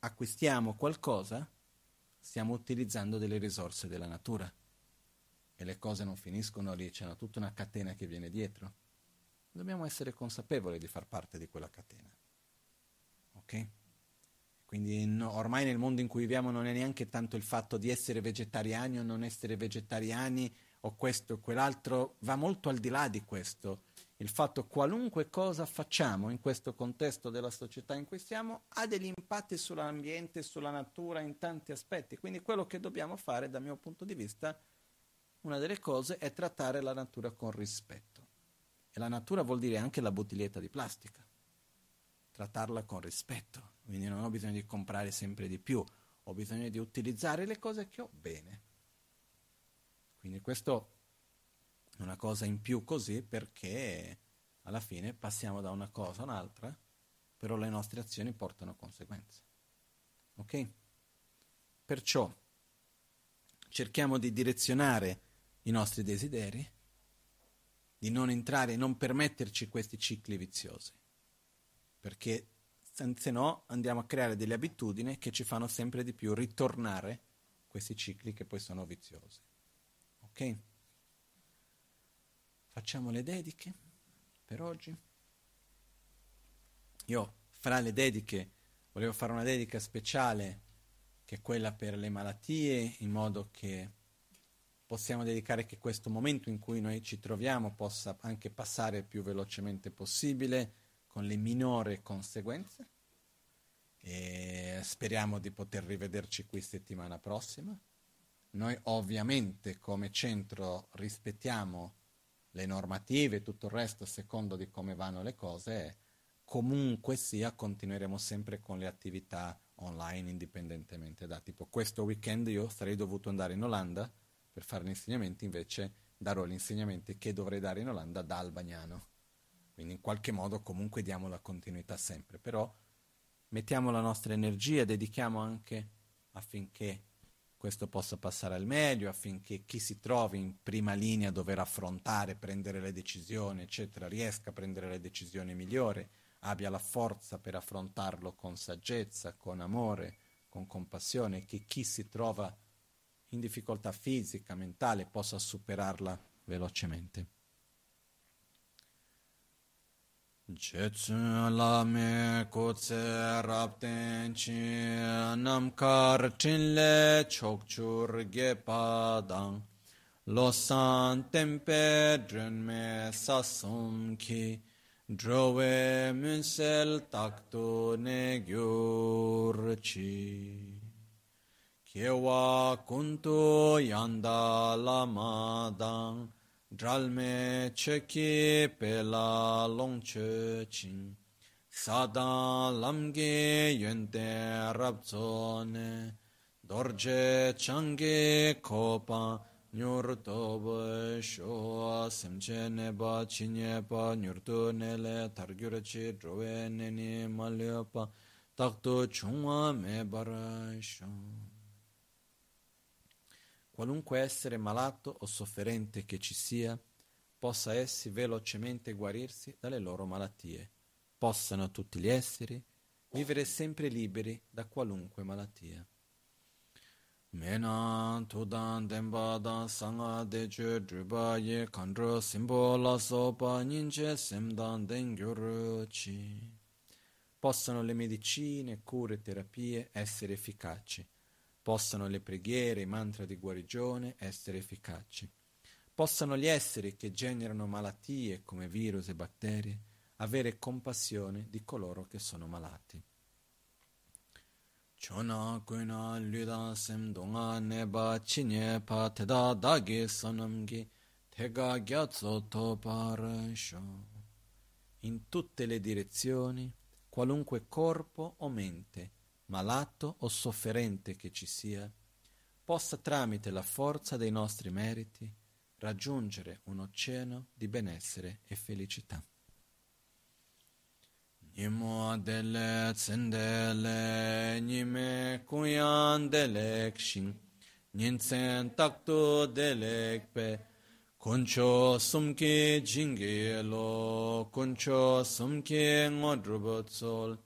Speaker 1: acquistiamo qualcosa, stiamo utilizzando delle risorse della natura e le cose non finiscono lì, c'è tutta una catena che viene dietro. Dobbiamo essere consapevoli di far parte di quella catena. Ok? Quindi no, ormai nel mondo in cui viviamo non è neanche tanto il fatto di essere vegetariani o non essere vegetariani o questo o quell'altro, va molto al di là di questo. Il fatto qualunque cosa facciamo in questo contesto della società in cui siamo ha degli impatti sull'ambiente, sulla natura, in tanti aspetti. Quindi quello che dobbiamo fare, dal mio punto di vista, una delle cose è trattare la natura con rispetto. E la natura vuol dire anche la bottiglietta di plastica. Trattarla con rispetto quindi non ho bisogno di comprare sempre di più, ho bisogno di utilizzare le cose che ho bene. Quindi questo una cosa in più così perché alla fine passiamo da una cosa a un'altra, però le nostre azioni portano conseguenze. Ok? Perciò cerchiamo di direzionare i nostri desideri, di non entrare, non permetterci questi cicli viziosi, perché se no andiamo a creare delle abitudini che ci fanno sempre di più ritornare questi cicli che poi sono viziosi. Ok? Facciamo le dediche per oggi. Io fra le dediche volevo fare una dedica speciale che è quella per le malattie, in modo che possiamo dedicare che questo momento in cui noi ci troviamo possa anche passare il più velocemente possibile con le minori conseguenze e speriamo di poter rivederci qui settimana prossima. Noi ovviamente come centro rispettiamo le normative e tutto il resto secondo di come vanno le cose, comunque sia continueremo sempre con le attività online indipendentemente da tipo questo weekend io sarei dovuto andare in Olanda per fare gli insegnamenti, invece darò gli insegnamenti che dovrei dare in Olanda da albagnano. Quindi in qualche modo comunque diamo la continuità sempre, però mettiamo la nostra energia, dedichiamo anche affinché questo possa passare al meglio, affinché chi si trovi in prima linea a dover affrontare, prendere le decisioni, eccetera, riesca a prendere le decisioni migliori, abbia la forza per affrontarlo con saggezza, con amore, con compassione, che chi si trova in difficoltà fisica, mentale, possa superarla velocemente. Jetsun lame kotse rapten chi namkar chinle chokchur ge padang losan tempe drenme sasum ki drove munsel takto ne gyurchi kewa kuntu yanda lamadang dralme cheki pela longche ching sadan lamge yente rabzone dorje change kopa nyur toba sho semche ne ba chinye pa nyur to ne le targyur chi drove ne ni malya pa takto chungwa me bara shon qualunque essere malato o sofferente che ci sia, possa essi velocemente guarirsi dalle loro malattie, possano tutti gli esseri vivere sempre liberi da qualunque malattia. Mena tudan denpa dan sanga de chu drupa ye kandro simbo la sopa ninche semdan den chi. Possano le medicine, cure e terapie essere efficaci Possano le preghiere, i mantra di guarigione essere efficaci. Possano gli esseri che generano malattie come virus e batteri avere compassione di coloro che sono malati. Chona kuina lida sem donga neba chinye pa teda dagi sonamgi tega gyatso to parasho. In tutte le direzioni, qualunque corpo o mente malato o sofferente che ci sia, possa tramite la forza dei nostri meriti raggiungere un oceano di benessere e felicità. Nimo dele tsendele nime kuyan delek shin ninsen takto delek pe kuncho sumke jinge lo kuncho sumke ngodrubot sol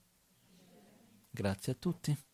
Speaker 1: Grazie a tutti.